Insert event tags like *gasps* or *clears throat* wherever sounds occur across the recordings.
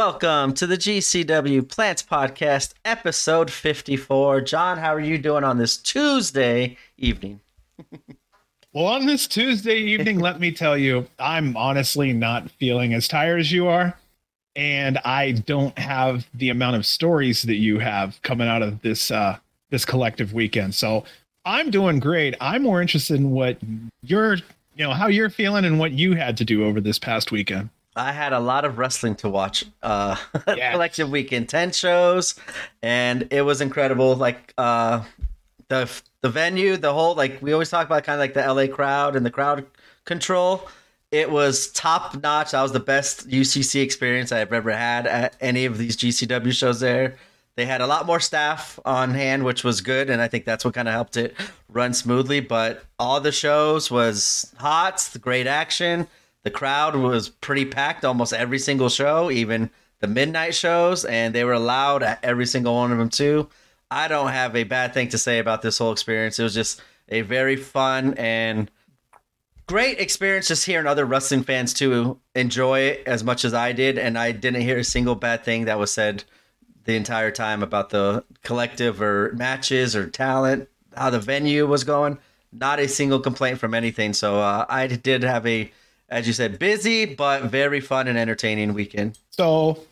Welcome to the GCW Plants Podcast, episode 54. John, how are you doing on this Tuesday evening? *laughs* well, on this Tuesday evening, let me tell you, I'm honestly not feeling as tired as you are. And I don't have the amount of stories that you have coming out of this uh, this collective weekend. So I'm doing great. I'm more interested in what you're, you know, how you're feeling and what you had to do over this past weekend. I had a lot of wrestling to watch. Uh, *laughs* yes. collective weekend, ten shows, and it was incredible. Like uh, the the venue, the whole like we always talk about, kind of like the LA crowd and the crowd control. It was top notch. That was the best UCC experience I've ever had at any of these GCW shows. There, they had a lot more staff on hand, which was good, and I think that's what kind of helped it run smoothly. But all the shows was hot, great action the crowd was pretty packed almost every single show, even the midnight shows, and they were allowed at every single one of them too. I don't have a bad thing to say about this whole experience. It was just a very fun and great experience just hearing other wrestling fans too enjoy it as much as I did, and I didn't hear a single bad thing that was said the entire time about the collective or matches or talent, how the venue was going. Not a single complaint from anything. So uh, I did have a as you said, busy but very fun and entertaining weekend. So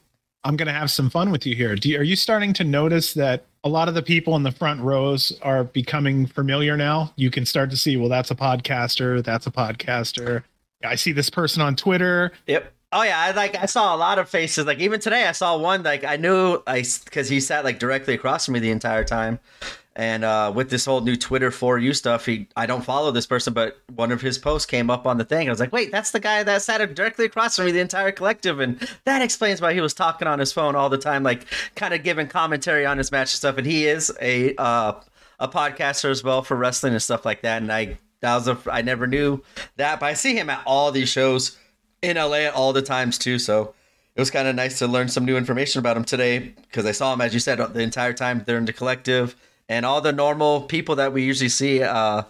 I'm going to have some fun with you here. You, are you starting to notice that a lot of the people in the front rows are becoming familiar now? You can start to see, well, that's a podcaster. That's a podcaster. I see this person on Twitter. Yep. Oh yeah, I like I saw a lot of faces. Like even today, I saw one. Like I knew I because he sat like directly across from me the entire time, and uh, with this whole new Twitter for you stuff, he I don't follow this person, but one of his posts came up on the thing. I was like, wait, that's the guy that sat directly across from me the entire collective, and that explains why he was talking on his phone all the time, like kind of giving commentary on his match and stuff. And he is a uh, a podcaster as well for wrestling and stuff like that. And I that was a I never knew that, but I see him at all these shows in LA at all the times too. So it was kind of nice to learn some new information about him today because I saw him, as you said, the entire time during the collective and all the normal people that we usually see uh,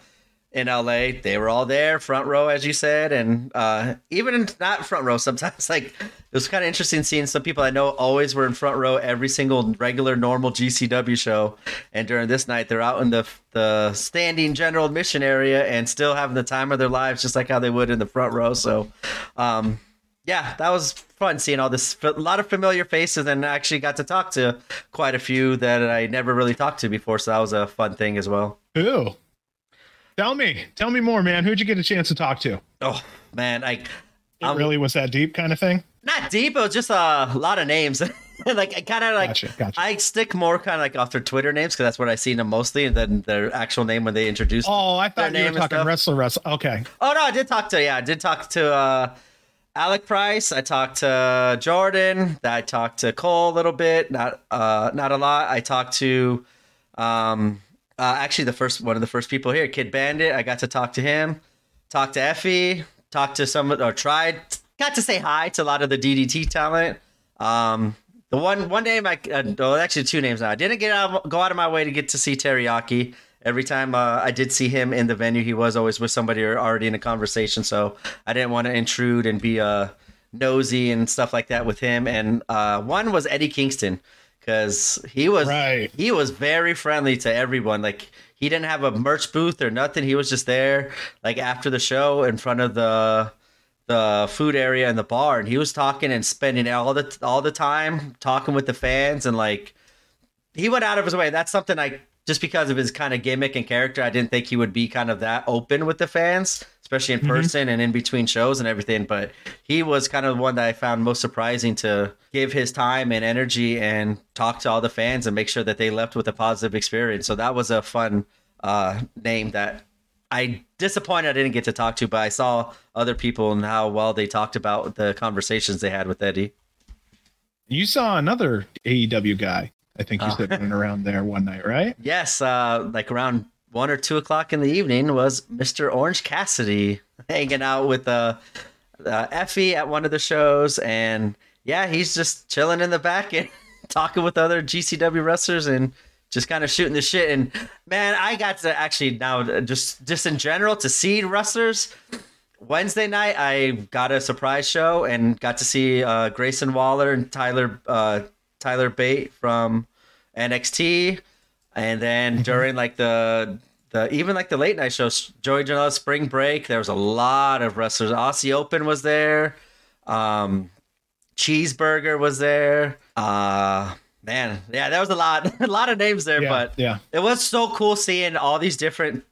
in LA, they were all there, front row, as you said, and uh, even not front row. Sometimes, *laughs* like it was kind of interesting seeing some people I know always were in front row every single regular normal GCW show, and during this night they're out in the the standing general admission area and still having the time of their lives, just like how they would in the front row. So, um, yeah, that was fun seeing all this a lot of familiar faces and actually got to talk to quite a few that I never really talked to before. So that was a fun thing as well. Ooh. Tell me, tell me more, man. Who'd you get a chance to talk to? Oh man, I it um, really was that deep kind of thing. Not deep, it was just a lot of names. *laughs* like I kind of like gotcha, gotcha. I stick more kind of like off their Twitter names because that's what I see them mostly, and then their actual name when they introduce. Oh, I thought you were talking wrestler wrestler. Okay. Oh no, I did talk to yeah, I did talk to uh Alec Price. I talked to Jordan. I talked to Cole a little bit, not uh, not a lot. I talked to um, uh, actually the first one of the first people here, Kid Bandit. I got to talk to him. Talked to Effy. Talked to some or tried got to say hi to a lot of the DDT talent. Um, the one one name I uh, well, actually two names now. I didn't get out go out of my way to get to see Teriyaki every time uh, I did see him in the venue, he was always with somebody or already in a conversation. So I didn't want to intrude and be uh, nosy and stuff like that with him. And uh, one was Eddie Kingston because he was right. he was very friendly to everyone. Like he didn't have a merch booth or nothing. He was just there like after the show in front of the the food area and the bar and he was talking and spending all the all the time talking with the fans and like he went out of his way. That's something I just because of his kind of gimmick and character, I didn't think he would be kind of that open with the fans, especially in mm-hmm. person and in between shows and everything. But he was kind of the one that I found most surprising to give his time and energy and talk to all the fans and make sure that they left with a positive experience. So that was a fun uh, name that I disappointed I didn't get to talk to, but I saw other people and how well they talked about the conversations they had with Eddie. You saw another AEW guy. I think you uh, said running around there one night, right? *laughs* Yes, uh, like around one or two o'clock in the evening was Mr. Orange Cassidy *laughs* hanging out with uh, uh, Effy at one of the shows, and yeah, he's just chilling in the back and *laughs* talking with other GCW wrestlers and just kind of shooting the shit. And man, I got to actually now just just in general to see wrestlers Wednesday night, I got a surprise show and got to see uh, Grayson Waller and Tyler uh, Tyler Bate from NXT, and then mm-hmm. during like the the even like the late night shows, Joey Janela Spring Break, there was a lot of wrestlers. Aussie Open was there. Um, Cheeseburger was there. Uh man, yeah, there was a lot, *laughs* a lot of names there, yeah, but yeah, it was so cool seeing all these different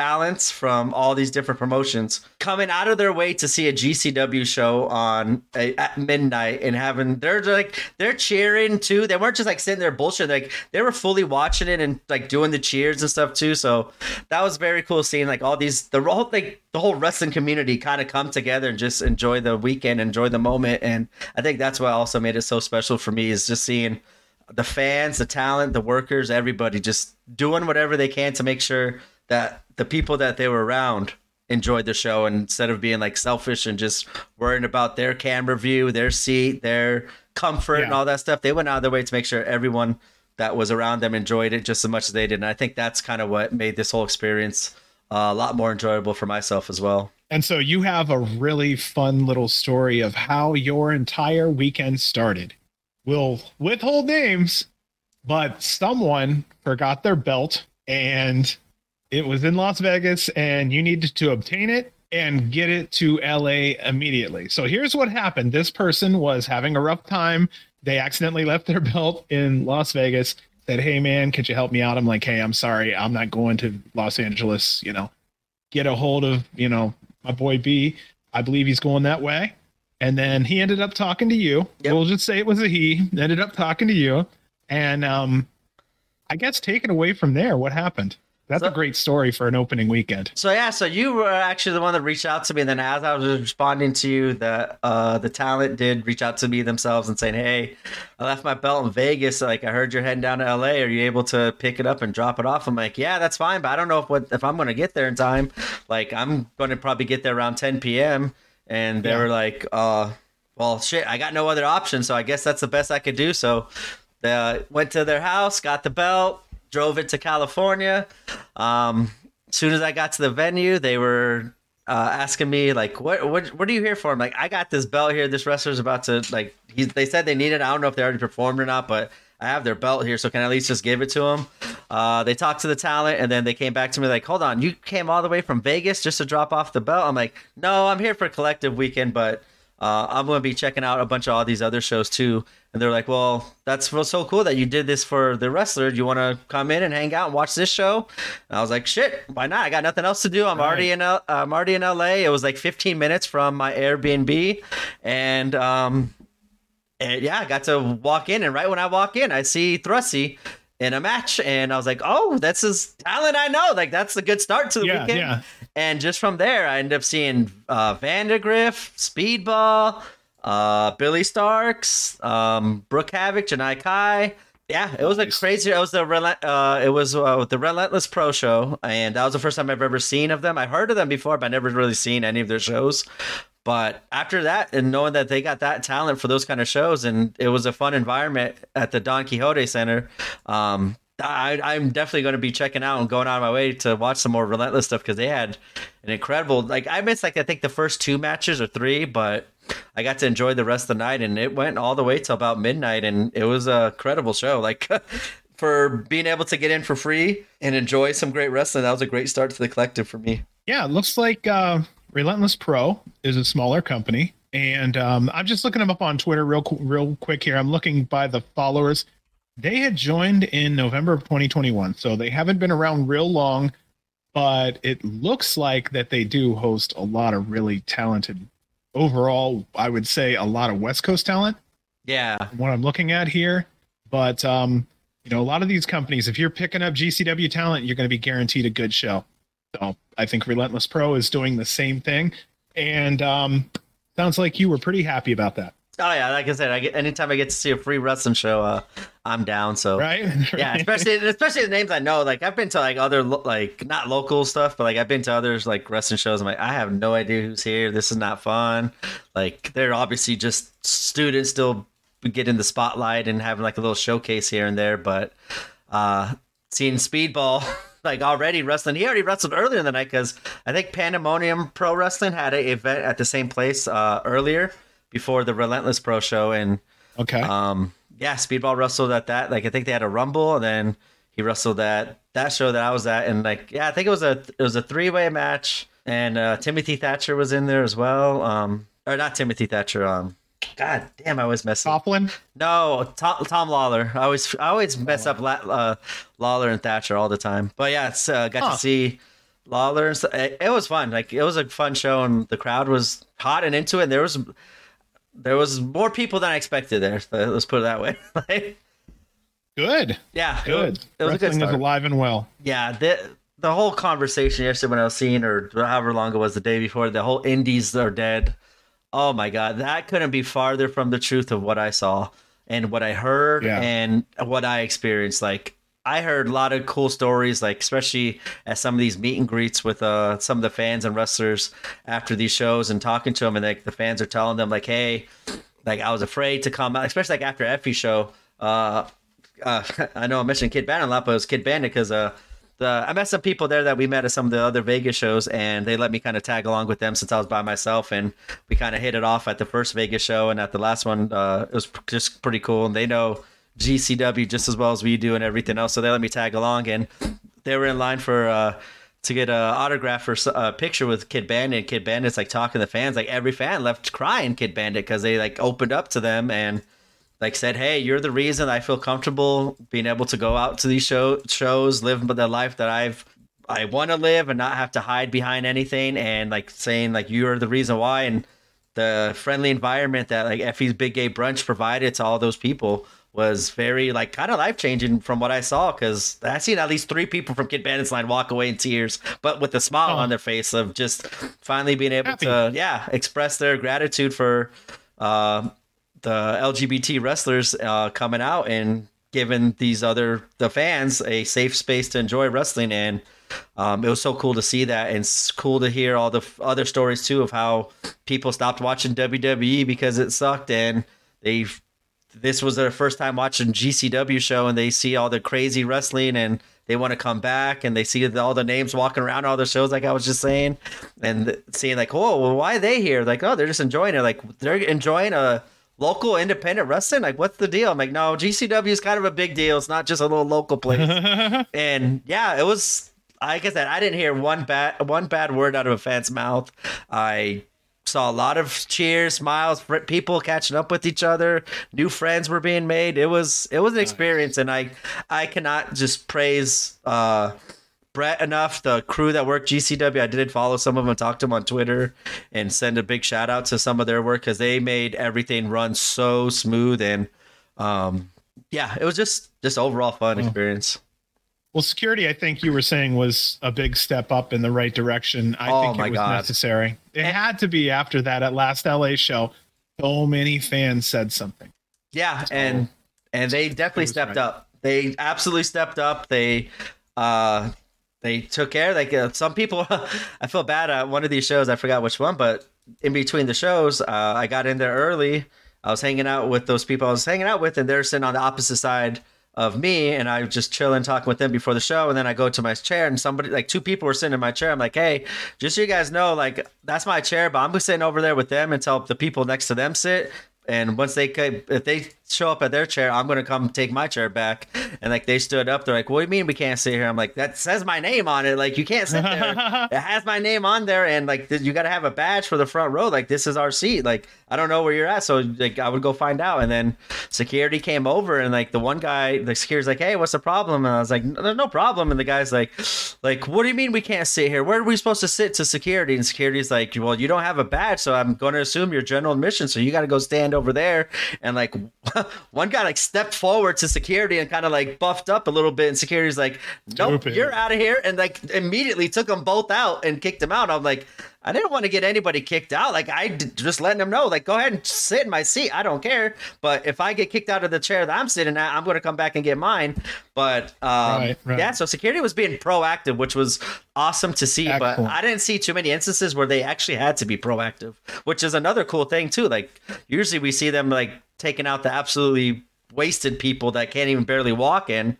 talents from all these different promotions coming out of their way to see a GCW show on a, at midnight and having they're like they're cheering too. They weren't just like sitting there bullshit. Like they were fully watching it and like doing the cheers and stuff too. So that was very cool seeing like all these the whole like the whole wrestling community kind of come together and just enjoy the weekend, enjoy the moment. And I think that's what also made it so special for me is just seeing the fans, the talent, the workers, everybody just doing whatever they can to make sure that the people that they were around enjoyed the show and instead of being like selfish and just worrying about their camera view, their seat, their comfort yeah. and all that stuff, they went out of their way to make sure everyone that was around them enjoyed it just as much as they did. And I think that's kind of what made this whole experience uh, a lot more enjoyable for myself as well. And so you have a really fun little story of how your entire weekend started. We'll withhold names, but someone forgot their belt and it was in Las Vegas and you needed to obtain it and get it to LA immediately. So here's what happened. This person was having a rough time. They accidentally left their belt in Las Vegas. Said, "Hey man, could you help me out?" I'm like, "Hey, I'm sorry. I'm not going to Los Angeles, you know. Get a hold of, you know, my boy B. I believe he's going that way." And then he ended up talking to you. Yep. We'll just say it was a he. Ended up talking to you. And um I guess taken away from there, what happened? That's so, a great story for an opening weekend. So yeah, so you were actually the one that reached out to me, and then as I was responding to you, the uh, the talent did reach out to me themselves and saying, "Hey, I left my belt in Vegas. Like I heard you're heading down to LA. Are you able to pick it up and drop it off?" I'm like, "Yeah, that's fine, but I don't know if what if I'm going to get there in time. Like I'm going to probably get there around 10 p.m." And they yeah. were like, "Uh." Well, shit, I got no other option, so I guess that's the best I could do. So, uh, went to their house, got the belt, drove it to California. Um, as soon as I got to the venue, they were uh, asking me like, "What what what are you here for?" I'm like, "I got this belt here. This wrestler's about to like." He, they said they needed. I don't know if they already performed or not, but I have their belt here, so can I at least just give it to them? Uh, they talked to the talent, and then they came back to me like, "Hold on, you came all the way from Vegas just to drop off the belt?" I'm like, "No, I'm here for collective weekend, but uh, I'm going to be checking out a bunch of all these other shows too." and they're like, "Well, that's so cool that you did this for the wrestler. Do you want to come in and hang out and watch this show?" And I was like, "Shit, why not? I got nothing else to do. I'm already in L- I'm already in LA. It was like 15 minutes from my Airbnb, and um, and yeah, I got to walk in, and right when I walk in, I see Thrusty." In a match, and I was like, "Oh, that's his talent. I know. Like that's a good start to the yeah, weekend." Yeah. And just from there, I end up seeing uh, Vandegrift, Speedball, uh, Billie Starkz, um, Brooke Havok, Janai Kai. Yeah, it was a crazy. It was the relent. Uh, it was uh, the Relentless Pro Show, and that was the first time I've ever seen of them. I've heard of them before, but I never really seen any of their shows. But after that, and knowing that they got that talent for those kind of shows, and it was a fun environment at the Don Quixote Center, um, I, am definitely going to be checking out and going out of my way to watch some more Relentless stuff because they had an incredible. Like I missed like I think the first two matches or three, but I got to enjoy the rest of the night, and it went all the way till about midnight, and it was a credible show. Like *laughs* for being able to get in for free and enjoy some great wrestling, that was a great start to the collective for me. Yeah, it looks like uh, Relentless Pro is a smaller company, and um, I'm just looking them up on Twitter real real quick here. I'm looking by the followers. They had joined in November of 2021, so they haven't been around real long, but it looks like that they do host a lot of really talented overall, I would say a lot of West Coast talent. Yeah. What I'm looking at here. But um, you know, a lot of these companies, if you're picking up GCW talent, you're going to be guaranteed a good show. So I think Relentless Pro is doing the same thing. And um, sounds like you were pretty happy about that. Oh yeah, like I said, I get anytime I get to see a free wrestling show, uh, I'm down. So right, *laughs* yeah, especially especially the names I know. Like I've been to like other like not local stuff, but like I've been to others like wrestling shows. I'm like, I have no idea who's here. This is not fun. Like they're obviously just students still getting the spotlight and having like a little showcase here and there. But uh, seeing Speedball *laughs* like already wrestling. He already wrestled earlier in the night because I think Pandemonium Pro Wrestling had an event at the same place uh, earlier before the Relentless Pro Show, and Okay. um, yeah, Speedball wrestled at that. Like I think they had a Rumble, and then he wrestled at that show that I was at, and like yeah, I think it was a it was a three way match, and uh, Timothy Thatcher was in there as well. Um, or not Timothy Thatcher. Um, God damn, I always mess up. Coughlin. No, Tom, Tom Lawlor. I always I always mess up La, uh, Lawlor and Thatcher all the time. But yeah, it's uh, got Huh. to see Lawlor. It, it was fun. Like it was a fun show, and the crowd was hot and into it. And there was there was more people than I expected there. So let's put it that way. *laughs* Like, Good. yeah, Good. It, was a good Wrestling is alive and well. Yeah, the the whole conversation yesterday when I was seeing, or however long it was the day before, the whole indies are dead. Oh my god, that couldn't be farther from the truth of what I saw and what I heard Yeah. and what I experienced. Like I heard a lot of cool stories, like especially at some of these meet and greets with uh some of the fans and wrestlers after these shows and talking to them, and like the fans are telling them like, hey, like I was afraid to come out, especially like after Effy show. Uh, uh, *laughs* I know I mentioned Kid Bandit a lot, but it was Kid Bandit because uh, the I met some people there that we met at some of the other Vegas shows, and they let me kind of tag along with them since I was by myself, and we kind of hit it off at the first Vegas show, and at the last one, uh, it was just pretty cool, and they know GCW just as well as we do and everything else, so they let me tag along, and they were in line for. Uh, to get a autograph or a picture with Kid Bandit. Kid Bandit's like talking to fans. Like every fan left crying Kid Bandit because they like opened up to them and like said, "Hey, you're the reason I feel comfortable being able to go out to these show shows, live the life that I've I want to live, and not have to hide behind anything." And like saying like you're the reason why, and the friendly environment that like Effy's Big Gay Brunch provided to all those people was very like kind of life changing from what I saw because I seen at least three people from Kid Bandit's line walk away in tears, but with a smile Oh. on their face of just finally being able Happy. to yeah express their gratitude for uh, the LGBT wrestlers uh, coming out and giving these other the fans a safe space to enjoy wrestling and um, it was so cool to see that and it's cool to hear all the f- other stories too of how people stopped watching WWE because it sucked and they this was their first time watching GCW show and they see all the crazy wrestling and they want to come back and they see the- all the names walking around all the shows like I was just saying and seeing like oh well why are they here? Like oh they're just enjoying it. Like they're enjoying a local independent wrestling? Like what's the deal? I'm like no GCW is kind of a big deal. It's not just a little local place. *laughs* And yeah, it was. Like I said, I didn't hear one bad one bad word out of a fan's mouth. I saw a lot of cheers, smiles, people catching up with each other. New friends were being made. It was it was an experience, and I I cannot just praise uh, Brett enough. The crew that worked GCW, I did follow some of them, talk to them on Twitter, and send a big shout out to some of their work because they made everything run so smooth and um, yeah, it was just just overall fun experience. Well, security, I think you were saying was a big step up in the right direction. I Oh, think it was God. necessary. It had to be after that at last LA show. So many fans said something. Yeah, and and they definitely stepped right. up. They absolutely stepped up. They uh they took care. Like uh, some people, *laughs* I feel bad at one of these shows. I forgot which one, but in between the shows, uh, I got in there early. I was hanging out with those people I was hanging out with, and they're sitting on the opposite side of me, and I was just chilling, talking with them before the show. And then I go to my chair, and somebody, like two people, were sitting in my chair. I'm like, hey, just so you guys know, like that's my chair, but I'm just sitting over there with them until the people next to them sit. And once they could, if they show up at their chair, I'm gonna come take my chair back. And like they stood up, they're like, "What do you mean we can't sit here?" I'm like, "That says my name on it. Like you can't sit there. *laughs* it has my name on there, and like th- you got to have a badge for the front row. Like this is our seat. Like I don't know where you're at, so like I would go find out. And then security came over, and like the one guy, the security's like, "Hey, what's the problem?" And I was like, "There's no problem." And the guy's like, "Like what do you mean we can't sit here? Where are we supposed to sit?" To security, and security's like, "Well, you don't have a badge, so I'm going to assume you're general admission, so you got to go stand over there." And like *laughs* one guy like stepped forward to security and kind of like buffed up a little bit, and security's like, "Nope, Stupid. you're out of here!" And like immediately took them both out and kicked them out. I'm like, I didn't want to get anybody kicked out. Like I d- just letting them know, like, go ahead and sit in my seat. I don't care. But if I get kicked out of the chair that I'm sitting at, I'm going to come back and get mine. But um, Right, right. yeah, so security was being proactive, which was awesome to see. But. I didn't see too many instances where they actually had to be proactive, which is another cool thing too. Like usually we see them like taking out the absolutely wasted people that can't even barely walk in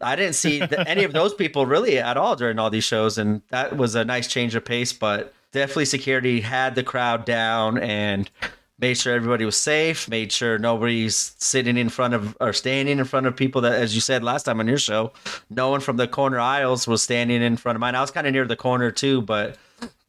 I didn't see the, any of those *laughs* people really at all during all these shows, and that was a nice change of pace. But definitely, security had the crowd down and made sure everybody was safe, made sure nobody's sitting in front of or standing in front of people that, as you said last time on your show, no one from the corner aisles was standing in front of mine. I was kind of near the corner too, but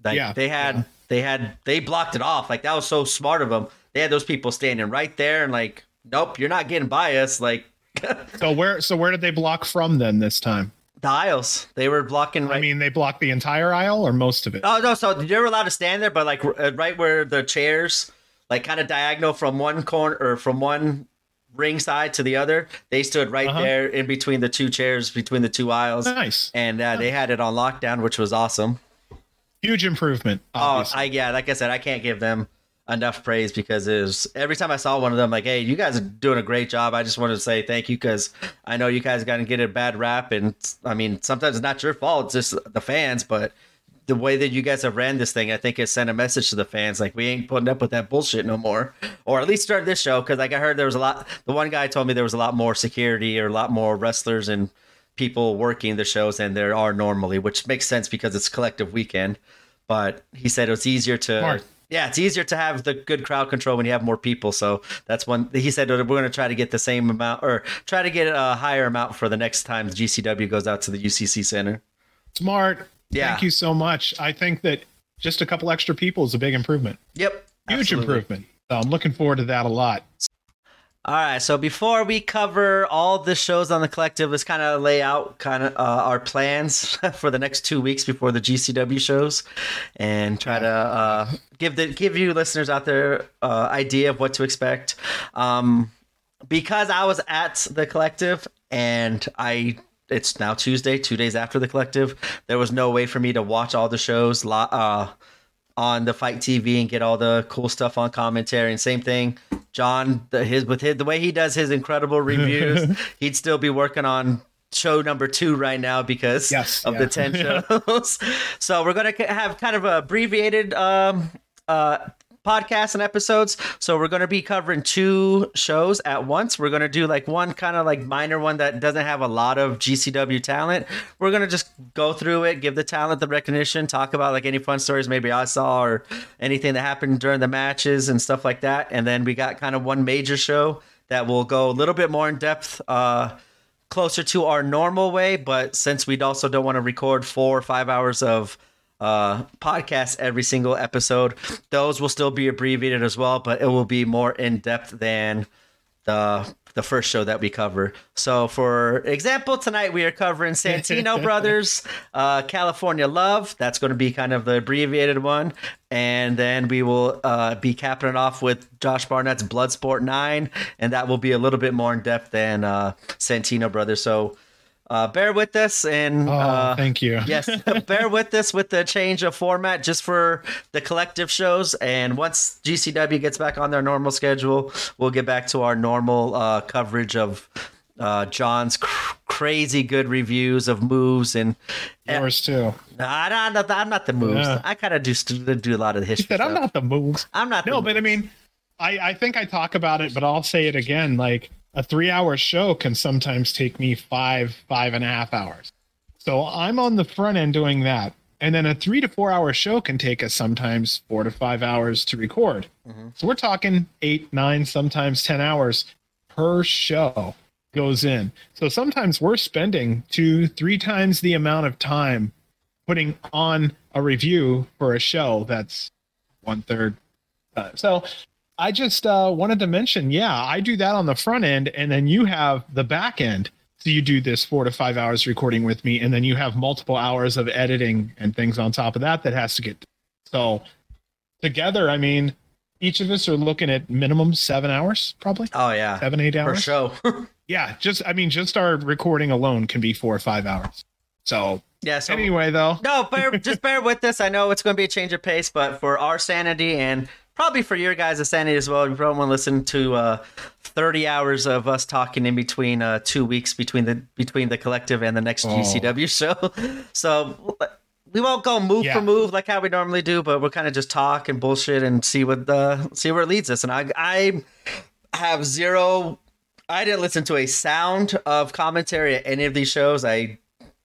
like Yeah, they had yeah. they had they blocked it off. Like that was so smart of them. They had those people standing right there and like, nope, you're not getting by us. Like *laughs* So where so where did they block from then this time? The aisles, they were blocking right. I mean, they blocked the entire aisle or most of it. Oh no! So you're allowed to stand there, but like r- uh, right where the chairs, like kind of diagonal from one corner or from one ring side to the other, they stood right Uh-huh. there in between the two chairs, between the two aisles, nice. and uh, they had it on lockdown, which was awesome. Huge improvement. Oh, I yeah, like I said, I can't give them enough praise because it was every time I saw one of them, like, hey, you guys are doing a great job. I just wanted to say thank you because I know you guys got to get a bad rap, and I mean, sometimes it's not your fault; it's just the fans, but. The way that you guys have ran this thing, I think it sent a message to the fans like we ain't putting up with that bullshit no more, or at least start this show because like I heard there was a lot. The one guy told me there was a lot more security or a lot more wrestlers and people working the shows than there are normally, which makes sense because it's collective weekend. But he said it's easier to Smart. Yeah, it's easier to have the good crowd control when you have more people. So that's one. He said we're going to try to get the same amount or try to get a higher amount for the next time the GCW goes out to the UCC Center. Smart. Yeah. Thank you so much. I think that just a couple extra people is a big improvement. Yep, Huge absolutely. improvement. So I'm looking forward to that a lot. All right, so before we cover all the shows on the collective, let's kind of lay out kind of uh, our plans *laughs* for the next two weeks before the GCW shows, and try to uh, give the give you listeners out there uh, idea of what to expect. Um, because I was at the collective and I it's now Tuesday, two days after the collective. There was no way for me to watch all the shows uh, on the Fight TV and get all the cool stuff on commentary. And same thing, John, the, his with his the way he does his incredible reviews, *laughs* he'd still be working on show number two right now because Yes, of yeah. the ten *laughs* shows. *laughs* so we're gonna have kind of a abbreviated um, uh, podcasts and episodes. So we're going to be covering two shows at once. We're going to do like one kind of like minor one that doesn't have a lot of GCW talent. We're going to just go through it, give the talent the recognition, talk about like any fun stories maybe I saw or anything that happened during the matches and stuff like that. And then we got kind of one major show that will go a little bit more in depth uh closer to our normal way, but since we'd also don't want to record 4 or 5 hours of uh podcast every single episode. Those will still be abbreviated as well but it will be more in depth than the the first show that we cover. So for example tonight we are covering santino *laughs* brothers uh california love. That's going to be kind of the abbreviated one. And then we will uh be capping it off with josh barnett's bloodsport 9 and that will be a little bit more in depth than uh santino brothers. So uh bear with us and Oh, uh thank you. *laughs* yes *laughs* bear with us with the change of format just for the collective shows and once gcw gets back on their normal schedule we'll get back to our normal uh, coverage of uh, john's cr- crazy good reviews of moves and Yours too. Nah, I'm, not, I'm not the moves Yeah. i kind of do st- do a lot of the He history said, I'm not the moves. i'm not No, the but I mean, I, I think I talk about it, but I'll say it again. Like a three hour show can sometimes take me five, five and a half hours. So I'm on the front end doing that. And then a three to four hour show can take us sometimes four to five hours to record. Mm-hmm. So we're talking eight, nine, sometimes 10 hours per show goes in. So sometimes we're spending two, three times the amount of time putting on a review for a show that's one third time. So I just uh, wanted to mention, yeah, I do that on the front end, and then you have the back end. So you do this four to five hours recording with me, and then you have multiple hours of editing and things on top of that that has to get. So together, I mean, each of us are looking at minimum seven hours, probably oh yeah seven, eight hours for show *laughs* Yeah, just I mean, just our recording alone can be four or five hours. So yeah so anyway, though, No, bear, just bear with us. I know it's going to be a change of pace, but for our sanity and probably for your guys' sanity as well, you probably want to listen to uh, 30 hours of us talking in between uh, two weeks between the between the collective and the next Oh. GCW show. *laughs* So we won't go move Yeah. for move like how we normally do, but we'll kind of just talk and bullshit and see what the see where it leads us. And I I have zero I didn't listen to a sound of commentary at any of these shows. I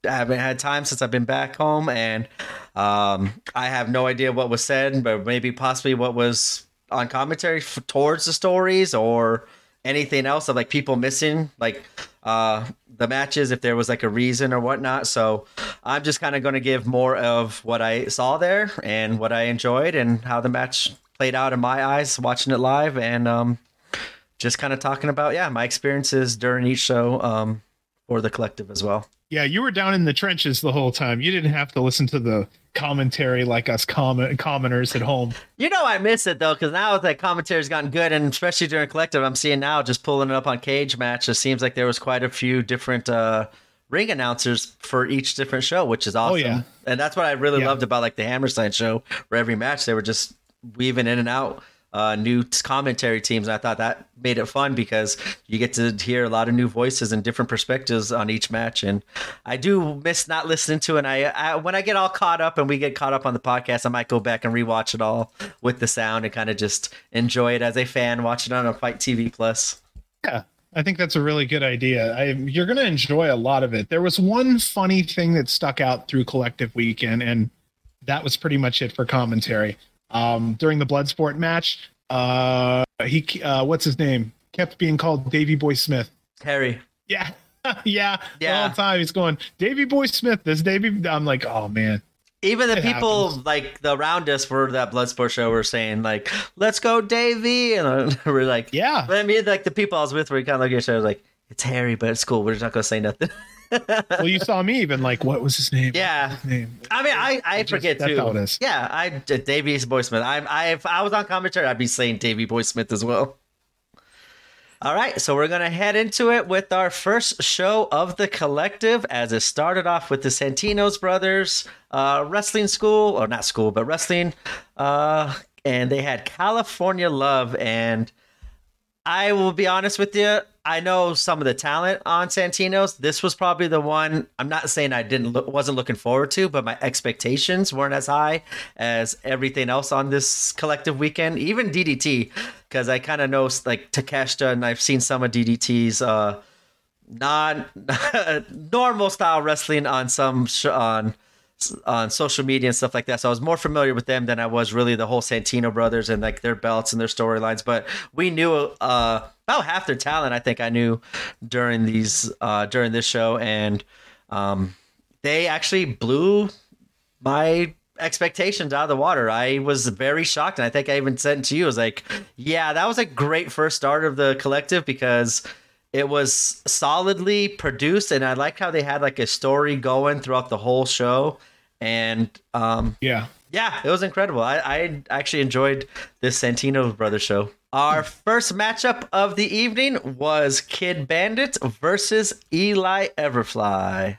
haven't had time since I've been back home, and um, I have no idea what was said, but maybe possibly what was on commentary f- towards the stories or anything else of like people missing like uh the matches if there was like a reason or whatnot. So i'm just kind of going to give more of what i saw there and what i enjoyed and how the match played out in my eyes watching it live and um just kind of talking about yeah my experiences during each show um for the collective as well Yeah, you were down in the trenches the whole time. You didn't have to listen to the commentary like us common commoners at home. You know I miss it though, because now that commentary's gotten good, and especially during collective, I'm seeing now just pulling it up on Cage Match. It seems like there was quite a few different uh, ring announcers for each different show, which is awesome. Oh, yeah. And that's what I really Yeah. loved about like the Hammerstein show, where every match they were just weaving in and out uh, new commentary teams. And I thought that made it fun because you get to hear a lot of new voices and different perspectives on each match. And I do miss not listening to it. And I, I when I get all caught up and we get caught up on the podcast, I might go back and rewatch it all with the sound and kind of just enjoy it as a fan watching on a Fight TV Plus. Yeah, I think that's a really good idea. I, you're going to enjoy a lot of it. There was one funny thing that stuck out through Collective Weekend, and that was pretty much it for commentary. Um, during the Bloodsport match, uh, he uh, what's his name kept being called Davey Boy Smith. Harry. *laughs* Yeah, yeah, the Yeah. whole time he's going Davey Boy Smith. This Davy. I'm like, oh man. Even the It people happens. like the around us for that Bloodsport show were saying like, "Let's go, Davey," *laughs* and *laughs* we're like, Yeah, But I mean, like the people I was with were kind of at each other like, "It's Harry, but it's cool. We're just not gonna say nothing." Well, you saw me even like, what was his name? Yeah. His name. I mean, I, I Just- forget that's too. how it is. Yeah, I Davey Boy Smith. I, I if I was on commentary, I'd be saying Davey Boy Smith as well. All right, so we're gonna head into it with our first show of the collective, as it started off with the Santinos brothers uh, wrestling school, or not school, but wrestling, uh, and they had California Love, and I will be honest with you. I know some of the talent on Santino's. This was probably the one. I'm not saying I didn't wasn't looking forward to, but my expectations weren't as high as everything else on this collective weekend. Even DDT, because I kind of know like Takeshita, and I've seen some of DDT's uh, non *laughs* normal style wrestling on some sh- on on social media and stuff like that. So I was more familiar with them than I was really the whole Santino brothers and like their belts and their storylines. But we knew uh, about half their talent. I think I knew during these uh, during this show, and um, they actually blew my expectations out of the water. I was very shocked, and I think I even sent to you, I was like, "Yeah, that was a great first start of the collective because." It was solidly produced, and I like how they had like a story going throughout the whole show. And um, yeah. yeah, it was incredible. I, I actually enjoyed this Santino Brothers show. Our first matchup of the evening was Kid Bandit versus Eli Everfly.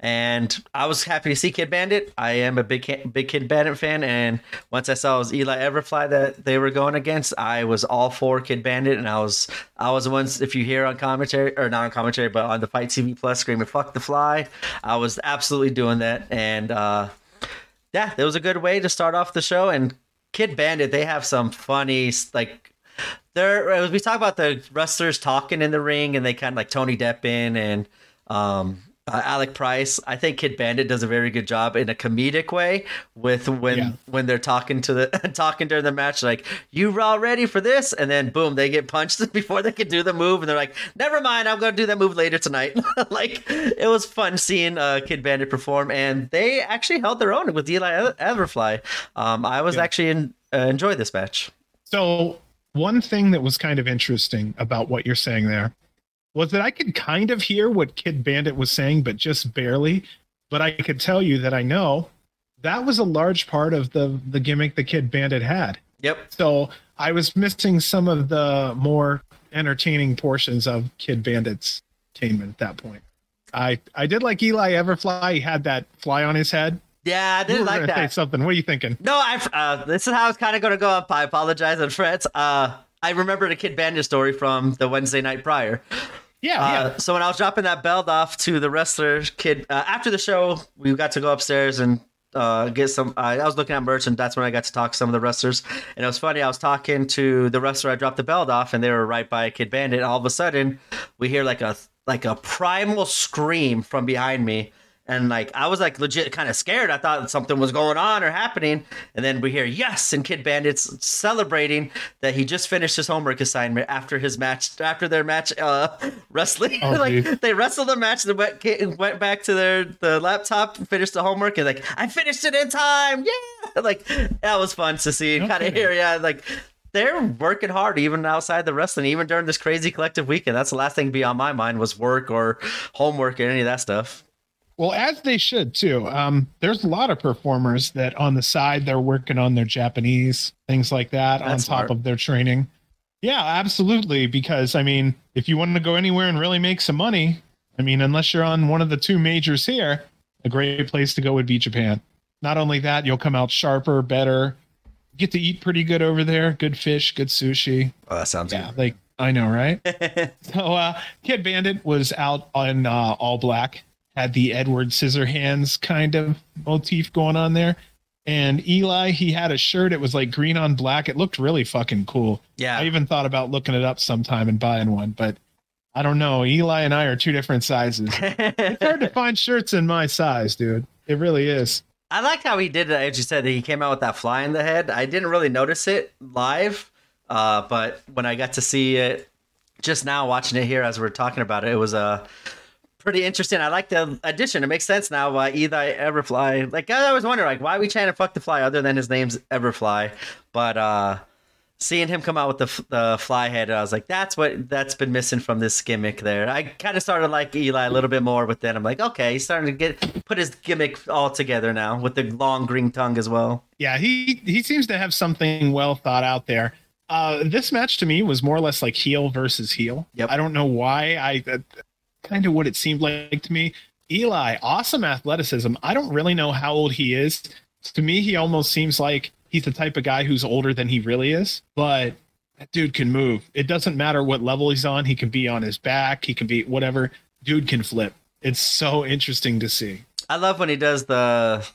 And I was happy to see Kid Bandit. I am a big big Kid Bandit fan, and once I saw it was Eli Everfly that they were going against, I was all for Kid Bandit, and I was I was the ones if you hear on commentary or not on commentary, but on the Fight TV Plus screaming "fuck the fly," I was absolutely doing that, and uh, yeah, it was a good way to start off the show. And Kid Bandit, they have some funny like. There, we talk about the wrestlers talking in the ring, and they kind of like Tony Deppen and um, uh, Alec Price. I think Kid Bandit does a very good job in a comedic way with when Yeah. when they're talking to the *laughs* talking during the match, like you all ready for this, and then boom, they get punched *laughs* before they can do the move, and they're like, never mind, I'm gonna do that move later tonight. *laughs* like it was fun seeing uh, Kid Bandit perform, and they actually held their own with Eli Everfly. Um, I was Yeah. actually in, uh, enjoyed this match. So one thing that was kind of interesting about what you're saying there was that I could kind of hear what Kid Bandit was saying, but just barely. But I could tell you that I know that was a large part of the the gimmick the Kid Bandit had. Yep. So I was missing some of the more entertaining portions of Kid Bandit's entertainment at that point. I I did like Eli Everfly. He had that fly on his head. Yeah, I didn't like that. something. What are you thinking? No, I. Uh, this is how it's kind of going to go up. I apologize in front. Uh, I remember the Kid Bandit story from the Wednesday night prior. Yeah, Uh, yeah. So when I was dropping that belt off to the wrestler kid uh, after the show, we got to go upstairs and uh, get some. Uh, I was looking at merch, and that's when I got to talk to some of the wrestlers. And it was funny. I was talking to the wrestler I dropped the belt off, and they were right by Kid Bandit. All of a sudden, we hear like a like a primal scream from behind me and like I was like legit kind of scared. I thought something was going on or happening, and then we hear yes, and Kid Bandit's celebrating that he just finished his homework assignment after his match, after their match uh, *laughs* wrestling. Oh, *laughs* like they wrestled the match, and went went back to their the laptop, finished the homework, and like I finished it in time. Yeah, *laughs* like that was fun to see and kind of hear. Yeah, like they're working hard even outside the wrestling, even during this crazy collective weekend. That's the last thing to be on my mind was work or homework or any of that stuff. Well, as they should too. Um, there's a lot of performers that on the side they're working on their Japanese things like that That's on top smart. of their training. Yeah, absolutely. Because I mean, if you want to go anywhere and really make some money, I mean, unless you're on one of the two majors here, a great place to go would be Japan. Not only that, you'll come out sharper, better. Get to eat pretty good over there. Good fish, good sushi. Oh, that sounds yeah, good. like I know, right? *laughs* so, uh, Kid Bandit was out on uh, all black had the Edward Scissorhands kind of motif going on there. And Eli, he had a shirt. It was like green on black. It looked really fucking cool. Yeah. I even thought about looking it up sometime and buying one, but I don't know. Eli and I are two different sizes. *laughs* it's hard to find shirts in my size, dude. It really is. I liked how he did it. As you said, that he came out with that fly in the head. I didn't really notice it live, uh, but when I got to see it just now, watching it here as we're talking about it, it was a. Uh, pretty interesting. I like the addition. It makes sense now why Eli Everfly. Like I always wonder, like why we chanting "fuck the fly" other than his name's Everfly. But uh seeing him come out with the the fly head, I was like, that's what that's been missing from this gimmick. There, I kind of started like Eli a little bit more, but then I'm like, okay, he's starting to get put his gimmick all together now with the long green tongue as well. Yeah, he he seems to have something well thought out there. Uh, this match to me was more or less like heel versus heel. Yep. I don't know why. I kind of what it seemed like to me. Eli, awesome athleticism. I don't really know how old he is. To me, he almost seems like he's the type of guy who's older than he really is. But that dude can move. It doesn't matter what level he's on. He can be on his back. He can be whatever. Dude can flip. It's so interesting to see. I love when he does the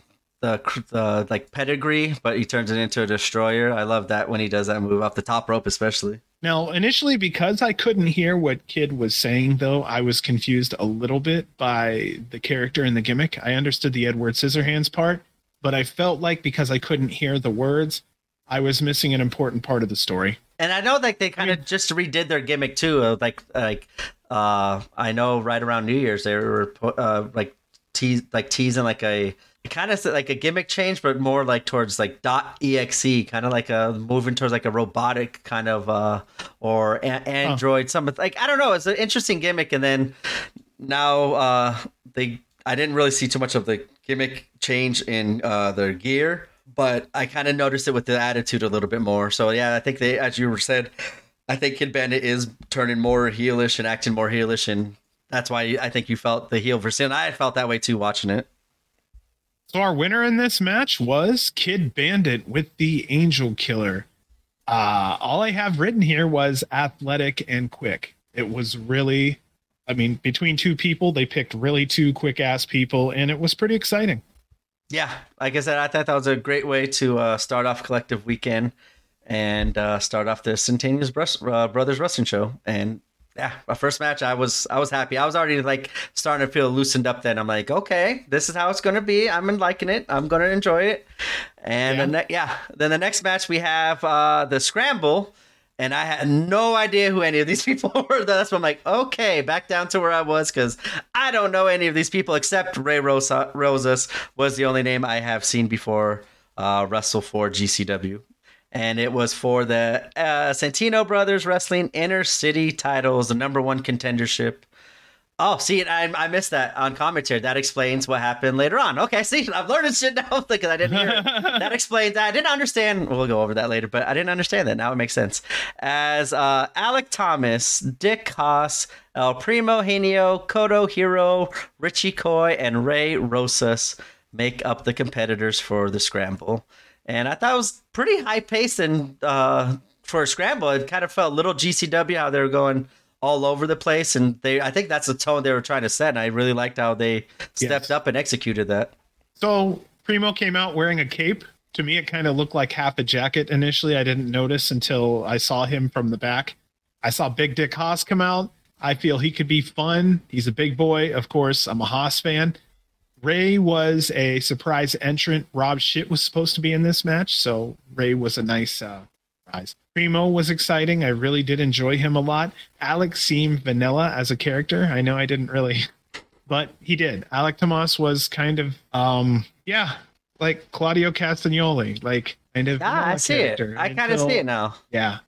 the the like pedigree, but he turns it into a destroyer. I love that when he does that move off the top rope, especially. Now, initially, because I couldn't hear what Kid was saying, though, I was confused a little bit by the character and the gimmick. I understood the Edward Scissorhands part, but I felt like because I couldn't hear the words, I was missing an important part of the story. And I know like they kind of just redid their gimmick too. Like like uh I know right around New Year's they were uh like tease like teasing like a kind of like a gimmick change, but more like towards like dot exe, kind of like a moving towards like a robotic kind of uh or a- android, huh. something like I don't know. It's an interesting gimmick, and then now uh they I didn't really see too much of the gimmick change in uh their gear, but I kind of noticed it with the attitude a little bit more. So yeah, I think they, as you were said, I think Kid Bandit is turning more heelish and acting more heelish, and that's why I think you felt the heel versus. I felt that way too watching it. So our winner in this match was Kid Bandit with the Angel Killer. Uh, all I have written here was athletic and quick. It was really, I mean, between two people, they picked really two quick ass people, and it was pretty exciting. Yeah, like I said, I thought that was a great way to uh, start off collective weekend and uh, start off the Santinos uh, Brothers Wrestling Show. And yeah, my first match, I was I was happy. I was already like starting to feel loosened up. Then I'm like, okay, this is how it's gonna be. I'm liking it. I'm gonna enjoy it. And yeah. then yeah, then the next match we have uh, the scramble, and I had no idea who any of these *laughs* people were. That's when I'm like, okay, back down to where I was because I don't know any of these people except Ray Rosa, Rosas was the only name I have seen before uh, wrestle for GCW and it was for the uh, Santino Brothers Wrestling Inner City titles, the number one contendership. Oh, see, I, I missed that on commentary. That explains what happened later on. Okay, see, I'm learning shit now *laughs* because I didn't hear it. *laughs* that explains that. I didn't understand. We'll go over that later, but I didn't understand that. Now it makes sense. As uh, Alec Thomas, Dick Haas, El Primo Henio, Kodo Hiro, Richie Coy, and Ray Rosas make up the competitors for the scramble and I thought it was pretty high paced and uh, for a scramble, it kind of felt a little GCW how they were going all over the place, and they I think that's the tone they were trying to set, and I really liked how they stepped yes. up and executed that. So Primo came out wearing a cape. To me, it kind of looked like half a jacket initially. I didn't notice until I saw him from the back. I saw Big Dick Haas come out. I feel he could be fun. He's a big boy, of course. I'm a Haas fan. Ray was a surprise entrant. Rob Shit was supposed to be in this match, so Ray was a nice uh, surprise. Primo was exciting. I really did enjoy him a lot. Alex seemed vanilla as a character. I know I didn't really, *laughs* but he did. Alec Tomas was kind of, um, yeah, like Claudio Castagnoli, like kind of. Ah, I see it. I kind of see it now. yeah.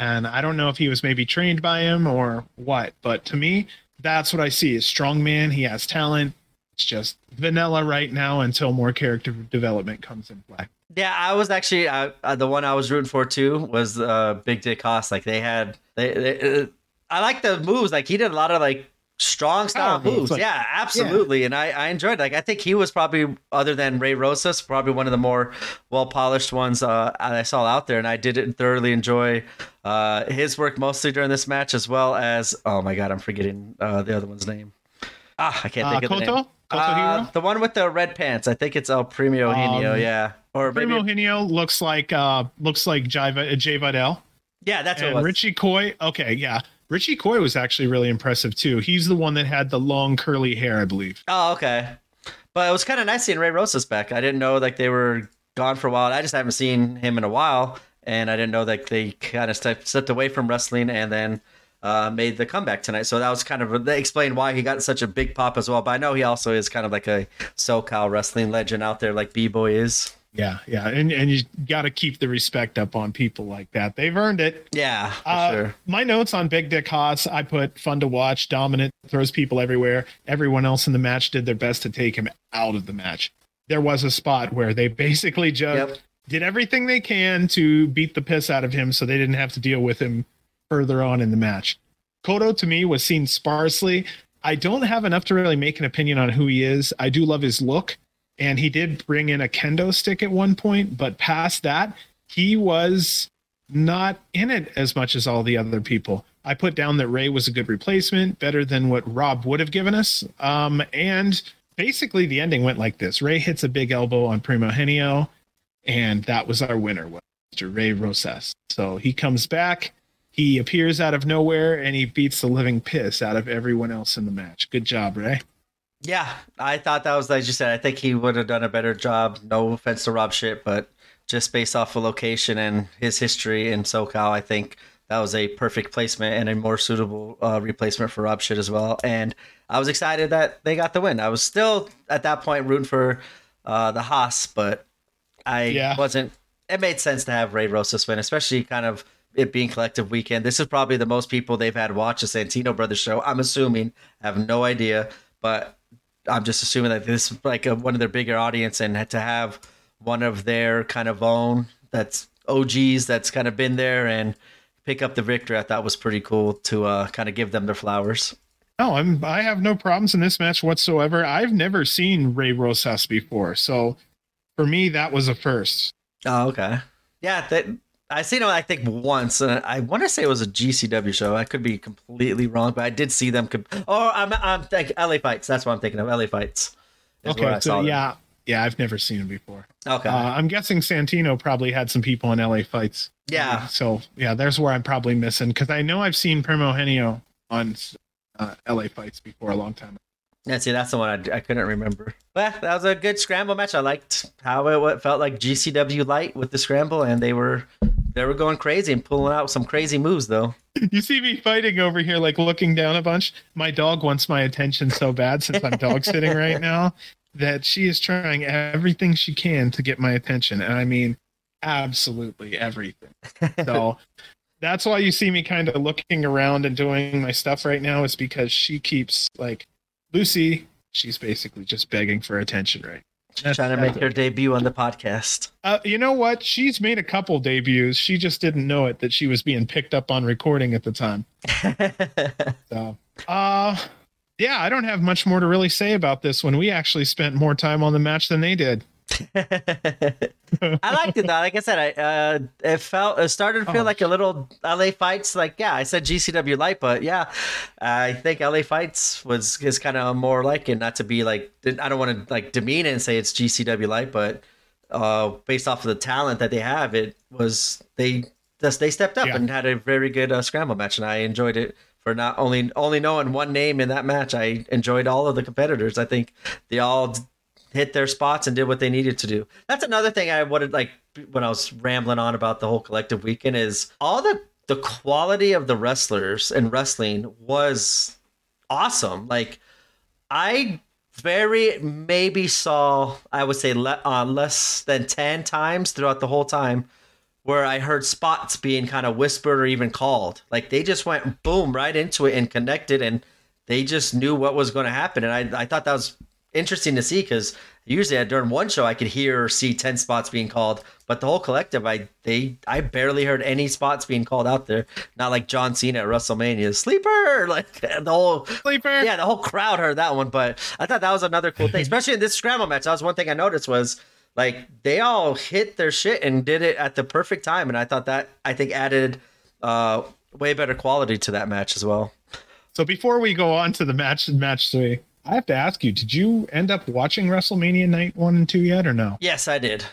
And I don't know if he was maybe trained by him or what, but to me, that's what I see. Is strong man. He has talent. It's just vanilla right now until more character development comes in play. Yeah, I was actually the one I was rooting for too was uh, Big Dick Haas. Like they had, they, they uh, I like the moves. Like he did a lot of like strong style Power moves, like- yeah, absolutely. And I, I enjoyed. Like I think he was probably other than Ray Rosas, probably one of the more well polished ones uh, I saw out there. And I did thoroughly enjoy uh, his work mostly during this match, as well as oh my god, I'm forgetting uh, the other one's name. Ah, I can't Uh, think of the Koto? name. Uh, the one with the red pants. I think it's El Premio Hino. Um, yeah, or maybe Primo Hinio looks like uh looks like Jai, Vi- Jai Vidal. yeah, that's what it and was. Richie Coy. Okay, yeah. Richie Coy was actually really impressive too. He's the one that had the long curly hair, I believe. Oh, okay. But it was kind of nice seeing Ray Rosas back. I didn't know like they were gone for a while. I just haven't seen him in a while, and I didn't know that they kind of stepped, stepped away from wrestling and then uh, made the comeback tonight. So that was kind of they explained why he got such a big pop as well. But I know he also is kind of like a SoCal wrestling legend out there, like B Boy is. Yeah, yeah. And and you gotta keep the respect up on people like that. They've earned it. Yeah, Uh, sure. My notes on Big Dick Haas, I put fun to watch, dominant, throws people everywhere. Everyone else in the match did their best to take him out of the match. There was a spot where they *laughs* basically just Yep. did everything they can to beat the piss out of him so they didn't have to deal with him further on in the match. Kodo to me was seen sparsely. I don't have enough to really make an opinion on who he is. I do love his look, and he did bring in a kendo stick at one point, but past that, he was not in it as much as all the other people. I put down that Ray was a good replacement, better than what Rob would have given us. Um, and basically, the ending went like this: Ray hits a big elbow on Primo Henio, and that was our winner, Mr. Ray Rosas. So he comes back, he appears out of nowhere, and he beats the living piss out of everyone else in the match. Good job, Ray. Yeah, I thought that was like you said. I think he would have done a better job. No offense to Rob Shit, but just based off of location and his history in SoCal, I think that was a perfect placement and a more suitable uh, replacement for Rob Shit as well. And I was excited that they got the win. I was still at that point rooting for uh, the Haas, but I Yeah. wasn't. It made sense to have Ray Rosas win, especially kind of it being collective weekend. This is probably the most people they've had watch a Santino Brothers show. I'm assuming. I have no idea, but I'm just assuming that this is like a, one of their bigger audience, and to have one of their kind of own that's OGs that's kind of been there and pick up the victory, I thought was pretty cool to uh, kind of give them their flowers. No, I'm I have no problems in this match whatsoever. I've never seen Ray Rosas before, so for me that was a first. Oh, okay. Yeah, that I seen them I think once. Uh, I want to say it was a GCW show. I could be completely wrong, but I did see them. Com- oh, I'm I'm thinking LA fights. That's what I'm thinking of. LA fights. is where I Okay, so yeah, yeah, I've never seen him before. Okay. Uh, I'm guessing Santino probably had some people in LA fights. yeah. So yeah, there's where I'm probably missing because I know I've seen Primo Henio on uh, LA fights before a long time. Yeah, see, that's the one I, I couldn't remember. Well, that was a good scramble match. I liked how it what felt like GCW light with the scramble, and they were they were going crazy and pulling out some crazy moves though. *laughs* You see me fighting over here, like looking down a bunch. My dog wants my attention so bad since I'm dog *laughs* sitting right now that she is trying everything she can to get my attention. And I mean, absolutely everything. So *laughs* that's why you see me kind of looking around and doing my stuff right now, is because she keeps like Lucy, she's basically just begging for attention, right? That's- Trying to make that's her debut on the podcast. Uh, you know what? She's made a couple debuts. She just didn't know it that she was being picked up on recording at the time. *laughs* So, uh, yeah, I don't have much more to really say about this one. We actually spent more time on the match than they did. *laughs* I liked it though. Like I said, I uh, it felt it started to feel Oh. like a little LA fights. Like yeah, I said GCW light, but yeah, I think LA fights was is kind of more like it. Not to be like I don't want to like demean it and say it's GCW light, but uh, based off of the talent that they have, it was they just they stepped up Yeah. and had a very good uh, scramble match, and I enjoyed it. For not only only knowing one name in that match, I enjoyed all of the competitors. I think they all hit their spots and did what they needed to do. That's another thing I wanted like when I was rambling on about the whole collective weekend is all the the quality of the wrestlers and wrestling was awesome. Like I very maybe saw I would say le- uh, less than 10 times throughout the whole time where I heard spots being kind of whispered or even called. Like they just went boom right into it and connected and they just knew what was going to happen. And I, I thought that was interesting to see because usually during one show I could hear or see 10 spots being called, but the whole collective, I they I barely heard any spots being called out there. Not like John Cena at WrestleMania, sleeper, *laughs* like the whole Sleeper. yeah, the whole crowd heard that one, but I thought that was another cool thing, *laughs* especially in this scramble match. That was one thing I noticed was like they all hit their shit and did it at the perfect time, and I thought that I think added uh, way better quality to that match as well. So before we go on to the match match three, I have to ask you: Did you end up watching WrestleMania Night One and Two yet, or no? Yes, I did.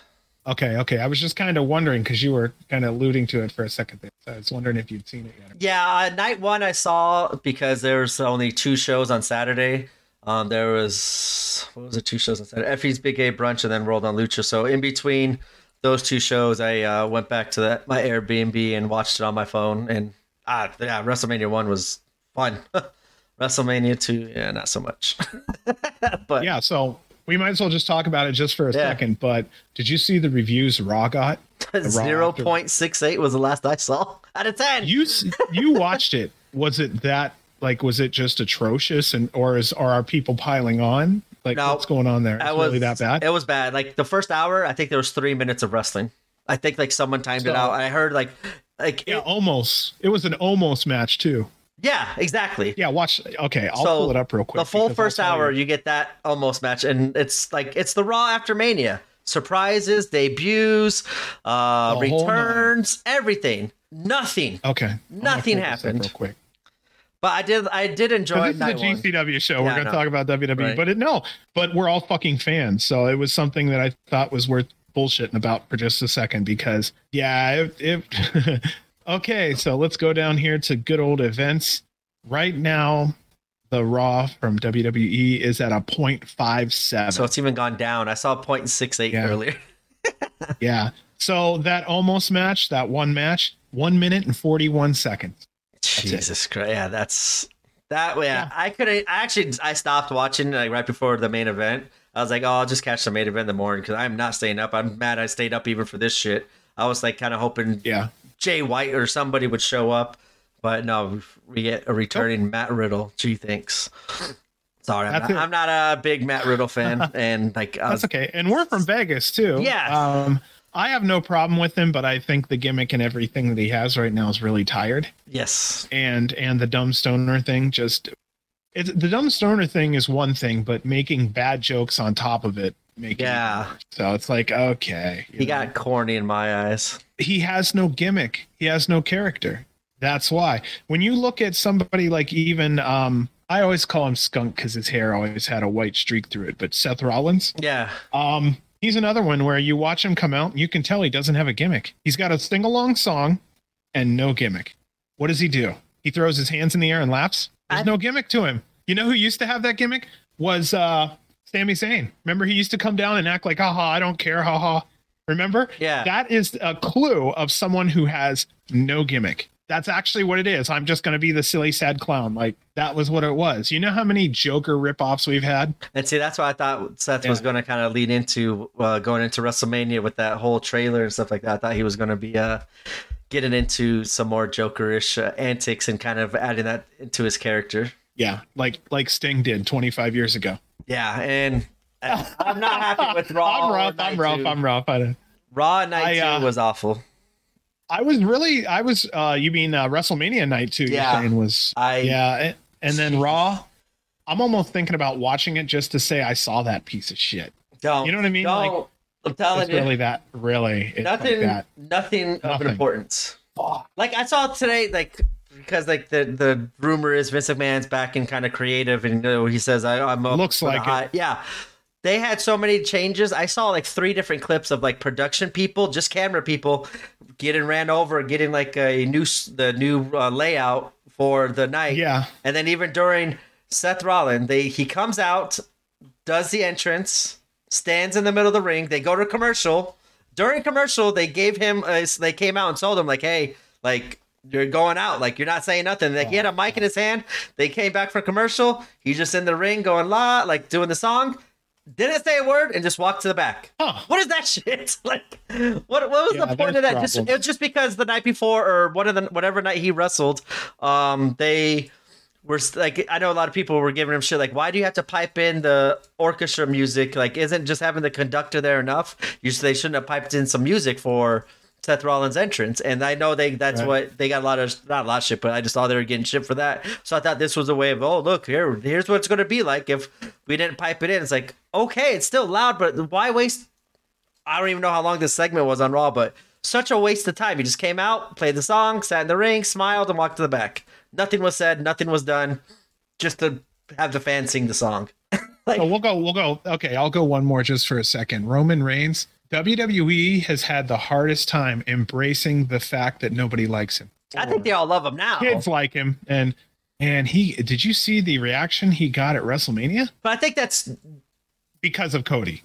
Okay, okay. I was just kind of wondering because you were kind of alluding to it for a second. There. So I was wondering if you'd seen it yet. Yeah, uh, night one I saw because there was only two shows on Saturday. Um, there was what was it? Two shows on Saturday. Effy's Big A brunch and then Rolled on Lucha. So in between those two shows, I uh, went back to that, my Airbnb and watched it on my phone. And ah, yeah, WrestleMania one was fun. *laughs* WrestleMania two, yeah, not so much. *laughs* but Yeah, so we might as well just talk about it just for a Yeah. second. But did you see the reviews Raw got? *laughs* Zero point six eight was the last I saw *laughs* out of ten. You you watched it. Was it that like was it just atrocious and or is or are people piling on? Like No, what's going on there? It was really that bad? It was bad. Like the first hour, I think there was three minutes of wrestling. I think like someone timed it So- out. I heard like like yeah, it- almost. It was an almost match too. Yeah, exactly. Yeah, watch. Okay, I'll So, pull it up real quick. the full first hour, you. you get that almost match, and it's like it's the Raw after Mania. Surprises, debuts, uh, nine. returns, everything. Nothing. Okay. Nothing pull this up happened. Real quick. But I did. I did enjoy This is a night one. GCW show. we're going to talk about WWE, Right. but it, no, but we're all fucking fans. So it was something that I thought was worth bullshitting about for just a second because, yeah, it, it *laughs* okay. So let's go down here to good old events. Right now, the Raw from WWE is at a 0.57. So it's even gone down. I saw 0.68 Yeah. earlier. *laughs* yeah. So that almost match, that one match, one minute and 41 seconds. it. Jesus Christ! Yeah, that's that. Yeah, Yeah. I could. I actually I stopped watching like right before the main event. I was like, oh, I'll just catch the main event in the morning because I'm not staying up. I'm mad I stayed up even for this shit. I was like kind of hoping Yeah. Jay White or somebody would show up, but no, we get a returning Matt Riddle. Gee, thanks. Sorry, I'm not. I'm not a big Matt Riddle fan, *laughs* and like was, That's okay. And we're from Vegas too. Yeah. Um, I have no problem with him, but I think the gimmick and everything that he has right now is really tired. yes, And and the dumb stoner thing just it's the dumb stoner thing is one thing, but making bad jokes on top of it make it Yeah. So it's like okay, he know. got corny in my eyes. He has no gimmick. He has no character. That's why. When you look at somebody like even um I always call him skunk because his hair always had a white streak through it, but Seth Rollins, Yeah, um, he's another one where you watch him come out and you can tell he doesn't have a gimmick. He's got a sing along song and no gimmick. What does he do? He throws his hands in the air and laughs. There's I- no gimmick to him. You know who used to have that gimmick? Was uh Sami Zayn. Remember he used to come down and act like, haha, I don't care, haha. Remember? Yeah. That is a clue of someone who has no gimmick. That's actually what it is. I'm just going to be the silly, sad clown. Like that was what it was. You know how many Joker ripoffs we've had? And see, that's what I thought Seth was going to kind of lead into uh, going into WrestleMania with that whole trailer and stuff like that. I thought he was going to be uh, getting into some more Jokerish uh, antics and kind of adding that into his character. Yeah, like like Sting did 25 years ago. Yeah, and *laughs* I'm not happy with Raw. I'm rough. I'm rough. I'm rough. I, don't- Raw Night I, uh, Two was awful. I was really. I was. uh You mean uh, WrestleMania night too? Yeah. You're saying was. I Yeah, and, and then Raw. I'm almost thinking about watching it just to say I saw that piece of shit. don't. You know what I mean? Don't. Like- I'm telling It's you, really that. Really, it's nothing, like that. nothing of importance. Fuck. Like I saw today, like because like the the rumor is Vince McMahon's back in kind of creative, and you know, he says I, I'm Looks like high- yeah. They had so many changes. I saw like three different clips of like production people, just camera people, getting ran over, getting like a new the new uh, layout for the night. Yeah. And then even during Seth Rollins, they he comes out, does the entrance, stands in the middle of the ring. They go to commercial. During commercial, they gave him a, they came out and told him like, hey, like you're going out, like you're not saying nothing. Like he had a mic in his hand. They came back from commercial. He's just in the ring going la, like doing the song. Didn't say a word and just walked to the back. Huh. What is that *laughs* shit? *laughs* Like, what what was Yeah, the point of that? Just it was just because the night before or one of the whatever night he wrestled, um, they were like, I know a lot of people were giving him shit like, why do you have to pipe in the orchestra music? Like, isn't just having the conductor there enough? You they shouldn't have piped in some music for Seth Rollins' entrance. And I know they that's Right. what they got a lot of not a lot of shit, but I just saw they were getting shit for that. So I thought this was a way of, oh look here, here's what it's gonna be like if we didn't pipe it in. It's like okay, it's still loud, but why waste I don't even know how long this segment was on Raw, but such a waste of time. He just came out, played the song, sat in the ring, smiled, and walked to the back. Nothing was said, nothing was done, just to have the fans sing the song. *laughs* like, So we'll go. We'll go. Okay, I'll go one more just for a second. Roman Reigns. WWE has had the hardest time embracing the fact that nobody likes him. I think they all love him now. Kids like him, and and he. Did you see the reaction he got at WrestleMania But I think that's because of Cody?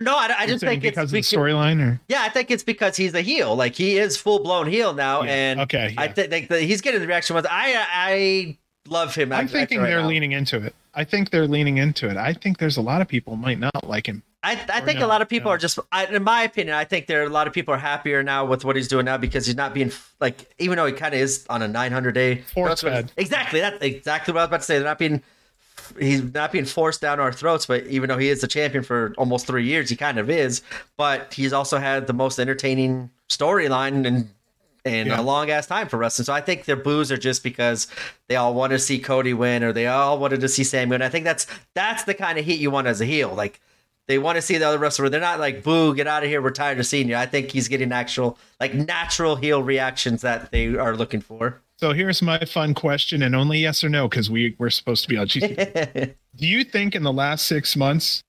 no, I, I just think it's because of the storyline, or yeah, I think it's because he's a heel. Like he is full blown heel now, Yeah, and okay, I yeah. think the, he's getting the reaction with I I love him. I'm thinking right they're now. leaning into it. I think they're leaning into it. I think there's a lot of people might not like him. I, I think no, a lot of people no. are just, I, in my opinion, I think there are a lot of people are happier now with what he's doing now because he's not being like, even though he kind of is on a 900 day Force fed. Exactly, that's exactly what I was about to say. They're not being, he's not being forced down our throats. But even though he is the champion for almost three years, he kind of is. But he's also had the most entertaining storyline and. in Yeah. a long ass time for wrestling. So I think their boos are just because they all want to see Cody win or they all wanted to see Sami win. I think that's that's the kind of heat you want as a heel. Like they want to see the other wrestler. They're not like boo, get out of here, we're tired of seeing you. I think he's getting actual like natural heel reactions that they are looking for. So here's my fun question, and only yes or no, because we we're supposed to be on GC. *laughs* Do you think in the last six months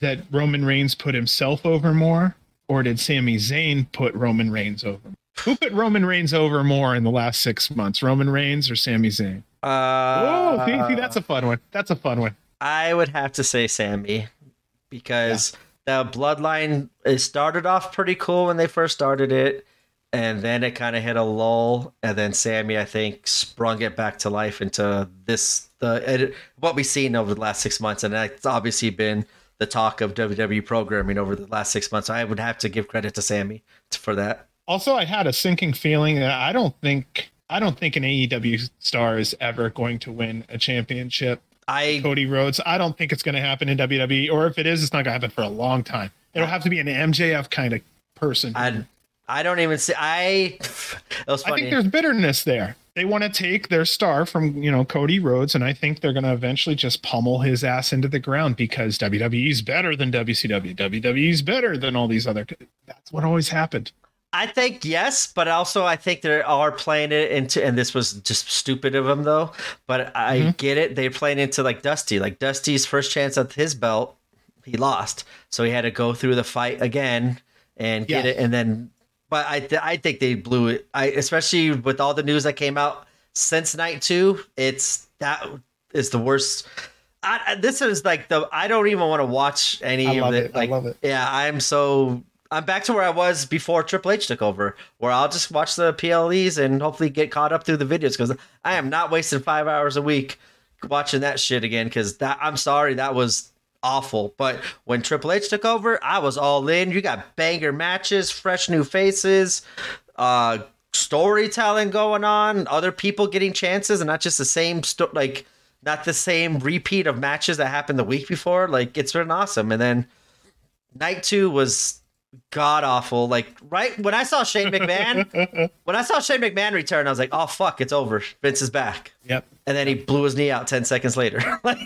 that Roman Reigns put himself over more, or did Sami Zayn put Roman Reigns over? Who put Roman Reigns over more in the last six months, Roman Reigns or Sami Zayn? uh, oh, see, see, that's a fun one. That's a fun one. I would have to say Sami because the bloodline it started off pretty cool when they first started it, and then it kind of hit a lull, and then Sami I think sprung it back to life into this the it, what we've seen over the last six months, and that's obviously been the talk of WWE programming over the last six months. I would have to give credit to Sami for that. Also, I had a sinking feeling that I don't think I don't think an AEW star is ever going to win a championship. I Cody Rhodes. I don't think it's going to happen in WWE, or if it is, it's not going to happen for a long time. It'll have to be an MJF kind of person. I I don't even see I. *laughs* I think there's bitterness there. They want to take their star from you know Cody Rhodes, and I think they're going to eventually just pummel his ass into the ground because WWE's better than WCW. WWE's better than all these other. That's what always happened. I think yes, but also I think they are playing it into, and this was just stupid of them though. But I Mm-hmm. get it. They're playing into like Dusty, like Dusty's first chance at his belt, he lost, so he had to go through the fight again and get Yeah. it, and then. But I, th- I think they blew it. I especially with all the news that came out since night two. It's that is the worst. I, this is like the I don't even want to watch any I of it. it. I love it. Yeah, I'm so I'm back to where I was before Triple H took over, where I'll just watch the PLEs and hopefully get caught up through the videos because I am not wasting five hours a week watching that shit again. Because that I'm sorry, that was awful. But when Triple H took over, I was all in. You got banger matches, fresh new faces, uh, storytelling going on, other people getting chances, and not just the same sto- like not the same repeat of matches that happened the week before. Like it's been awesome. And then night two was god awful. Like right when I saw Shane McMahon, *laughs* when I saw Shane McMahon return, I was like, oh fuck, it's over. Vince is back. Yep. And then he blew his knee out ten seconds later. *laughs* like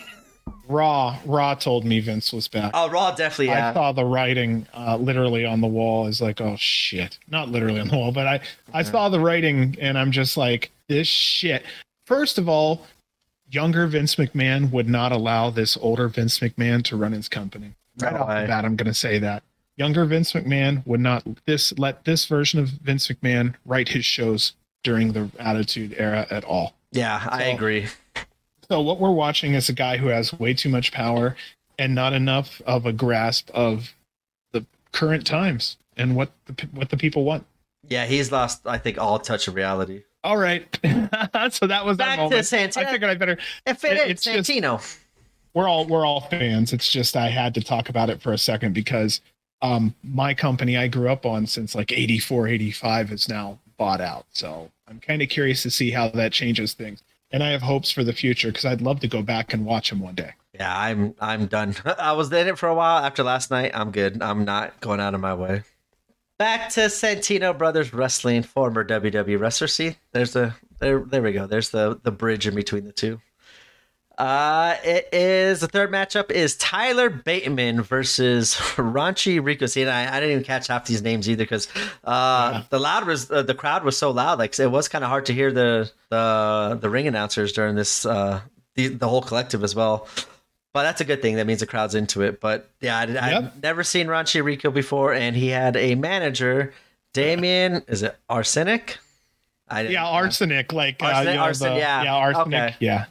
Raw, Raw told me Vince was back. Oh, Raw definitely. Yeah. I saw the writing uh, literally on the wall. Is like, oh shit, not literally on the wall, but I I saw the writing and I'm just like, this shit. First of all, younger Vince McMahon would not allow this older Vince McMahon to run his company. Right No off the bat, I'm going to say that younger Vince McMahon would not this let this version of Vince McMahon write his shows during the Attitude Era at all. yeah, I agree. So what we're watching is a guy who has way too much power and not enough of a grasp of the current times and what the what the people want. Yeah, he's lost. I think all touch of reality. All right, *laughs* so that was Back that to moment. Santino. I figured I better. If it it's just- Santino. We're all we're all fans. It's just I had to talk about it for a second because um my company I grew up on since like 84, 85 is now bought out. So I'm kind of curious to see how that changes things. And I have hopes for the future because I'd love to go back and watch them one day. Yeah, I'm I'm done. *laughs* I was in it for a while. After last night, I'm good. I'm not going out of my way. Back to Santino Brothers Wrestling, former WWE wrestler. See, there's the there there we go. There's the the bridge in between the two. Uh, it is the third matchup is Tyler Bateman versus Ranchi Rico. See, and I, I didn't even catch half these names either because uh, Yeah. the loud was uh, the crowd was so loud. Like it was kind of hard to hear the the the ring announcers during this uh the the whole collective as well. But that's a good thing. That means the crowd's into it. But yeah, I, I've never seen Ranchi Rico before, and he had a manager, Damien. Is it Arsenic? I Yeah, arsenic, like uh, Arsenic- you know, the- yeah. yeah, arsenic, Okay. yeah.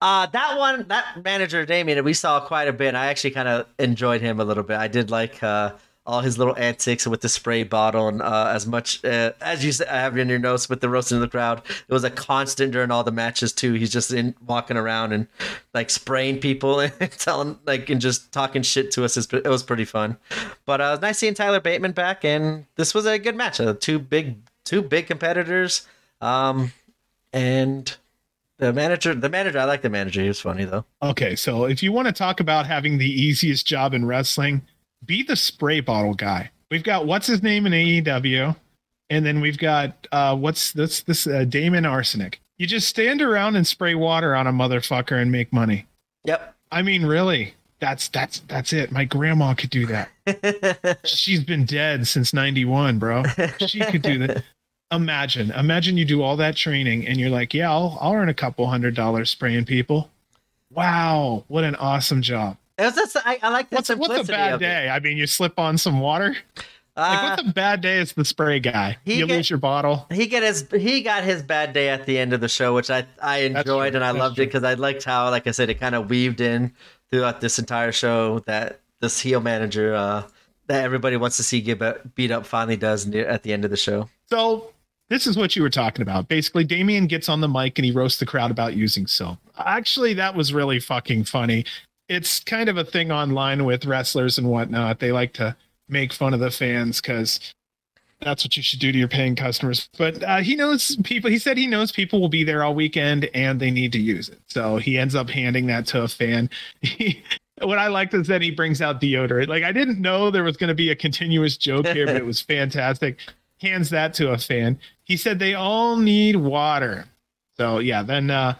Uh, that one, that manager Damien, we saw quite a bit. I actually kind of enjoyed him a little bit. I did like uh, all his little antics with the spray bottle, and uh, as much uh, as you said, I have in your notes with the roasting of the crowd. It was a constant during all the matches too. He's just in walking around and like spraying people *laughs* and telling like and just talking shit to us. It was pretty fun. But uh, it was nice seeing Tyler Bateman back, and this was a good match. Uh, two big, two big competitors. Um, and the manager, the manager, I like the manager. He was funny though. Okay, so if you want to talk about having the easiest job in wrestling, be the spray bottle guy. We've got what's his name in AEW, and then we've got uh, what's this this uh, Damon Arsenic. You just stand around and spray water on a motherfucker and make money. Yep. I mean, really, that's that's that's it. My grandma could do that. *laughs* She's been dead since '91, bro. She could do that. *laughs* Imagine, imagine you do all that training and you're like, yeah, I'll, I'll earn a couple hundred dollars spraying people. Wow, what an awesome job. It was just, I, I like the What's, what's a bad of it. day? I mean, you slip on some water. Like, Uh, what's a bad day? It's the spray guy. he You get- lose your bottle. he get his he got his bad day at the end of the show, which I I enjoyed and I That's loved true. it because I liked how, like I said, it kind of weaved in throughout this entire show that this heel manager uh, that everybody wants to see get beat up finally does near, at the end of the show. So this is what you were talking about. Basically, Damien gets on the mic and he roasts the crowd about using soap. Actually, that was really fucking funny. It's kind of a thing online with wrestlers and whatnot. They like to make fun of the fans because that's what you should do to your paying customers. But uh, he knows people. He said he knows people will be there all weekend and they need to use it. So he ends up handing that to a fan. *laughs* He, what I liked is that he brings out deodorant. Like I didn't know there was going to be a continuous joke here, but it was *laughs* fantastic. Hands that to a fan. He said they all need water. So yeah, then uh,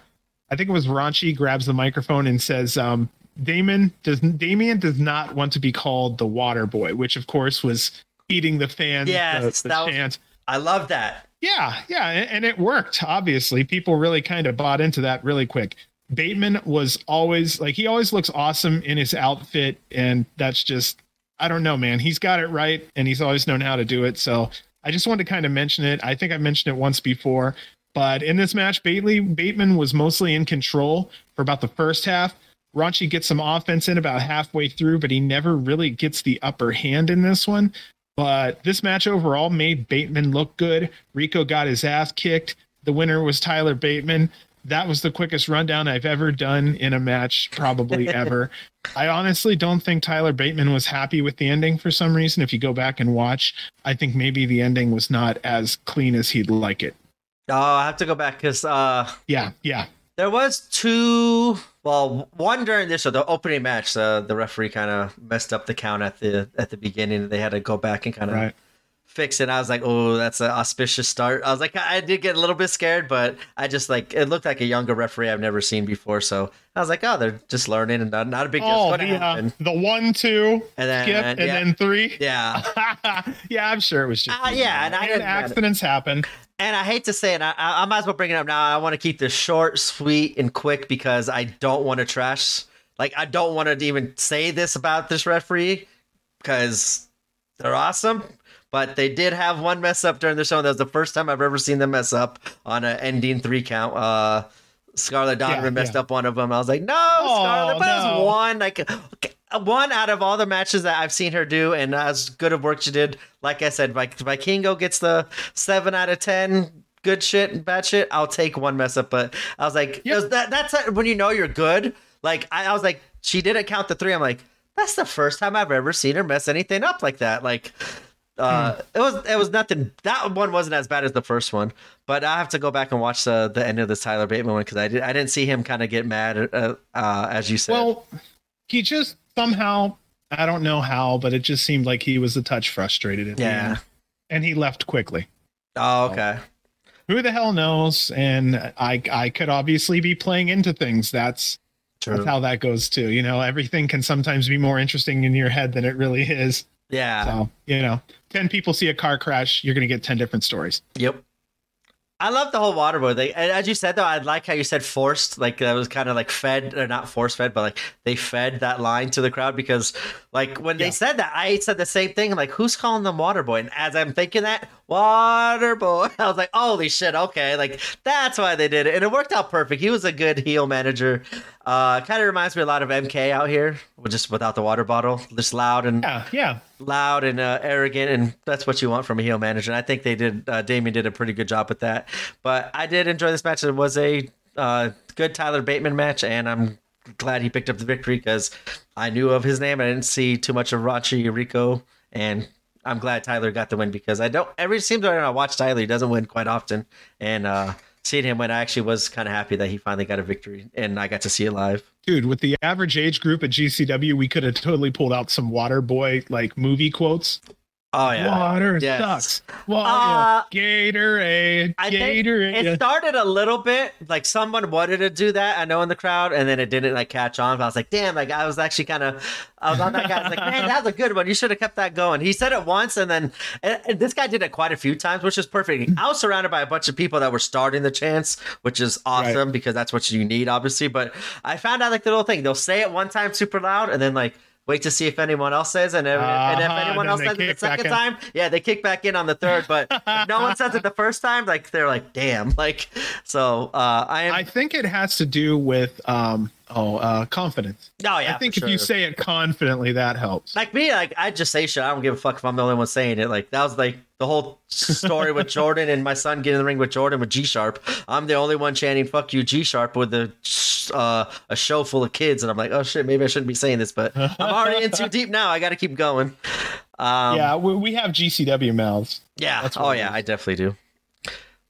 I think it was Ranchi grabs the microphone and says, um, "Damon does Damien does not want to be called the Water Boy," which of course was eating the fans Yes, the, the that was- I love that. Yeah, yeah, and, and it worked. Obviously, people really kind of bought into that really quick. Bateman was always like he always looks awesome in his outfit, and that's just I don't know, man. He's got it right, and he's always known how to do it. So I just wanted to kind of mention it. I think I mentioned it once before, but in this match, Bailey Bateman was mostly in control for about the first half. Ranchi gets some offense in about halfway through, but he never really gets the upper hand in this one. But this match overall made Bateman look good. Rico got his ass kicked. The winner was Tyler Bateman. That was the quickest rundown I've ever done in a match, probably *laughs* ever. I honestly don't think Tyler Bateman was happy with the ending for some reason. If you go back and watch, I think maybe the ending was not as clean as he'd like it. Oh, I have to go back because uh, Yeah, yeah. there was two. Well, one during this, so the opening match, uh, the referee kind of messed up the count at the at the beginning. They had to go back and kind of Right. Fix it. I was like, oh, that's an auspicious start. I was like, I did get a little bit scared, but I just like it looked like a younger referee I've never seen before. So I was like, oh, they're just learning and not, not a big deal. Oh, gonna the, one, two, And then- skip, and and yeah. then three. Yeah. *laughs* yeah, I'm sure it was just. Uh, yeah, and didn't- accidents happen. And I hate to say it, I I might as well bring it up now. I want to keep this short, sweet, and quick because I don't want to trash. Like, I don't want to even say this about this referee because they're awesome. But they did have one mess up during the show. And That was the first time I've ever seen them mess up on an ending three count. Uh, Scarlett Donovan Yeah, messed yeah. up one of them. I was like, no, Oh, Scarlett, but it was one. Like, one out of all the matches that I've seen her do, and as good of work she did. Like I said, Vik- Vikingo gets the seven out of ten. Good shit and bad shit. I'll take one mess up, but I was like, Yep. was that, that's uh, when you know you're good. Like I, I was like, she didn't count the three. I'm like, that's the first time I've ever seen her mess anything up like that. Like, uh, Hmm. it was it was nothing. That one wasn't as bad as the first one, but I have to go back and watch the the end of this Tyler Bateman one because I did I didn't see him kind of get mad uh, uh, as you said. Well, he just somehow, I don't know how, but it just seemed like he was a touch frustrated yeah. And he left quickly. Oh, okay. Who the hell knows? And I I could obviously be playing into things. That's True. that's how that goes too. You know, everything can sometimes be more interesting in your head than it really is. Yeah. So, you know, 10 people see a car crash, you're going to get 10 different stories. Yep. I love the whole waterboard thing. And as you said though, I like how you said forced, like that was kind of like fed or not force fed, but like they fed that line to the crowd because like when Yeah. they said that, I said the same thing. I'm like, who's calling them waterboy? And as I'm thinking that, waterboy, *laughs* I was like, holy shit, okay, like that's why they did it. And it worked out perfect. He was a good heel manager. Uh kind of reminds me a lot of MK out here, just without the water bottle. Just loud and Yeah, yeah. loud and uh, arrogant, and that's what you want from a heel manager. And I think they did. Uh, Damien did a pretty good job with that. But I did enjoy this match. It was a uh, good Tyler Bateman match, and I'm glad he picked up the victory because I knew of his name. I didn't see too much of Rachi Rico, and I'm glad Tyler got the win because I don't. Every seems when I watch Tyler, he doesn't win quite often, and uh, seeing him win, I actually was kind of happy that he finally got a victory, and I got to see it live. Dude, with the average age group at GCW, we could have totally pulled out some water boy like movie quotes. Oh yeah. Water Yes. sucks. Water, Uh, Gatorade, I think Gatorade. it started a little bit like someone wanted to do that. I know in the crowd, and then it didn't like catch on. But I was like, damn, like I was actually kind of, I was on that guy. I was like, man, that was a good one. You should have kept that going. He said it once, and then and, and this guy did it quite a few times, which is perfect. I was surrounded by a bunch of people that were starting the chants, which is awesome because that's what you need, obviously. But I found out like the little thing. They'll say it one time super loud, and then like. Wait to see if anyone else says, and if, and if Uh-huh, anyone else says it the second in. time, yeah, they kick back in on the third. But if no one says it the first time, like they're like, damn, *laughs* like so. Uh, I am. I think it has to do with um oh uh confidence. oh yeah, I think if you say it confidently, that helps. like me, like I just say shit. I don't give a fuck if I'm the only one saying it. Like that was like the whole story with *laughs* Jordan and my son getting in the ring with Jordan with G Sharp. I'm the only one chanting "fuck you, G Sharp" with a uh, a show full of kids, and I'm like, oh shit, maybe I shouldn't be saying this, but I'm already in too deep now. I got to keep going. Um, yeah, we, we have GCW mouths. Yeah. Oh yeah. I definitely do.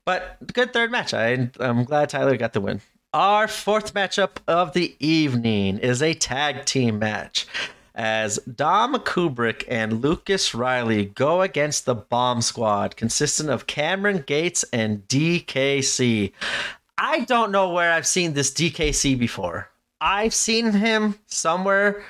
But good third match. I I'm glad Tyler got the win. Our fourth matchup of the evening is a tag team match. As Dom Kubrick and Lucas Riley go against the Bomb Squad, consisting of Cameron Gates and DKC. I don't know where I've seen this DKC before. I've seen him somewhere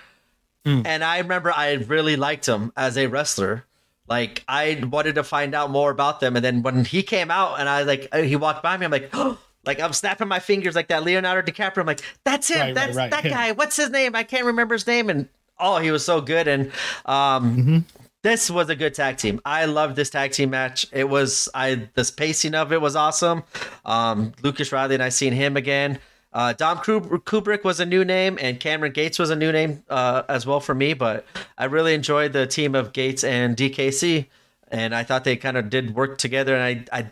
Hmm. and I remember I really liked him as a wrestler. Like I wanted to find out more about them, and then when he came out and I like he walked by me, I'm like, *gasps* oh, like I'm snapping my fingers like that Leonardo DiCaprio. I'm like, that's him, Right, right, that's right, that guy. What's his name? I can't remember his name. And oh, he was so good. And um, Mhm. this was a good tag team. I loved this tag team match. It was I the pacing of it was awesome. Um, Lucas Riley and I seen him again. Uh, Dom Kubrick was a new name, and Cameron Gates was a new name uh, as well for me. But I really enjoyed the team of Gates and DKC, and I thought they kind of did work together. And I, I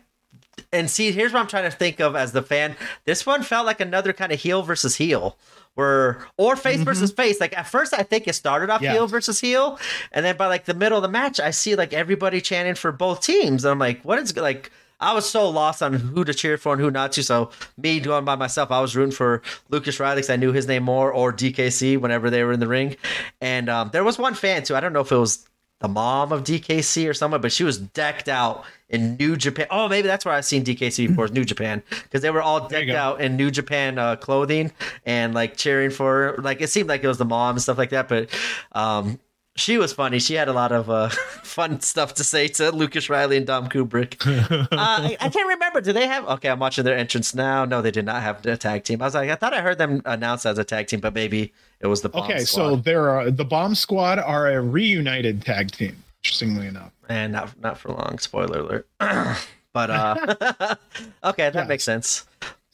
and see, here's what I'm trying to think of as the fan. This one felt like another kind of heel versus heel, where or face versus face. Like at first, I think it started off Yeah. heel versus heel, and then by like the middle of the match, I see like everybody chanting for both teams. And I'm like, what is like? I was so lost on who to cheer for and who not to. So me going by myself, I was rooting for Lucas Riley because I knew his name more, or DKC whenever they were in the ring. And um, there was one fan too. I don't know if it was the mom of DKC or someone, but she was decked out in New Japan. Oh, maybe that's where I've seen DKC before, is New Japan, because they were all decked out in New Japan uh, clothing and like cheering for. Like it seemed like it was the mom and stuff like that, but um, she was funny. She had a lot of uh, *laughs* fun stuff to say to Lucas Riley and Dom Kubrick. *laughs* uh, I, I, can't remember. Do they have? Okay, I'm watching their entrance now. No, they did not have a tag team. I was like, I thought I heard them announced as a tag team, but maybe it was the. Bomb okay, squad. so there are the Bomb Squad are a reunited tag team. Interestingly enough, and not not for long. Spoiler alert. *clears throat* but uh, *laughs* okay, that yeah. makes sense.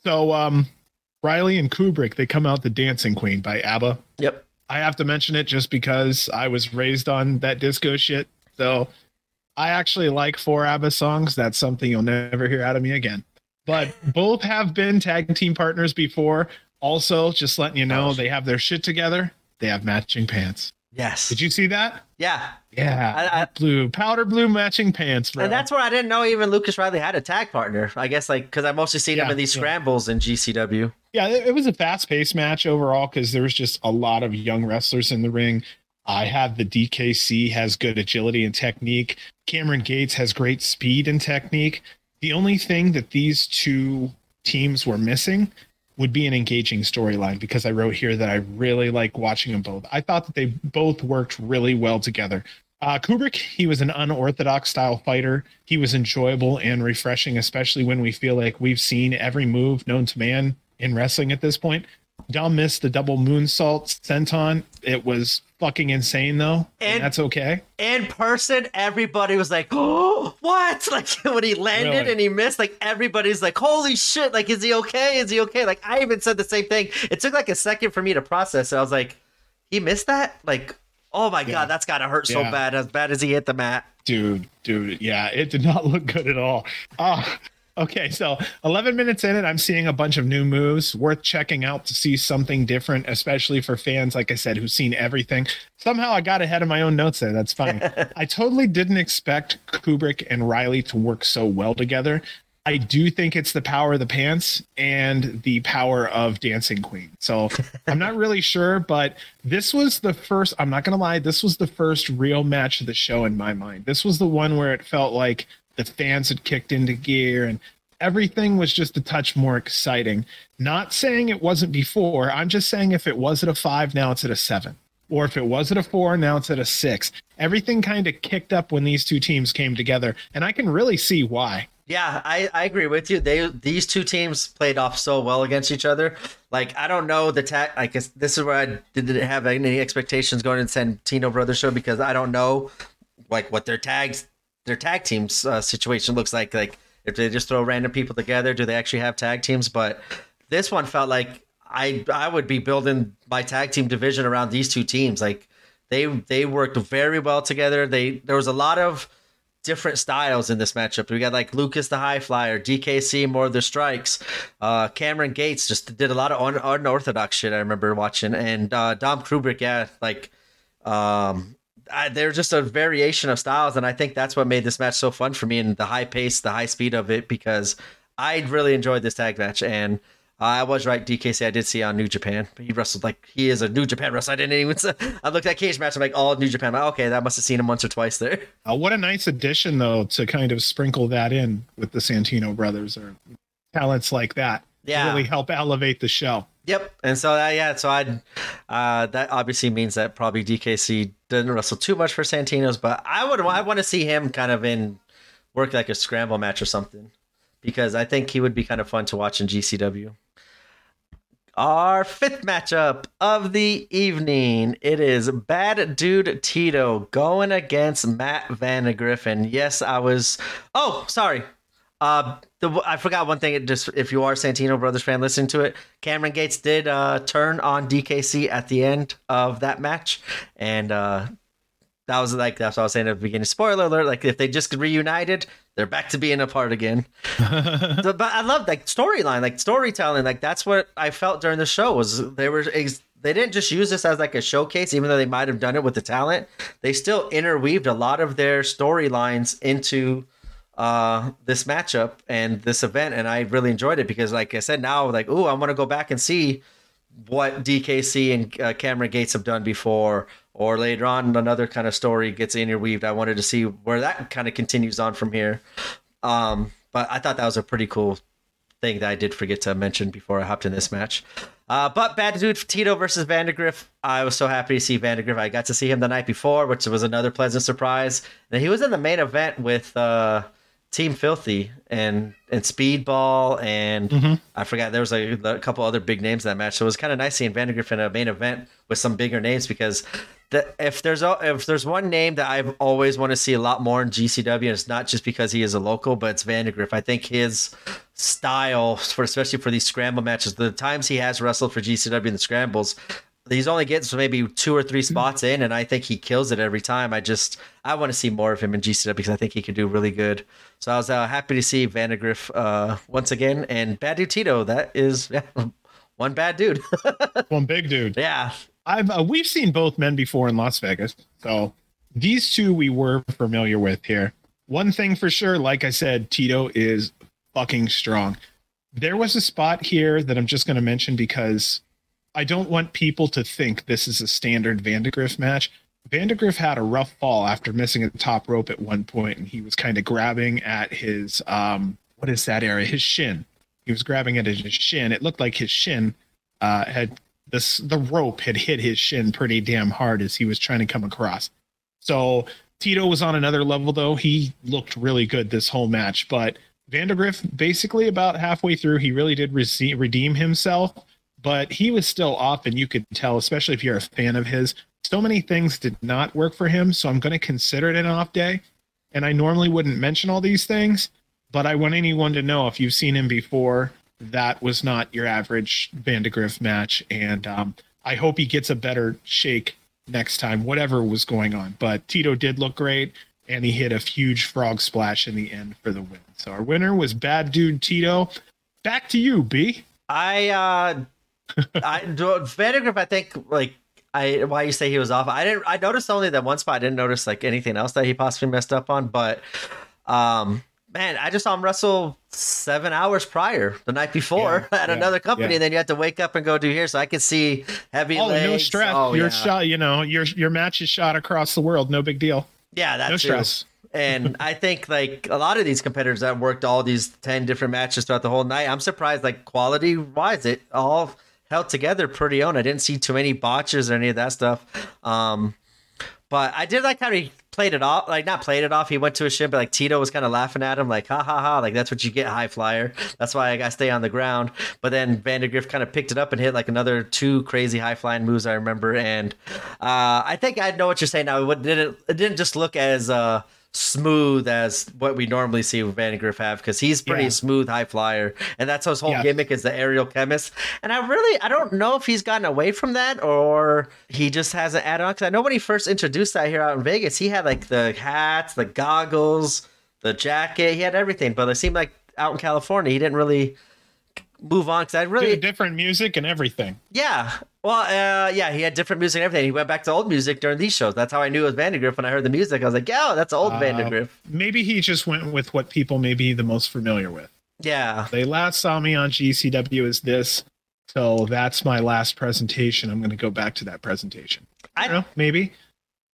So um, Riley and Kubrick they come out the Dancing Queen by ABBA. Yep. I have to mention it just because I was raised on that disco shit. So I actually like four ABBA songs. That's something you'll never hear out of me again. But *laughs* both have been tag team partners before. Also, just letting you know, they have their shit together. They have matching pants. Yes. Did you see that? Yeah. Yeah. I, I, blue, powder blue matching pants, bro. And that's where I didn't know even Lucas Riley had a tag partner. I guess like because I mostly seen yeah, him in these yeah. scrambles in GCW. Yeah, it, was a fast paced match overall because there was just a lot of young wrestlers in the ring. I have the DKC has good agility and technique. Cameron Gates has great speed and technique. The only thing that these two teams were missing would be an engaging storyline because I wrote here that I really like watching them both. I thought that they both worked really well together. Uh, Kubrick, he was an unorthodox style fighter. He was enjoyable and refreshing, especially when we feel like we've seen every move known to man in wrestling at this point. Dom missed the double moonsault senton. It was fucking insane though. And, and, that's okay. In person, everybody was like, "Oh, what?" *laughs* Like when he landed really? and he missed, like everybody's like, "Holy shit! Like, is he okay? Is he okay?" Like I even said the same thing. It took like a second for me to process it. I was like, "He missed that?" Like, oh my yeah. god, that's gotta hurt yeah. so bad. As bad as he hit the mat. Dude, dude, yeah, it did not *laughs* look good at all. Oh, Okay, so 11 minutes in it, I'm seeing a bunch of new moves worth checking out to see something different, especially for fans, like I said, who've seen everything. Somehow I got ahead of my own notes there. That's fine. *laughs* I totally didn't expect Kubrick and Riley to work so well together. I do think it's the power of the pants and the power of Dancing Queen. So *laughs* I'm not really sure, but this was the first, I'm not going to lie, this was the first real match of the show in my mind. This was the one where it felt like the fans had kicked into gear and everything was just a touch more exciting. Not saying it wasn't before. I'm just saying if it was at a five, now it's at a seven. Or if it was at a four, now it's at a six. Everything kind of kicked up when these two teams came together. And I can really see why. Yeah, I, I agree with you. They these two teams played off so well against each other. Like I don't know the tag. I guess this is where I didn't have any expectations going into Santino Brothers show because I don't know like what their tags their tag teams uh, situation looks like. Like if they just throw random people together, do they actually have tag teams? But this one felt like I I would be building my tag team division around these two teams. Like they they worked very well together. They there was a lot of different styles in this matchup. We got like Lucas the High Flyer, DKC more of the strikes. Uh, Cameron Gates just did a lot of un- unorthodox shit. I remember watching, and uh, Dom Kubrick, yeah, like um, I, they're just a variation of styles, and I think that's what made this match so fun for me and the high pace, the high speed of it, because I really enjoyed this tag match. And I was right, DKC. I did see on New Japan. He wrestled like he is a New Japan wrestler. I didn't even. Say, I looked at cage match. I'm like, all New Japan. Like, okay, that must have seen him once or twice there. Uh, what a nice addition, though, to kind of sprinkle that in with the Santino brothers or talents like that. Yeah, really help elevate the show. Yep. And so uh, yeah, so I uh, that obviously means that probably DKC didn't wrestle too much for Santino's, but I would I want to see him kind of in work like a scramble match or something because I think he would be kind of fun to watch in GCW. Our fifth matchup of the evening. It is Bad Dude Tito going against Matt Vandagriff. Yes, I was. Oh, sorry. Uh, the, I forgot one thing. Just if you are Santino Brothers fan, listening to it, Cameron Gates did uh, turn on DKC at the end of that match, and uh, that was like that's what I was saying at the beginning. Spoiler alert! Like if they just reunited, they're back to being apart again. *laughs* so, but I love like storyline, like storytelling. Like that's what I felt during the show was they were. They didn't just use this as like a showcase, even though they might have done it with the talent. They still interweaved a lot of their storylines into uh this matchup and this event and I really enjoyed it because like I said now like oh I want to go back and see what DKC and uh, Cameron Gates have done before, or later on another kind of story gets interweaved. I wanted to see where that kind of continues on from here. Um, but I thought that was a pretty cool thing that I did forget to mention before I hopped in this match. Uh, but bad dude Tito versus Vandagriff. I was so happy to see Vandagriff. I got to see him the night before, which was another pleasant surprise. And he was in the main event with uh, Team Filthy and and Speedball and Mm-hmm. I forgot there was a, a couple other big names in that match. So it was kind of nice seeing Vandagriff in a main event with some bigger names because the, if there's a, if there's one name that I've always want to see a lot more in GCW, and it's not just because he is a local, but it's Vandagriff. I think his style for especially for these scramble matches, the times he has wrestled for GCW in the scrambles, he's only getting gets maybe two or three spots in, and I think he kills it every time. I just I want to see more of him in GCW because I think he can do really good. So I was uh, happy to see Vandagriff uh, once again, and Bad Dude Tito. That is *laughs* yeah, one bad dude. *laughs* One big dude. yeah, I've uh, we've seen both men before in Las Vegas, so these two we were familiar with here. One thing for sure, like I said, Tito is fucking strong. There was a spot here that I'm just going to mention because I don't want people to think this is a standard Vandagriff match. Vandagriff had a rough fall after missing a top rope at one point, and he was kind of grabbing at his um, what is that area? His shin. He was grabbing at his shin. It looked like his shin uh, had this the rope had hit his shin pretty damn hard as he was trying to come across. So Tito was on another level though. He looked really good this whole match, but Vandagriff basically about halfway through, he really did rece- redeem himself, but he was still off, and you could tell, especially if you're a fan of his. So many things did not work for him, so I'm going to consider it an off day. And I normally wouldn't mention all these things, but I want anyone to know if you've seen him before, that was not your average Vandagriff match. And um, I hope he gets a better shake next time, whatever was going on. But Tito did look great, and he hit a huge frog splash in the end for the win. So our winner was Bad Dude Tito. Back to you, B. I uh I Vandagriff I think like I why you say he was off. I didn't I noticed only that one spot. I didn't notice like anything else that he possibly messed up on, but um man, I just saw him wrestle seven hours prior the night before Yeah, *laughs* at yeah, another company, yeah. and then you had to wake up and go do here. So I could see heavy Oh, legs. no stress. Oh, your yeah. shot, you know, your your match is shot across the world. No big deal. Yeah, that's No stress. and *laughs* I think like a lot of these competitors that worked all these ten different matches throughout the whole night, I'm surprised like quality wise, it all held together pretty on. I didn't see too many botches or any of that stuff. Um, but I did like how he played it off, like not played it off. He went to a ship, but like Tito was kind of laughing at him, like ha ha ha, like that's what you get, high flyer. That's why I got stay on the ground. But then Vandagriff kind of picked it up and hit like another two crazy high flying moves I remember. And uh, I think I know what you're saying now. It didn't it didn't just look as uh, smooth as what we normally see with Vandagriff have because he's pretty Yeah. smooth high flyer, and that's his whole Yeah. gimmick is the aerial chemist. And I really I don't know if he's gotten away from that or he just hasn't added on. Because I know when he first introduced that here out in Vegas, he had like the hats, the goggles, the jacket, he had everything. But it seemed like out in California, he didn't really move on because I really different music and everything. yeah. Well, uh, yeah, he had different music and everything. He went back to old music during these shows. That's how I knew it was Vandagriff when I heard the music. I was like, yeah, that's old Uh, Vandagriff. Maybe he just went with what people may be the most familiar with. Yeah. They last saw me on GCW as this, so that's my last presentation. I'm going to go back to that presentation. I don't know, maybe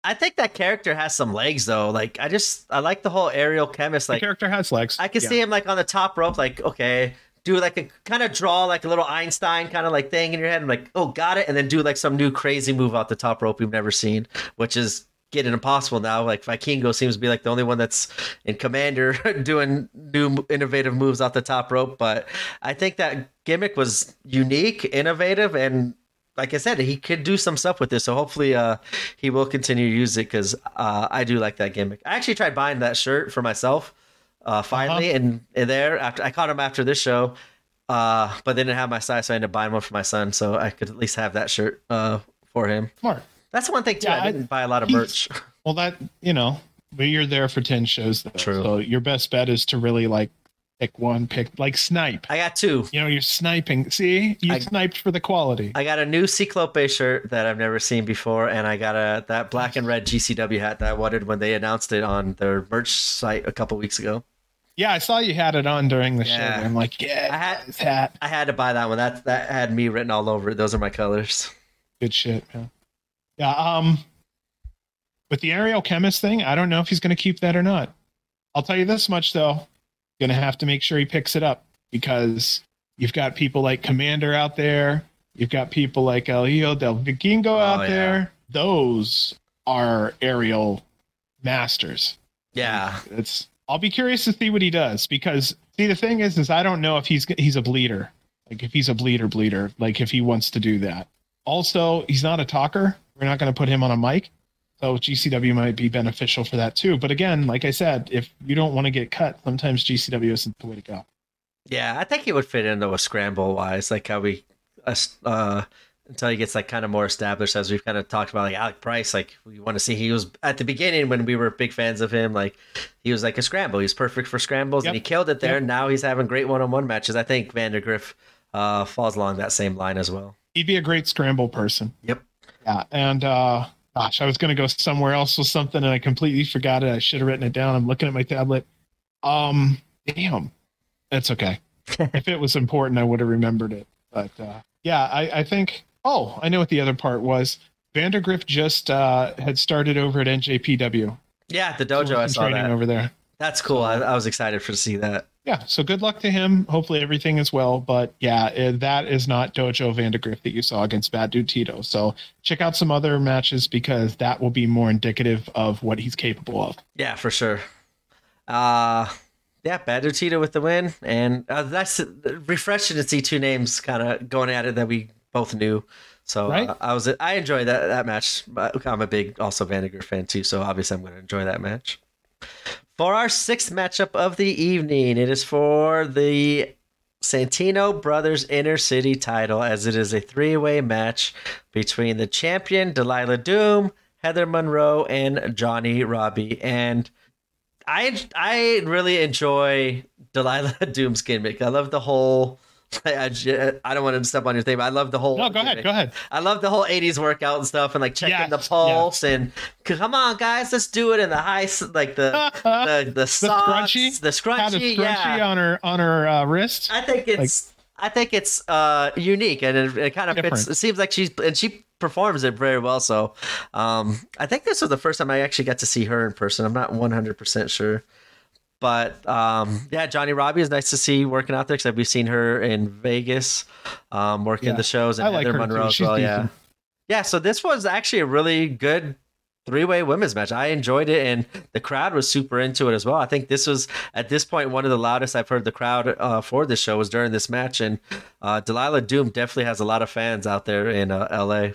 I think that character has some legs though. Like I just I like the whole aerial chemist. the Like character has legs. I can Yeah. see him like on the top rope, like okay, do like a kind of draw like a little Einstein kind of like thing in your head. I'm like, oh, got it, and then do like some new crazy move out the top rope we've never seen, which is getting impossible now. Like Vikingo seems to be like the only one that's in Komander *laughs* doing new innovative moves off the top rope. But I think that gimmick was unique, innovative, and like I said, he could do some stuff with this. So hopefully, uh, he will continue to use it because uh, I do like that gimmick. I actually tried buying that shirt for myself. Uh, finally, and, and there after I caught him after this show, uh, but they didn't have my size, so I ended up buying one for my son, so I could at least have that shirt uh, for him. Smart. That's one thing too. Yeah, I I- didn't buy a lot of merch. *laughs* Well, that you know, but you're there for ten shows. Though, True. So your best bet is to really like pick one, pick like snipe. I got two. You know, you're sniping. See, you I- sniped for the quality. I got a new Cyclope shirt that I've never seen before, and I got a that black and red GCW hat that I wanted when they announced it on their merch site a couple weeks ago. Yeah, I saw you had it on during the Yeah. show. I'm like, yeah, I had- his hat. I had to buy that one. That that had me written all over it. Those are my colors. Good shit, man. Yeah. Um, with the aerial Chemist thing, I don't know if he's going to keep that or not. I'll tell you this much though, going to have to make sure he picks it up because you've got people like Komander out there. You've got people like El Hijo del Vikingo out Oh, yeah. there. Those are aerial masters. Yeah. It's. I'll be curious to see what he does because see the thing is is I don't know if he's he's a bleeder. Like if he's a bleeder bleeder, like if he wants to do that. Also, he's not a talker. We're not going to put him on a mic. So GCW might be beneficial for that too. But again, like I said, if you don't want to get cut, sometimes GCW isn't the way to go. Yeah, I think he would fit into a scramble wise, like how we, uh, uh, until he gets like kind of more established, as we've kind of talked about, like Alec Price. Like we want to see he was at the beginning when we were big fans of him. Like he was like a scramble. He's perfect for scrambles, Yep. and he killed it there. Yep. Now he's having great one on one matches. I think Vandagriff uh, falls along that same line as well. He'd be a great scramble person. Yep. Yeah. And uh gosh, I was gonna go somewhere else with something and I completely forgot it. I should have written it down. I'm looking at my tablet. Um damn. That's okay. *laughs* if it was important, I would have remembered it. But uh yeah, I, I think oh, I know what the other part was. Vandagriff just uh had started over at NJPW. Yeah, the dojo. I saw training that. over there. That's cool. I, I was excited for to see that. Yeah, so good luck to him. Hopefully everything is well. But yeah, eh, that is not Dojo Vandagriff that you saw against Bad Dude Tito. So check out some other matches because that will be more indicative of what he's capable of. Yeah, for sure. Uh yeah, Bad Tito with the win, and uh, that's refreshing to see two names kind of going at it that we both knew. So Right. uh, I was I enjoyed that that match. I'm a big also Vandagriff fan too, so obviously I'm going to enjoy that match. For our sixth matchup of the evening, it is for the Santino Brothers Inner City title, as it is a three way match between the champion Delilah Doom, Heather Monroe, and Johnnie Robbie. And I I really enjoy Delilah *laughs* Doom's gimmick. I love the whole. *laughs* I, don't want to step on your thing, but I love the whole. No, go ahead, go ahead. I love the whole '80s workout and stuff, and like checking Yes, the pulse and come on, guys, let's do it in the high, like the the *laughs* the, socks, scrunchie? the scrunchie, Had a scrunchie yeah. on her on her uh, wrist. I think it's I think it's uh unique and it, it kind of fits. It seems like she's and she performs it very well. So um I think this was the first time I actually got to see her in person. I'm not 100 percent sure. But um, yeah, Johnnie Robbie is nice to see working out there because we've seen her in Vegas, um, working Yeah, the shows, and I like Heather. Monroe as She's well. Yeah, yeah. So this was actually a really good three-way women's match. I enjoyed it, and the crowd was super into it as well. I think this was at this point one of the loudest I've heard the crowd uh, for this show was during this match, and uh, Delilah Doom definitely has a lot of fans out there in uh, LA.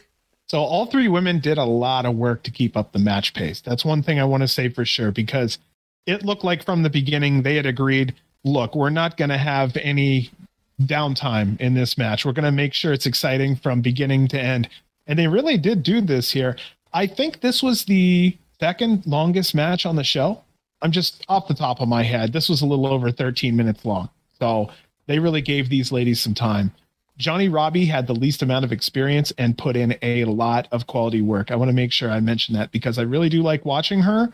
So all three women did a lot of work to keep up the match pace. That's one thing I want to say for sure because it looked like from the beginning they had agreed, look, we're not going to have any downtime in this match. We're going to make sure it's exciting from beginning to end. And they really did do this here. I think this was the second longest match on the show. I'm just off the top of my head. This was a little over 13 minutes long. So they really gave these ladies some time. Johnnie Robbie had the least amount of experience and put in a lot of quality work. I want to make sure I mention that because I really do like watching her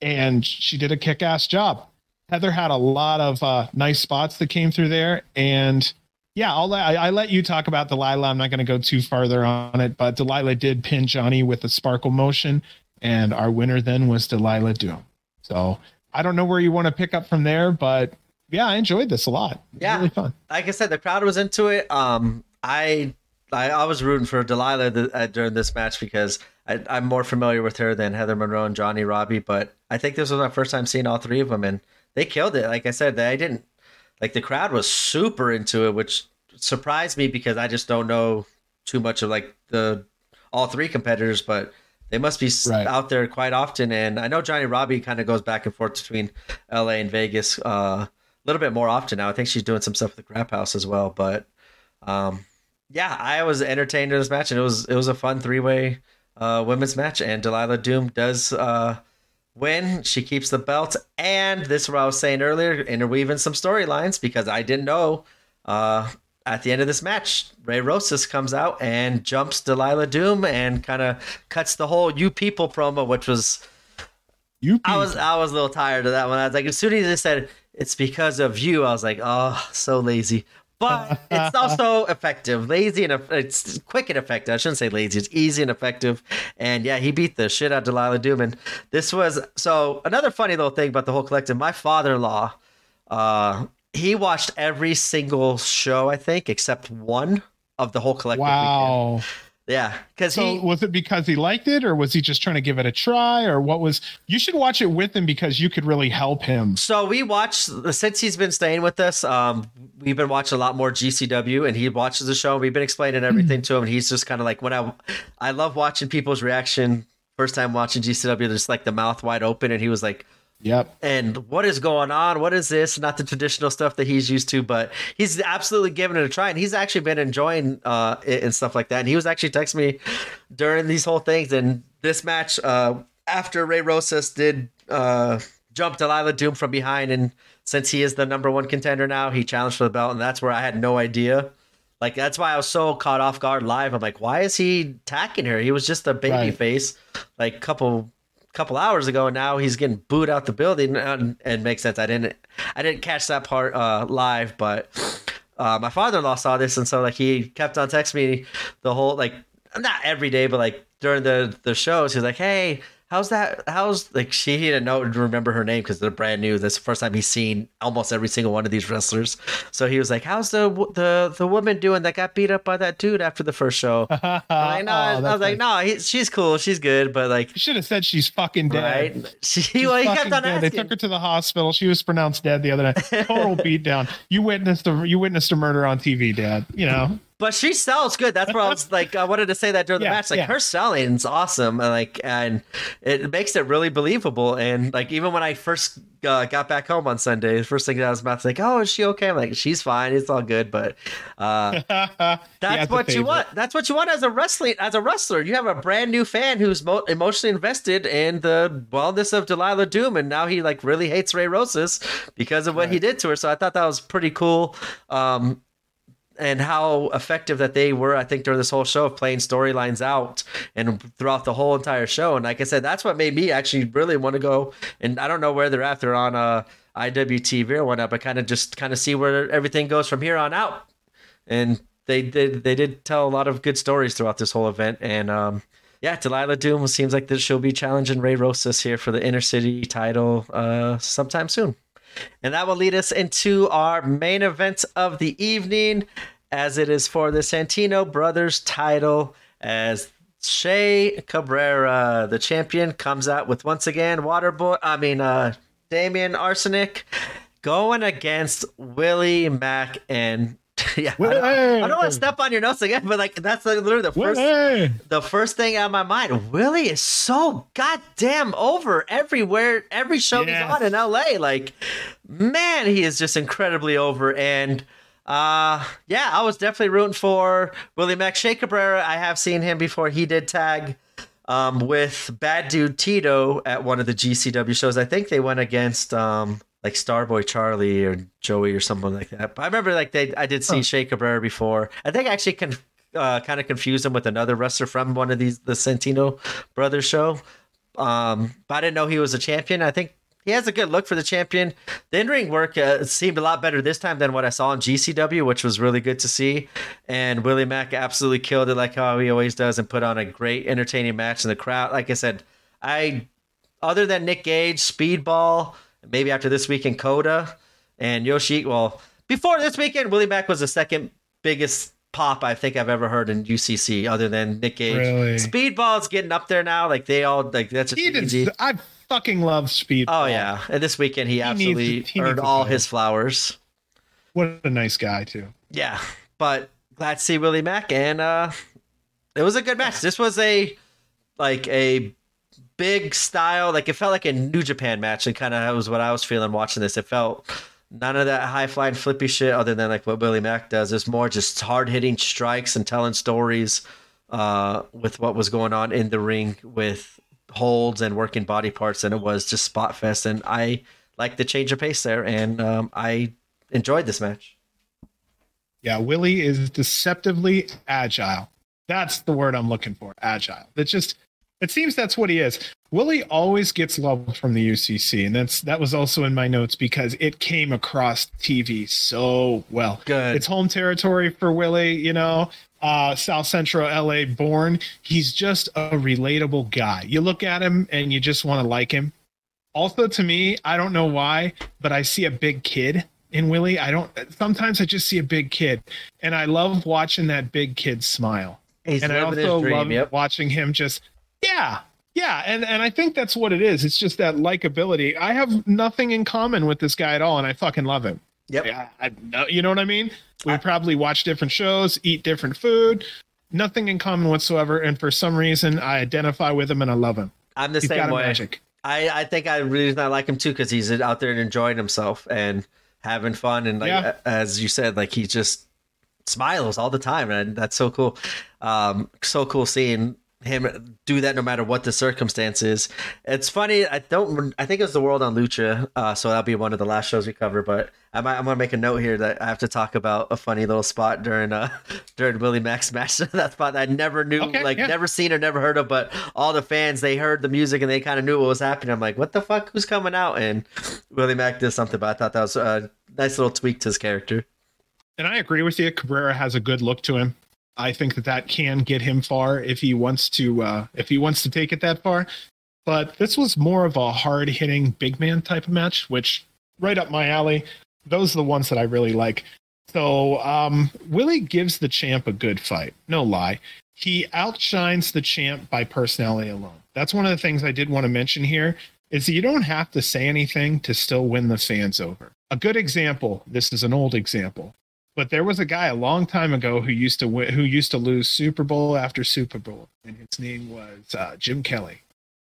and she did a kick ass job. Heather had a lot of uh, nice spots that came through there. And yeah, I'll let, I, I let you talk about Delilah. I'm not going to go too farther on it, but Delilah did pin Johnnie with a sparkle motion. And our winner then was Delilah Doom. So I don't know where you want to pick up from there, but yeah, I enjoyed this a lot. Yeah. Really fun. like I said, the crowd was into it. Um, I I, I was rooting for Delilah th- uh, during this match because I, I'm more familiar with her than Heather Monroe and Johnnie Robbie. But I think this was my first time seeing all three of them, and they killed it. Like I said, they I didn't like the crowd was super into it, which surprised me because I just don't know too much of like the all three competitors, but. They must be Right. out there quite often, and I know Johnnie Robbie kind of goes back and forth between L.A. and Vegas uh, a little bit more often now. I think she's doing some stuff with the Grap House as well. But um, yeah, I was entertained in this match, and it was it was a fun three way uh, women's match. And Delilah Doom does uh, win. She keeps the belt, and this is what I was saying earlier, interweaving some storylines because I didn't know. Uh, at the end of this match, Ray Rosas comes out and jumps Delilah Doom and kind of cuts the whole "you people" promo, which was You I was I was a little tired of that one. I was like, as soon as they said it's because of you. I was like, oh, so lazy. But *laughs* it's also effective, lazy and it's quick and effective. I shouldn't say lazy; it's easy and effective. And yeah, he beat the shit out of Delilah Doom. And this was so another funny little thing about the whole collective. My father-in-law, uh, he watched every single show I think except one of the whole collective. Wow. Weekend. Yeah, because so he was it because he liked it, or was he just trying to give it a try, or what was? You should watch it with him because you could really help him. So we watched since he's been staying with us. Um, we've been watching a lot more GCW, and he watches the show. We've been explaining everything to him, and he's just kind of like when I, I love watching people's reaction. First time watching GCW, just like the mouth wide open, and he was like, Yep. And what is going on? What is this? Not the traditional stuff that he's used to, but he's absolutely giving it a try. And he's actually been enjoying uh, it and stuff like that. And he was actually texting me during these whole things. And this match, uh, after Ray Rosas did uh, jump Delilah Doom from behind, and since he is the number one contender now, he challenged for the belt. And that's where I had no idea. Like that's why I was so caught off guard live. I'm like, why is he attacking her? He was just a baby right. face, like couple couple hours ago. And now he's getting booed out the building, and, and makes sense. I didn't I didn't catch that part uh, live, but uh, my father in law saw this, and so like he kept on texting me the whole like not every day, but like during the the shows, he's like, "Hey, how's that? How's like she didn't know to remember her name because they're brand new. That's the first time he's seen almost every single one of these wrestlers. So he was like, "How's the the the woman doing that got beat up by that dude after the first show?" *laughs* Oh, like, no, oh, I was like, "No, he, she's cool, she's good, but like, you should have said she's fucking dead." Right? She, *laughs* well, he kept on dead. They took her to the hospital. She was pronounced dead the other night. Total *laughs* beatdown. You witnessed a you witnessed a murder on TV, Dad. You know. But she sells good. That's where I was *laughs* like, I wanted to say that during the match. Like yeah. her selling's awesome, and like, and it makes it really believable. And like, even when I first uh, got back home on Sunday, the first thing that I was about to like, oh, is she okay? I'm like, she's fine. It's all good. But uh, *laughs* that's what you want. That's what you want as a wrestling as a wrestler. You have a brand new fan who's mo- emotionally invested in the wellness of Delilah Doom, and now he like really hates Ray Rosas because of what right. he did to her. So I thought that was pretty cool. Um, and how effective that they were, I think, during this whole show of playing storylines out and throughout the whole entire show. And like I said, that's what made me actually really want to go. And I don't know where they're at. They're on uh, IWTV or whatnot, but kind of just kind of see where everything goes from here on out. And they did they did tell a lot of good stories throughout this whole event. And um, yeah, Delilah Doom seems like she'll be challenging Ray Rosas here for the inner city title uh, sometime soon. And that will lead us into our main event of the evening, as it is for the Santino Brothers title, as Che Cabrera, the champion, comes out with once again Waterboy. I mean, uh, Damien Arsenic going against Willie Mack and *laughs* yeah, I don't, I don't, want to step on your notes again, but like that's literally the first the first thing out of my mind. Willie is so goddamn over everywhere, every show yeah. he's on in LA. Like, man, he is just incredibly over. And uh yeah, I was definitely rooting for Willie Mack. Che Cabrera, I have seen him before. He did tag um with Bad Dude Tito at one of the GCW shows. I think they went against um like Starboy Charlie or Joey or someone like that. But I remember like they I did see huh. Che Cabrera before. I think I actually can uh, kind of confused him with another wrestler from one of these the Santino brothers show. Um, but I didn't know he was a champion. I think he has a good look for the champion. The in ring work uh, seemed a lot better this time than what I saw in GCW, which was really good to see. And Willie Mack absolutely killed it like how he always does and put on a great entertaining match in the crowd. Like I said, I other than Nick Gage, Speedball, maybe after this weekend, Kota and Yoshi. Well, before this weekend, Willie Mack was the second biggest pop I think I've ever heard in UCC, other than Nick Gage. Really? Speedball's getting up there now. Like they all like that's just easy. I fucking love Speedball. Oh yeah, and this weekend he, he absolutely needs, he earned all his flowers. What a nice guy too. Yeah, but glad to see Willie Mack, and uh, it was a good match. This was a like a big style. Like it felt like a New Japan match, and kind of was what I was feeling watching this. It felt none of that high flying flippy shit, other than like what Willie Mack does. It's more just hard hitting strikes and telling stories uh, with what was going on in the ring with holds and working body parts, and it was just spot fest. And I like the change of pace there, and um, I enjoyed this match. Yeah, Willie is deceptively agile. That's the word I'm looking for. Agile. It's just It seems that's what he is. Willie always gets love from the UCC, and that's that was also in my notes because it came across TV so well. Good. It's home territory for Willie, you know. Uh, South Central LA born. He's just a relatable guy. You look at him and you just want to like him. Also, to me, I don't know why, but I see a big kid in Willie. I don't. Sometimes I just see a big kid, and I love watching that big kid smile. He's and I also dream. love Yep. watching him just yeah. Yeah. And and i think that's what it is. It's just that likability. I have nothing in common with this guy at all and i fucking love him. Yep. yeah I, you know what i mean? We probably watch different shows eat different food. Nothing in common whatsoever and for some reason i identify with him and i love him. I'm the he's same got way. magic. I, I think I really not like him too because he's out there and enjoying himself and having fun and like Yeah. as you said, like he just smiles all the time and that's so cool. Um, so cool seeing him do that no matter what the circumstances. It's funny. I don't. I think it was the World on Lucha, uh, so that'll be one of the last shows we cover. But I might, I'm gonna make a note here that I have to talk about a funny little spot during uh *laughs* during Willie Mack's match. *laughs* that spot that I never knew, Okay, like yeah. never seen or never heard of, but all the fans they heard the music and they kind of knew what was happening. I'm like, what the fuck? Who's coming out? And Willie Mack did something, but I thought that was a nice little tweak to his character. and i agree with you cabrera has a good look to him i think that that can get him far if he wants to uh if he wants to take it that far. But this was more of a hard hitting big man type of match which right up my alley. Those are the ones that i really like. So um willie gives the champ a good fight. No lie. He outshines the champ by personality alone. That's one of the things i did want to mention here is that you don't have to say anything to still win the fans over. A good example this is an old example but there was a guy a long time ago who used to win, who used to lose Super Bowl after Super Bowl, and his name was uh, Jim Kelly,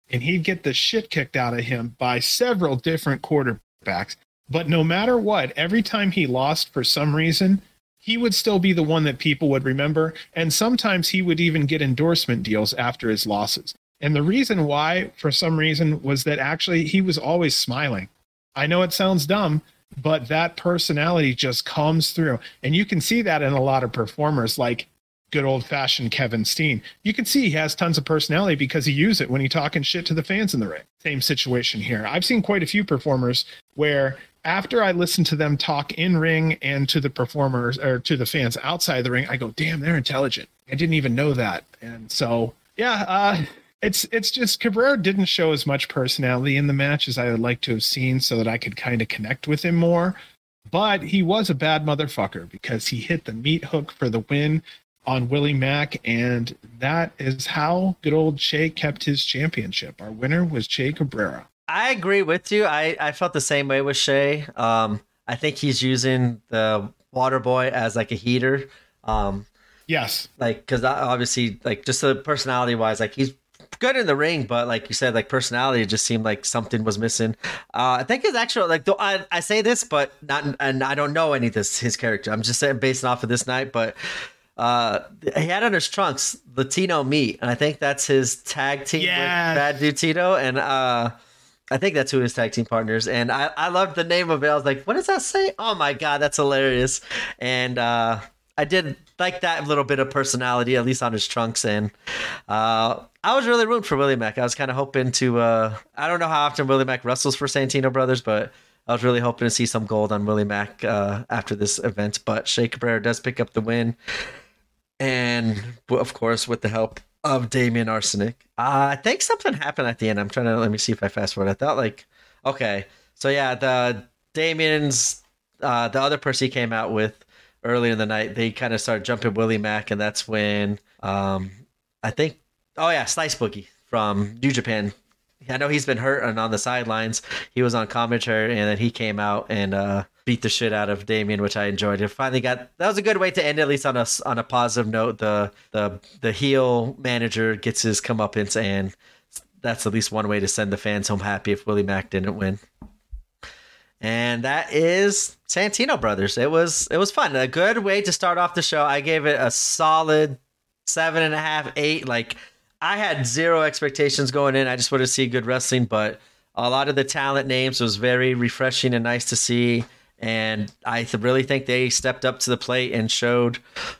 and he'd get the shit kicked out of him by several different quarterbacks. But no matter what, every time he lost for some reason, he would still be the one that people would remember, and sometimes he would even get endorsement deals after his losses. And the reason why, for some reason, was that actually he was always smiling. I know it sounds dumb, but that personality just comes through. And you can see that in a lot of performers like good old fashioned Kevin Steen. You can see he has tons of personality because he uses it when he's talking shit to the fans in the ring. Same situation here. I've seen quite a few performers where after I listen to them talk in ring and to the performers or to the fans outside the ring, I go, damn, they're intelligent. I didn't even know that. And so, yeah, uh, it's it's just Cabrera didn't show as much personality in the match as I would like to have seen so that I could kind of connect with him more. But he was a bad motherfucker because he hit the meat hook for the win on Willie Mack, and that is how good old Che kept his championship. Our winner was Che Cabrera. I agree with you. I, I felt the same way with Che. Um, I think he's using the water boy as like a heater. Um, Yes. like because obviously like just the personality wise like he's good in the ring but like you said like personality it just seemed like something was missing uh i think his actual like though I, I say this but not and i don't know any of this his character i'm just saying based off of this night but uh he had on his trunks latino meat and i think that's his tag team Yes. with bad dude tito and uh I think that's who his tag team partners, and I, I loved the name of it. I was like, "What does that say?" Oh my god, that's hilarious! And uh, I did like that little bit of personality, at least on his trunks. And uh, I was really rooting for Willie Mack. I was kind of hoping to. Uh, I don't know how often Willie Mack wrestles for Santino Brothers, but I was really hoping to see some gold on Willie Mack uh, after this event. But Che Cabrera does pick up the win, and of course, with the help of Damien Arsenic. Uh, I think something happened at the end. I'm trying to let me see if I fast forward. I thought like, okay, so yeah, the Damien's uh, the other person he came out with earlier in the night. They kind of started jumping Willie Mack, and that's when um, I think, oh yeah, Slice Boogie from New Japan. I know he's been hurt and on the sidelines. He was on commentary, and then he came out and uh, beat the shit out of Damien, which I enjoyed. It finally got that was a good way to end, at least on a on a positive note. The the the heel manager gets his comeuppance, and that's at least one way to send the fans home happy if Willie Mack didn't win. And that is Santino Brothers. It was it was fun. A good way to start off the show. I gave it a solid seven and a half, eight. Like I had zero expectations going in. I just wanted to see good wrestling, but a lot of the talent names was very refreshing and nice to see. And I really think they stepped up to the plate and showed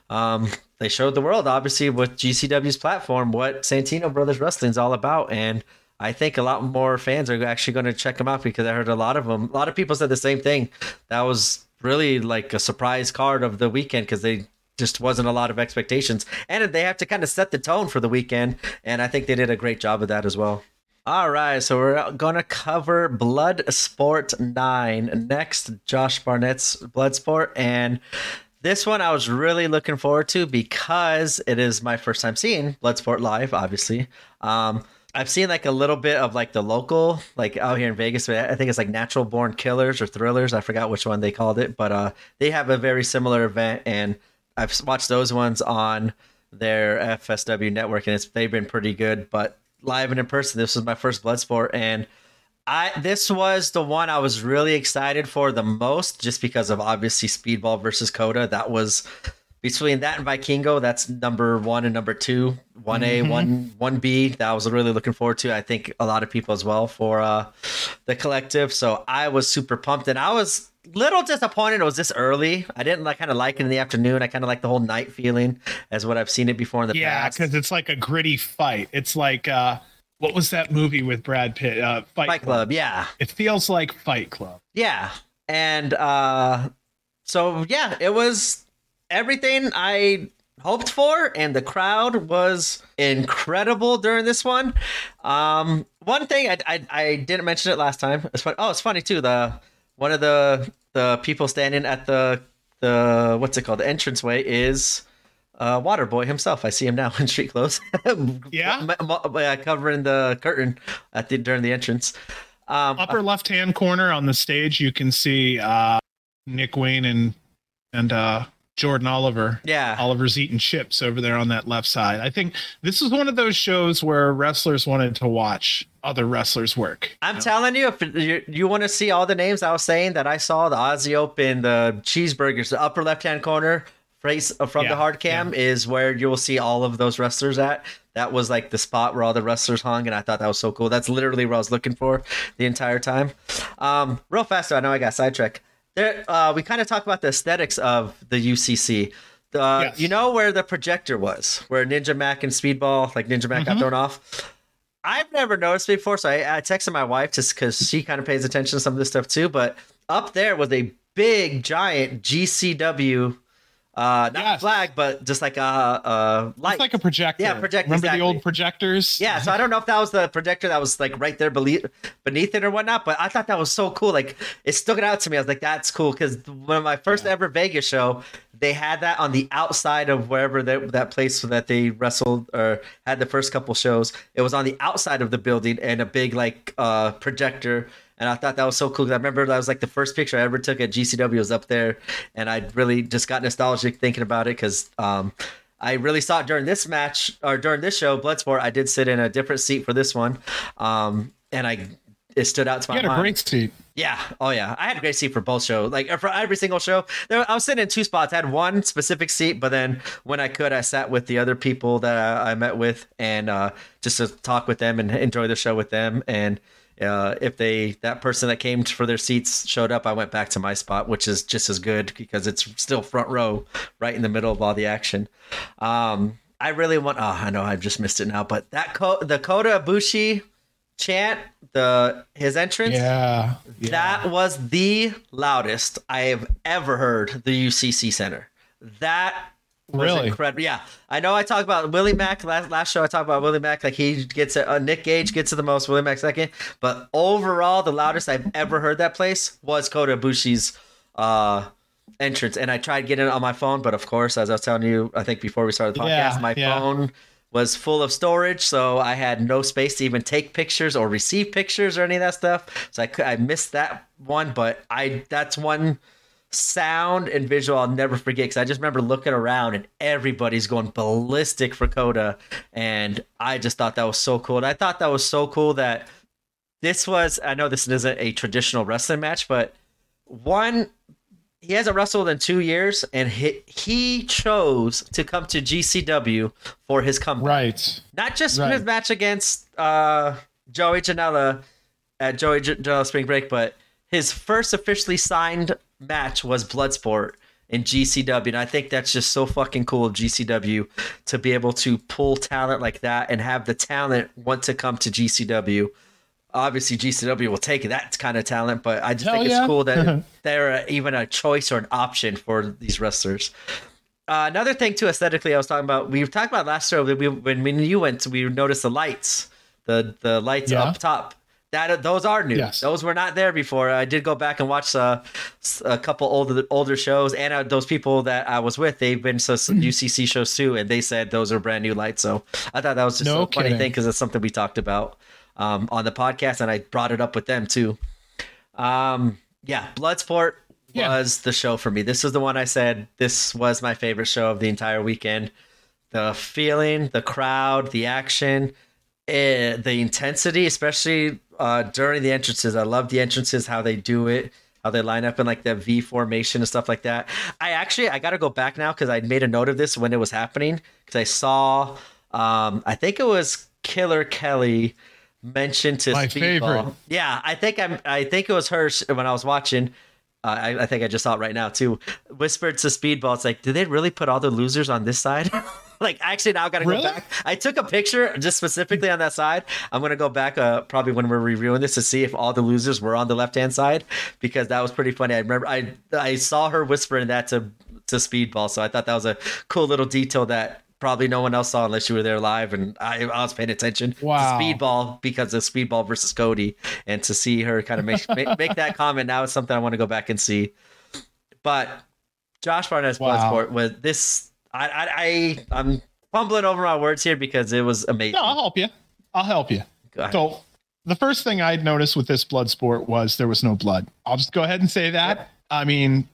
um, they showed the world, obviously, with GCW's platform, what Santino Brothers Wrestling is all about. And I think a lot more fans are actually going to check them out because I heard a lot of them. A lot of people said the same thing. That was really like a surprise card of the weekend because they just wasn't a lot of expectations, and they have to kind of set the tone for the weekend. And I think they did a great job of that as well. All right, so we're gonna cover Blood Sport Nine next. Josh Barnett's Blood Sport, and this one I was really looking forward to because it is my first time seeing Bloodsport live. Obviously, um, I've seen like a little bit of like the local, like out here in Vegas. I think it's like Natural Born Killers or Thrillers. I forgot which one they called it, but uh, they have a very similar event, and I've watched those ones on their FSW network, and it's they've been pretty good. But live and in person, this was my first Bloodsport, and I this was the one I was really excited for the most, just because of obviously Speedball versus Kota. That was between that and Vikingo. That's number one and number two, one A, Mm-hmm. one one B. That I was really looking forward to. I think a lot of people as well for uh, the collective. So I was super pumped, and I was little disappointed it was this early. I didn't like kind of like it in the afternoon. I kind of like the whole night feeling as what I've seen it before in the Yeah, past. because it's like a gritty fight. It's like uh what was that movie with Brad Pitt? Uh Fight, Fight Club, yeah. It feels like Fight Club. Yeah. And uh so yeah, it was everything I hoped for and the crowd was incredible during this one. Um one thing I I, I didn't mention it last time. It's fun. Oh, it's funny too. The one of the the people standing at the the what's it called? The entranceway is uh, Waterboy himself. I see him now *laughs* in street clothes. *laughs* Yeah? Covering the curtain at the during the entrance. Um, Upper left hand corner on the stage, you can see uh Nick Wayne and and uh Jordan Oliver. yeah, Oliver's eating chips over there on that left side. I think this is one of those shows where wrestlers wanted to watch other wrestlers work. I'm telling you, if you, you want to see all the names I was saying that I saw, the Aussie Open, the cheeseburgers, the upper left hand corner face uh, from the Yeah, hard cam is where you will see all of those wrestlers at. That was like the spot where all the wrestlers hung, and I thought that was so cool. That's literally what I was looking for the entire time. Um, real fast, though, I know I got sidetracked. There, uh, we kind of talked about the aesthetics of the UCC. The, Yes. You know where the projector was, where Ninja Mac and Speedball, like Ninja Mac, got Mhm. thrown off. I've never noticed before, so I, I texted my wife just because she kind of pays attention to some of this stuff too. But up there was a big, giant GCW, uh, not Yes. flag, but just like a, a light. It's like a projector. Yeah, projector, Remember exactly. the old projectors? Yeah, so I don't know if that was the projector that was like right there beneath, beneath it or whatnot, but I thought that was so cool. Like it stuck out to me. I was like, that's cool because one of my first ever Vegas show, they had that on the outside of wherever that that place that they wrestled or had the first couple shows. It was on the outside of the building and a big like uh projector. And I thought that was so cool. I remember that was like the first picture I ever took at GCW was up there, and I really just got nostalgic thinking about it because um, I really saw it during this match or during this show, Bloodsport. I did sit in a different seat for this one, um, and I it stood out to You my had a mind. great seat. Yeah. Oh yeah. I had a great seat for both shows. Like for every single show, there, I was sitting in two spots. I had one specific seat, but then when I could, I sat with the other people that I, I met with and uh, just to talk with them and enjoy the show with them. And uh, if they that person that came for their seats showed up, I went back to my spot, which is just as good because it's still front row, right in the middle of all the action. Um, I really want. Oh, I know I've just missed it now, but that co- the Kota Ibushi chant, the his entrance. Yeah. yeah. That was the loudest I have ever heard the UCC Center. That Really? incredible. Yeah, I know. I talked about Willie Mack last last show. I talked about Willie Mack like he gets it. Uh, Nick Gage gets it the most. Willie Mack second, but overall, the loudest I've ever heard that place was Kota Ibushi's uh, entrance. And I tried getting it on my phone, but of course, as I was telling you, I think before we started the podcast, Yeah, my yeah. phone was full of storage, so I had no space to even take pictures or receive pictures or any of that stuff. So I could, I missed that one, but I that's one sound and visual I'll never forget because I just remember looking around and everybody's going ballistic for Kota, and I just thought that was so cool. And I thought that was so cool that this was. I know this isn't a traditional wrestling match, but one he hasn't wrestled in two years, and he, he chose to come to GCW for his comeback. Right. Not just Right. his match against uh, Joey Janela at Joey Janela Spring Break, but his first officially signed match was Bloodsport in GCW. And I think that's just so fucking cool of GCW to be able to pull talent like that and have the talent want to come to GCW. Obviously, GCW will take that kind of talent, but I just Hell think it's cool that *laughs* they're even a choice or an option for these wrestlers. Uh, another thing too, aesthetically, I was talking about. We were talking about last show that we when when you went, we noticed the lights, the the lights Yeah. up top. That those are new. Yes. Those were not there before. I did go back and watch uh, s- a couple older older shows, and uh, those people that I was with, they've been to some UCC shows too, and they said those are brand new lights. So I thought that was just No a funny thing because it's something we talked about um, on the podcast, and I brought it up with them too. Um, yeah, Bloodsport Yeah. was the show for me. This was the one I said this was my favorite show of the entire weekend. The feeling, the crowd, the action, eh, the intensity, especially uh, during the entrances. I love the entrances, how they do it, how they line up in like the V formation and stuff like that. I actually I got to go back now because I made a note of this when it was happening because I saw, um, I think it was Killer Kelly mentioned to My Speedball. favorite. Yeah, I think I'm. I think it was her when I was watching. Uh, I, I think I just saw it right now too. Whispered to Speedball, it's like, did they really put all the losers on this side? *laughs* *laughs* like, actually, now I gotta Really? go back. I took a picture just specifically on that side. I'm gonna go back uh, probably when we're reviewing this to see if all the losers were on the left hand side because that was pretty funny. I remember I I saw her whispering that to to Speedball, so I thought that was a cool little detail that probably no one else saw unless you were there live and I, I was paying attention Wow. to Speedball because of Speedball versus Kota and to see her kind of make make, make that comment now is something I want to go back and see. But Josh Barnett's Wow. Bloodsport was this I I, I I'm fumbling over my words here because it was amazing. No, I'll help you. I'll help you. So the first thing I'd noticed with this blood sport was there was no blood. I'll just go ahead and say that. I mean,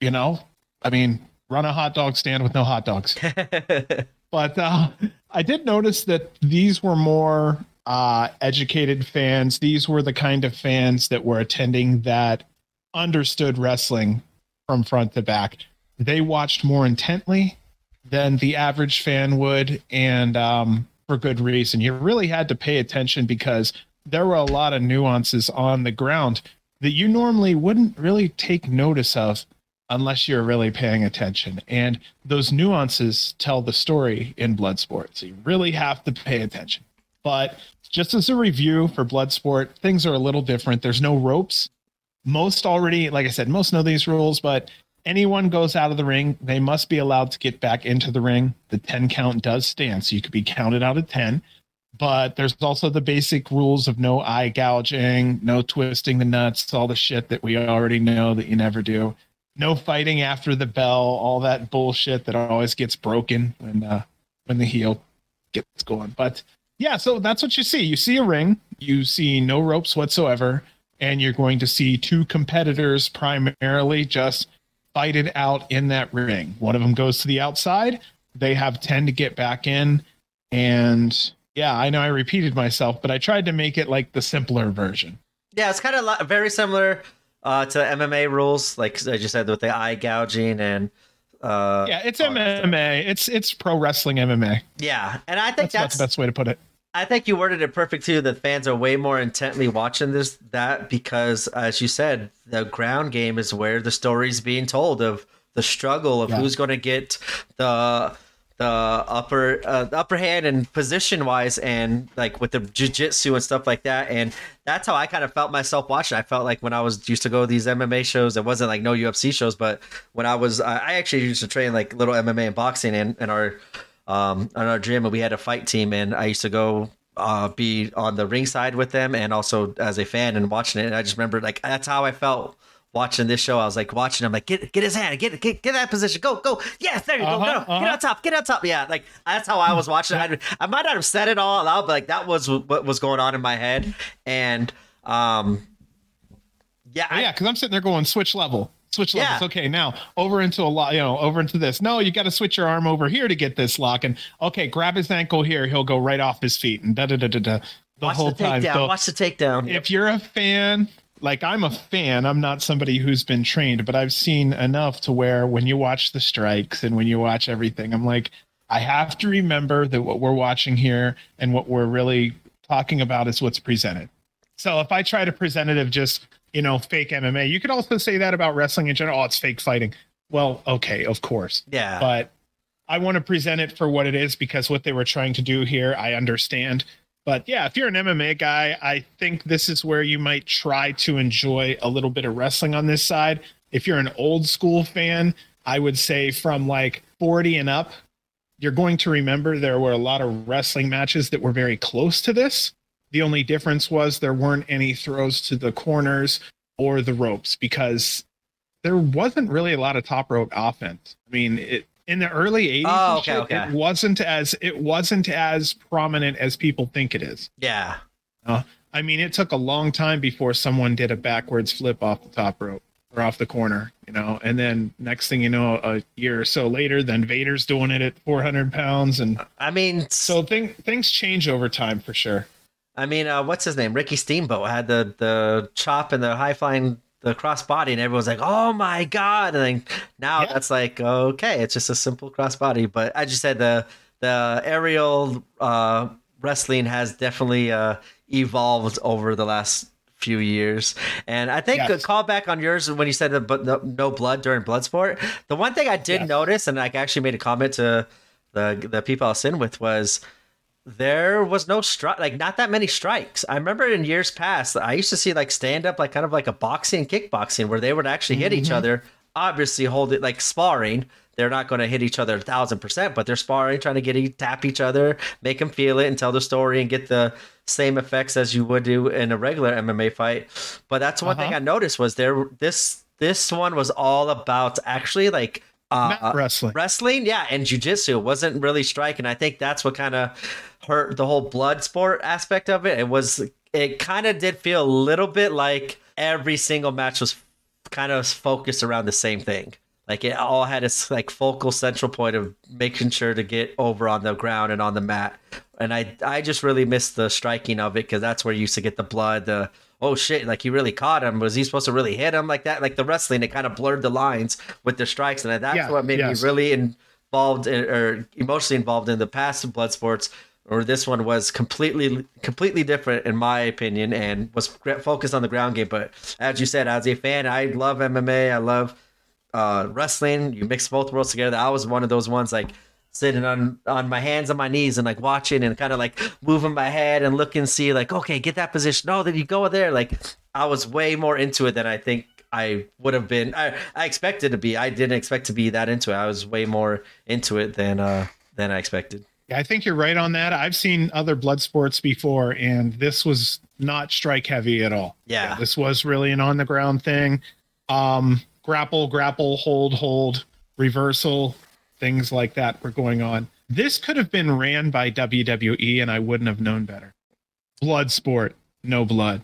you know, I mean, run a hot dog stand with no hot dogs. *laughs* But uh, I did notice that these were more uh, educated fans. These were the kind of fans that were attending that understood wrestling from front to back. They watched more intently than the average fan would, and um, for good reason. You really had to pay attention because there were a lot of nuances on the ground that you normally wouldn't really take notice of unless you're really paying attention. And those nuances tell the story in Bloodsport. So you really have to pay attention. But just as a review for Bloodsport, things are a little different. There's no ropes. Most already, like I said, most know these rules, but anyone goes out of the ring, they must be allowed to get back into the ring. The 10 count does stand, so you could be counted out of 10. But there's also the basic rules of no eye gouging, no twisting the nuts, all the shit that we already know that you never do no fighting after the bell, all that bullshit that always gets broken when uh, when the heel gets going. But yeah, so that's what you see. You see a ring, you see no ropes whatsoever, and you're going to see two competitors primarily just fight it out in that ring. One of them goes to the outside. They have 10 to get back in. And yeah, I know I repeated myself, but I tried to make it like the simpler version. Yeah, it's kind of li- very similar uh, to MMA rules, like I just said with the eye gouging and uh, Yeah, it's stuff. MMA. It's it's pro wrestling MMA. Yeah, and I think That's, that's, that's the best way to put it. I think you worded it perfect too. That fans are way more intently watching this that because, as you said, the ground game is where the story's being told of the struggle of Yeah. who's going to get the the upper uh, the upper hand and position wise and like with the jiu-jitsu and stuff like that and that's how i kind of felt myself watching i felt like when i was used to go to these mma shows it wasn't like no ufc shows but when i was i I actually used to train like little mma and boxing in, in our um in our gym and we had a fight team and i used to go uh be on the ringside with them and also as a fan and watching it. And i just remember like that's how i felt watching this show, I was like watching him, like get get his hand, get get get that position, go go, yes, there you Uh-huh, go, go, uh-huh. get on top, get on top, yeah, like that's how I was watching. I, I might not have said it all out, but like that was what was going on in my head, and um, yeah, yeah, because I'm sitting there going switch level, switch levels. Yeah. Okay, now over into a lot, you know, over into this. No, you got to switch your arm over here to get this lock. And okay, grab his ankle here. He'll go right off his feet and da da da da da. The watch whole the time. takedown, So watch the takedown. if you're a fan, like I'm a fan, I'm not somebody who's been trained, but I've seen enough to where when you watch the strikes and when you watch everything, I'm like, I have to remember that what we're watching here and what we're really talking about is what's presented. So if I try to present it of just, you know, fake MMA, you could also say that about wrestling in general. Oh, it's fake fighting. well, okay, of course. Yeah. But I want to present it for what it is because what they were trying to do here, I understand. But yeah, if you're an MMA guy, I think this is where you might try to enjoy a little bit of wrestling on this side. If you're an old school fan, I would say from like 40 and up, you're going to remember there were a lot of wrestling matches that were very close to this. The only difference was there weren't any throws to the corners or the ropes because there wasn't really a lot of top rope offense. I mean, it, in the early 80s Oh, okay, shit, okay. it wasn't as it wasn't as prominent as people think it is. yeah. Uh, I mean, it took a long time before someone did a backwards flip off the top rope or off the corner, you know. And then next thing you know, a year or so later, then Vader's doing it at 400 pounds, and I mean, so thing, things change over time for sure. I mean, uh, what's his name? Ricky Steamboat had the the chop and the high flying the crossbody, and everyone's like, "Oh my god!" And then now Yeah. that's like okay, it's just a simple crossbody. But as you said, the the aerial uh, wrestling has definitely uh, evolved over the last few years. And I think Yes. a callback on yours when you said the but no, no blood during Bloodsport. The one thing I did Yes. notice, and I actually made a comment to the the people I was in with was there was no strike like not that many strikes. I remember in years past i used to see like stand up like kind of like a boxing kickboxing where they would actually hit each other obviously hold it like sparring. They're not going to hit each other a thousand percent but they're sparring trying to get tap each other make them feel it and tell the story and get the same effects as you would do in a regular mma fight. But that's one thing Uh-huh. i noticed was there this this one was all about actually like uh, wrestling. wrestling yeah and jiu-jitsu. Wasn't really striking. I think that's what kind of hurt the whole blood sport aspect of it. It was it kind of did feel a little bit like every single match was kind of focused around the same thing. Like it all had its like focal central point of making sure to get over on the ground and on the mat. And i i just really missed the striking of it because that's where you used to get the blood the oh shit like he really caught him. Was he supposed to really hit him like that? Like the wrestling it kind of blurred the lines with the strikes. And that's Yeah, what made yes. me really involved in, or emotionally involved in the past in blood sports or this one was completely completely different in my opinion and was focused on the ground game but as you said as a fan i love mma i love uh, wrestling. You mix both worlds together. I was one of those ones like sitting on on my hands on my knees and like watching and kind of like moving my head and looking, see like okay, get that position. oh then you go there. Like I was way more into it than I think I would have been. I I expected to be. I didn't expect to be that into it. I was way more into it than uh than I expected. Yeah, I think you're right on that. I've seen other blood sports before, and this was not strike heavy at all. Yeah. this was really an on the ground thing. Um, grapple, grapple, hold, hold, reversal, things like that were going on. This could have been ran by WWE, and I wouldn't have known better. Blood sport, no blood.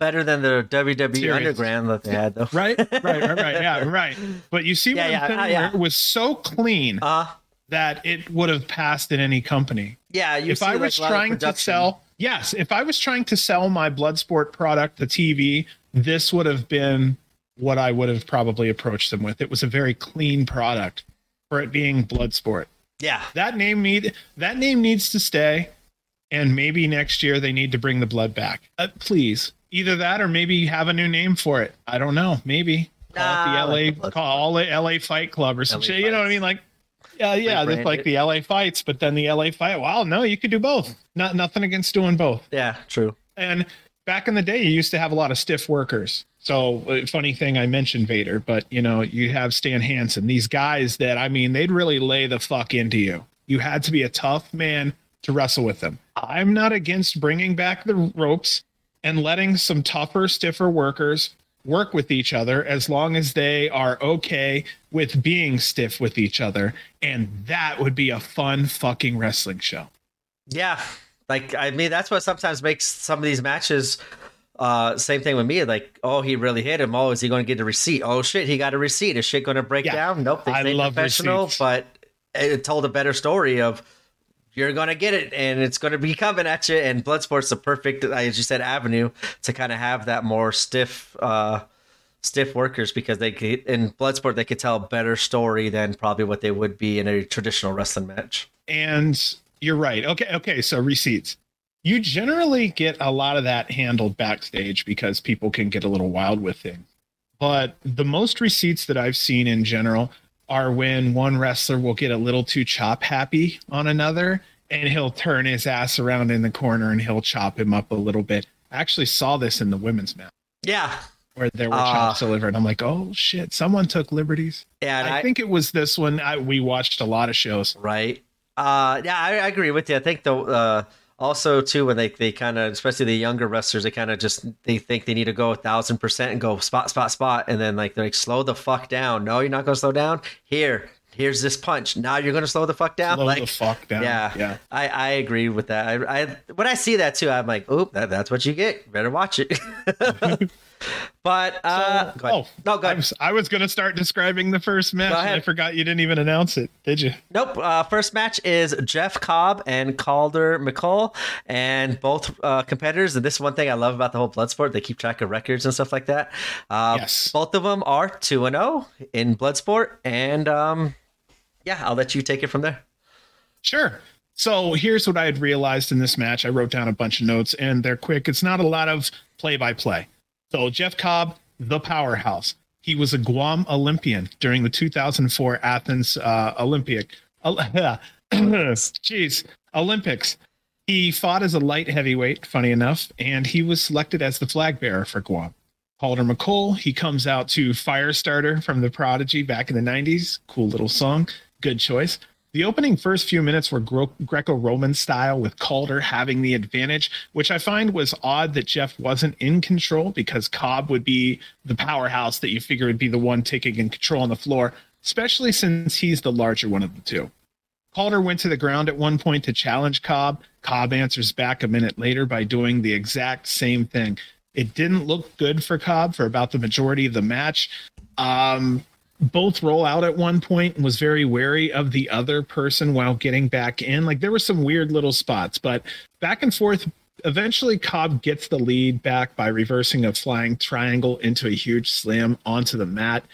Better than the WWE Serious. Underground that they had though. Right, right, right, right. *laughs* Yeah, right. But you see what Yeah, I'm yeah, saying? uh, yeah. It was so clean Uh that it would have passed in any company. yeah. You if see, I was of trying to sell, yes, if I was trying to sell my Bloodsport product to TV, this would have been what I would have probably approached them with. It was a very clean product for it being Bloodsport. yeah, That name need that name needs to stay, and maybe next year they need to bring the blood back. Uh, please, either that or maybe have a new name for it. I don't know. Maybe call Nah, like the it the LA Bloodsport. call LA Fight Club or some LA shit. You know what I mean? Like, yeah, yeah, Rebrand that's like the LA Fights, but then the LA Fight. Wow, no, you could do both. Not nothing against doing both. yeah, true. And back in the day, you used to have a lot of stiff workers. So uh, funny thing, I mentioned Vader, but you know, you have Stan Hansen. These guys that I mean, they'd really lay the fuck into you. You had to be a tough man to wrestle with them. I'm not against bringing back the ropes and letting some tougher, stiffer workers work with each other as long as they are okay with being stiff with each other. And that would be a fun fucking wrestling show. Yeah, like I mean, that's what sometimes makes some of these matches. Uh, same thing with me. Like, oh, he really hit him. Oh, is he going to get a receipt? Oh shit, he got a receipt. Is shit going to break Yeah. down? Nope. They I love professional, receipts. but it told a better story of you're to get it and it's to be coming at you. And Bloodsport's the perfect, as you said, avenue to kind of have that more stiff, uh, stiff workers because they could, in Bloodsport they could tell a better story than probably what they would be in a traditional wrestling match. And you're right. Okay, okay. So receipts. You generally get a lot of that handled backstage because people can get a little wild with things. but the most receipts that I've seen in general are when one wrestler will get a little too chop happy on another and he'll turn his ass around in the corner and he'll chop him up a little bit. I actually saw this in the women's match Yeah. where there were Uh, chops delivered. I'm like, oh shit, someone took liberties. Yeah. and I, think it was this one. I, we watched a lot of shows. Right. Uh, yeah, I, I agree with you. I think the uh, also too when they they kind of, especially the younger wrestlers, they kind of just they think they need to go a thousand percent and go spot spot spot, and then like they're like slow the fuck down. No, you're not gonna slow down. Here, here's this punch. Now you're gonna slow the fuck down. Slow like the fuck down. yeah, yeah. I I agree with that. I, I when I see that too, I'm like, oop, that, that's what you get. Better watch it. *laughs* *laughs* but uh, go oh, no, go I was, I was going to start describing the first match. Go and I forgot you didn't even announce it, did you? Nope. Uh, first match is Jeff Cobb and Calder McCall, and both uh, competitors. And this is one thing I love about the whole Bloodsport. They keep track of records and stuff like that. Uh, Yes. Both of them are two and zero in Bloodsport, and um, yeah, I'll let you take it from there. Sure. So here's what I had realized in this match. I wrote down a bunch of notes and they're quick. It's not a lot of play by play. So Jeff Cobb, the powerhouse. He was a Guam Olympian during the 2004 Athens uh, Olympic. *laughs* Jeez, Olympics. He fought as a light heavyweight, funny enough, and he was selected as the flag bearer for Guam. Calder McCall, he comes out to Firestarter from The Prodigy back in the 90s. Cool little song. Good choice. The opening first few minutes were Greco Roman style, with Calder having the advantage, which I find was odd that Jeff wasn't in control because Cobb would be the powerhouse that you figure would be the one taking in control on the floor, especially since he's the larger one of the two. Calder went to the ground at one point to challenge Cobb. Cobb answers back a minute later by doing the exact same thing. It didn't look good for Cobb for about the majority of the match. Um, both roll out at one point and was very wary of the other person while getting back in. Like there were some weird little spots, but back and forth. Eventually, Cobb gets the lead back by reversing a flying triangle into a huge slam onto the mat.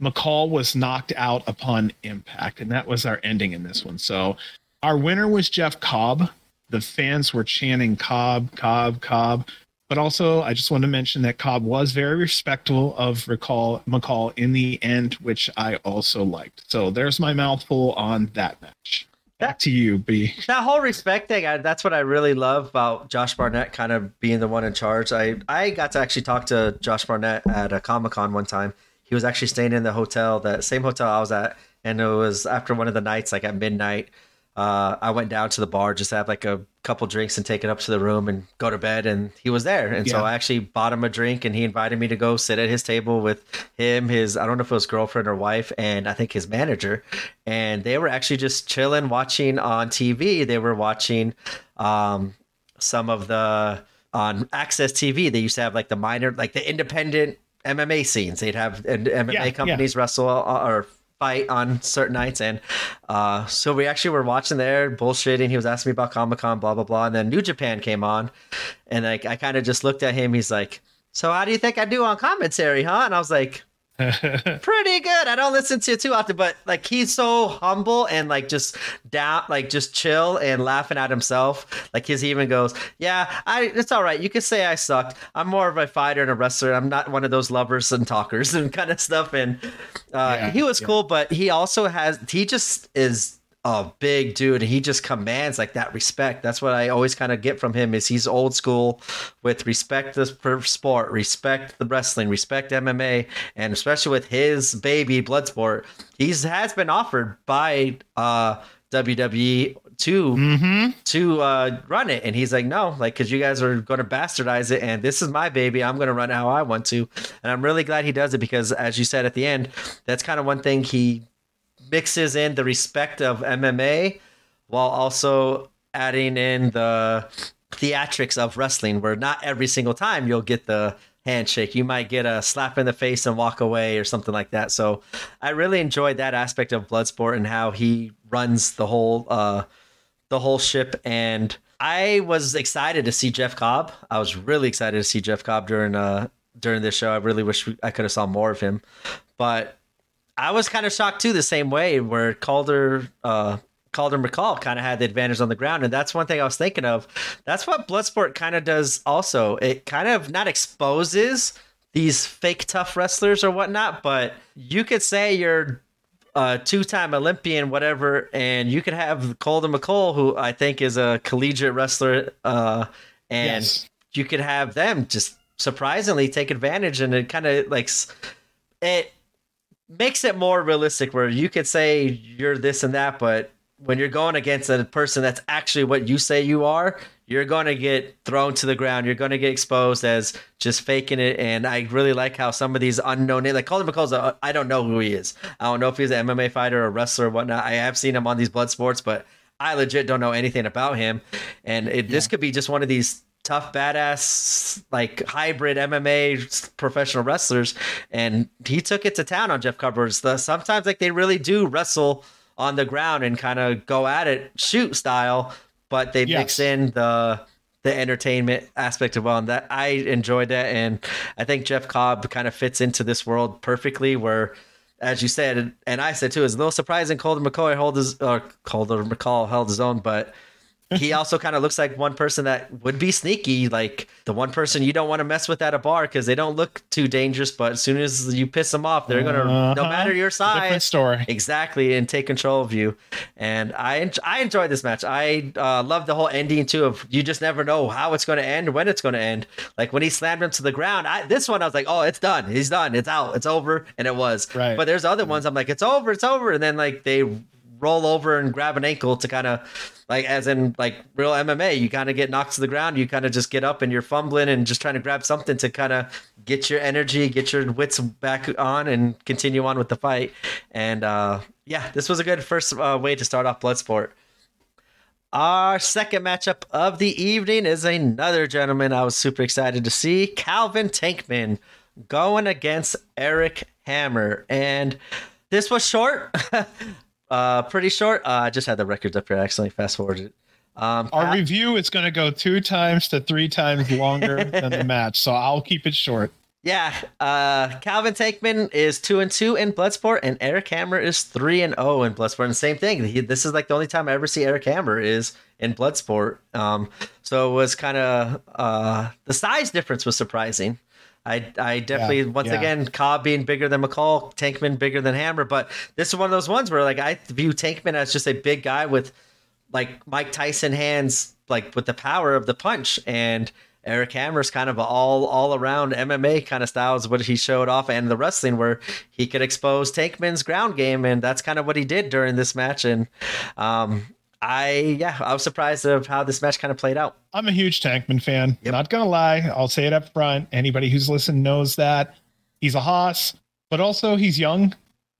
McCall was knocked out upon impact, and that was our ending in this one. So, our winner was Jeff Cobb. The fans were chanting Cobb, Cobb, Cobb. But also, I just want to mention that Cobb was very respectful of recall McCall in the end, which I also liked. So there's my mouthful on that match. Back to you, B. that whole respect thing I, that's what i really love about josh barnett kind of being the one in charge i i got to actually talk to josh barnett at a comic-con one time he was actually staying in the hotel that same hotel i was at and it was after one of the nights like at midnight uh, i went down to the bar just to have like a couple drinks and take it up to the room and go to bed and he was there. And so i actually bought him a drink and he invited me to go sit at his table with him his i don't know if it was girlfriend or wife and i think his manager. And they were actually just chilling watching on tv they were watching um, some of the on AXS tv they used to have like the minor like the independent mma scenes. They'd have and mma Yeah, yeah. companies wrestle uh, or fight on certain nights and uh, so we actually were watching there bullshitting. He was asking me about comic-con blah blah blah and then new japan came on and like i kind of just looked at him. He's like so how do you think i do on commentary huh? And i was like *laughs* pretty good. I don't listen to it too often, but like he's so humble and like just down, like just chill and laughing at himself. Like his even goes, "Yeah, I it's all right. You can say I sucked. I'm more of a fighter and a wrestler. I'm not one of those lovers and talkers *laughs* and kind of stuff." And uh, Yeah, he was yeah. cool, but he also has he just is a big dude and he just commands like that respect that's what i always kind of get from him is he's old school with respect the sport respect the wrestling respect mma and especially with his baby bloodsport he's has been offered by uh wwe to mm-hmm. to uh, run it. And he's like, no, like, because you guys are going to bastardize it. And this is my baby. I'm going to run it how I want to. And I'm really glad he does it because, as you said at the end, that's kind of one thing he mixes in the respect of MMA while also adding in the theatrics of wrestling, where not every single time you'll get the handshake. You might get a slap in the face and walk away or something like that. So I really enjoyed that aspect of Bloodsport and how he runs the whole uh the whole ship and I was excited to see Jeff Cobb. I was really excited to see Jeff Cobb during uh during this show. I really wish I could have saw more of him. But I was kind of shocked too, the same way where Calder, uh, Calder McCall kind of had the advantage on the ground, and that's one thing I was thinking of. That's what Bloodsport kind of does. Also, it kind of not exposes these fake tough wrestlers or whatnot, but you could say you're a two-time Olympian, whatever, and you could have Calder McCall, who I think is a collegiate wrestler, uh, and Yes. you could have them just surprisingly take advantage, and it kind of like it makes it more realistic, where you could say you're this and that, but when you're going against a person that's actually what you say you are, you're going to get thrown to the ground. You're going to get exposed as just faking it. And I really like how some of these unknown, like Colin McCall's, a, I don't know who he is. I don't know if he's an MMA fighter or a wrestler or whatnot. I have seen him on these blood sports, but I legit don't know anything about him. And it, this could be just one of these tough, badass, like hybrid MMA professional wrestlers. And he took it to town on Jeff Covers. The, sometimes, like, they really do wrestle on the ground and kind of go at it shoot style, but they Yes. mix in the the entertainment aspect of well, and that I enjoyed that, and I think Jeff Cobb kind of fits into this world perfectly. Where, as you said, and I said too, it's a little surprising Colton McCoy hold his or Colton McCall held his own, but he also kind of looks like one person that would be sneaky, like the one person you don't want to mess with at a bar because they don't look too dangerous, but as soon as you piss them off, they're gonna, no Uh-huh. matter your Different size, story. exactly and take control of you. And i i enjoyed this match. I uh, love the whole ending too of you just never know how it's going to end when it's going to end. Like when he slammed him to the ground I, this one i was like oh it's done. He's done. It's out. It's over. And it was. Right. but there's other ones i'm like it's over. It's over. And then like they roll over and grab an ankle to kind of like as in like real MMA, you kind of get knocked to the ground, you kind of just get up and you're fumbling and just trying to grab something to kind of get your energy, get your wits back on, and continue on with the fight. And uh, yeah, this was a good first uh, way to start off Bloodsport. Our second matchup of the evening is another gentleman I was super excited to see, Calvin Tankman, going against Eric Hammer, and this was short, *laughs* uh, pretty short. Uh, I just had the records up here. I accidentally fast forwarded. Um, Our review is going to go two times to three times longer *laughs* than the match, so I'll keep it short. Yeah, uh, Calvin Tankman is two and two in Bloodsport, and Eric Hammer is three and zero in Bloodsport. And same thing. He, this is like the only time I ever see Eric Hammer is in Bloodsport. Um, so it was kind of uh, the size difference was surprising. I, I definitely Yeah, once yeah. again Cobb being bigger than McCall, Tankman bigger than Hammer, but this is one of those ones where like I view Tankman as just a big guy with like Mike Tyson hands, like with the power of the punch, and Eric Hammer's kind of all all around MMA kind of style is what he showed off, and the wrestling where he could expose Tankman's ground game, and that's kind of what he did during this match. And um, I yeah, I was surprised of how this match kind of played out. I'm a huge Tankman fan. Yep. Not gonna lie, I'll say it up front. Anybody who's listened knows that he's a hoss, but also he's young.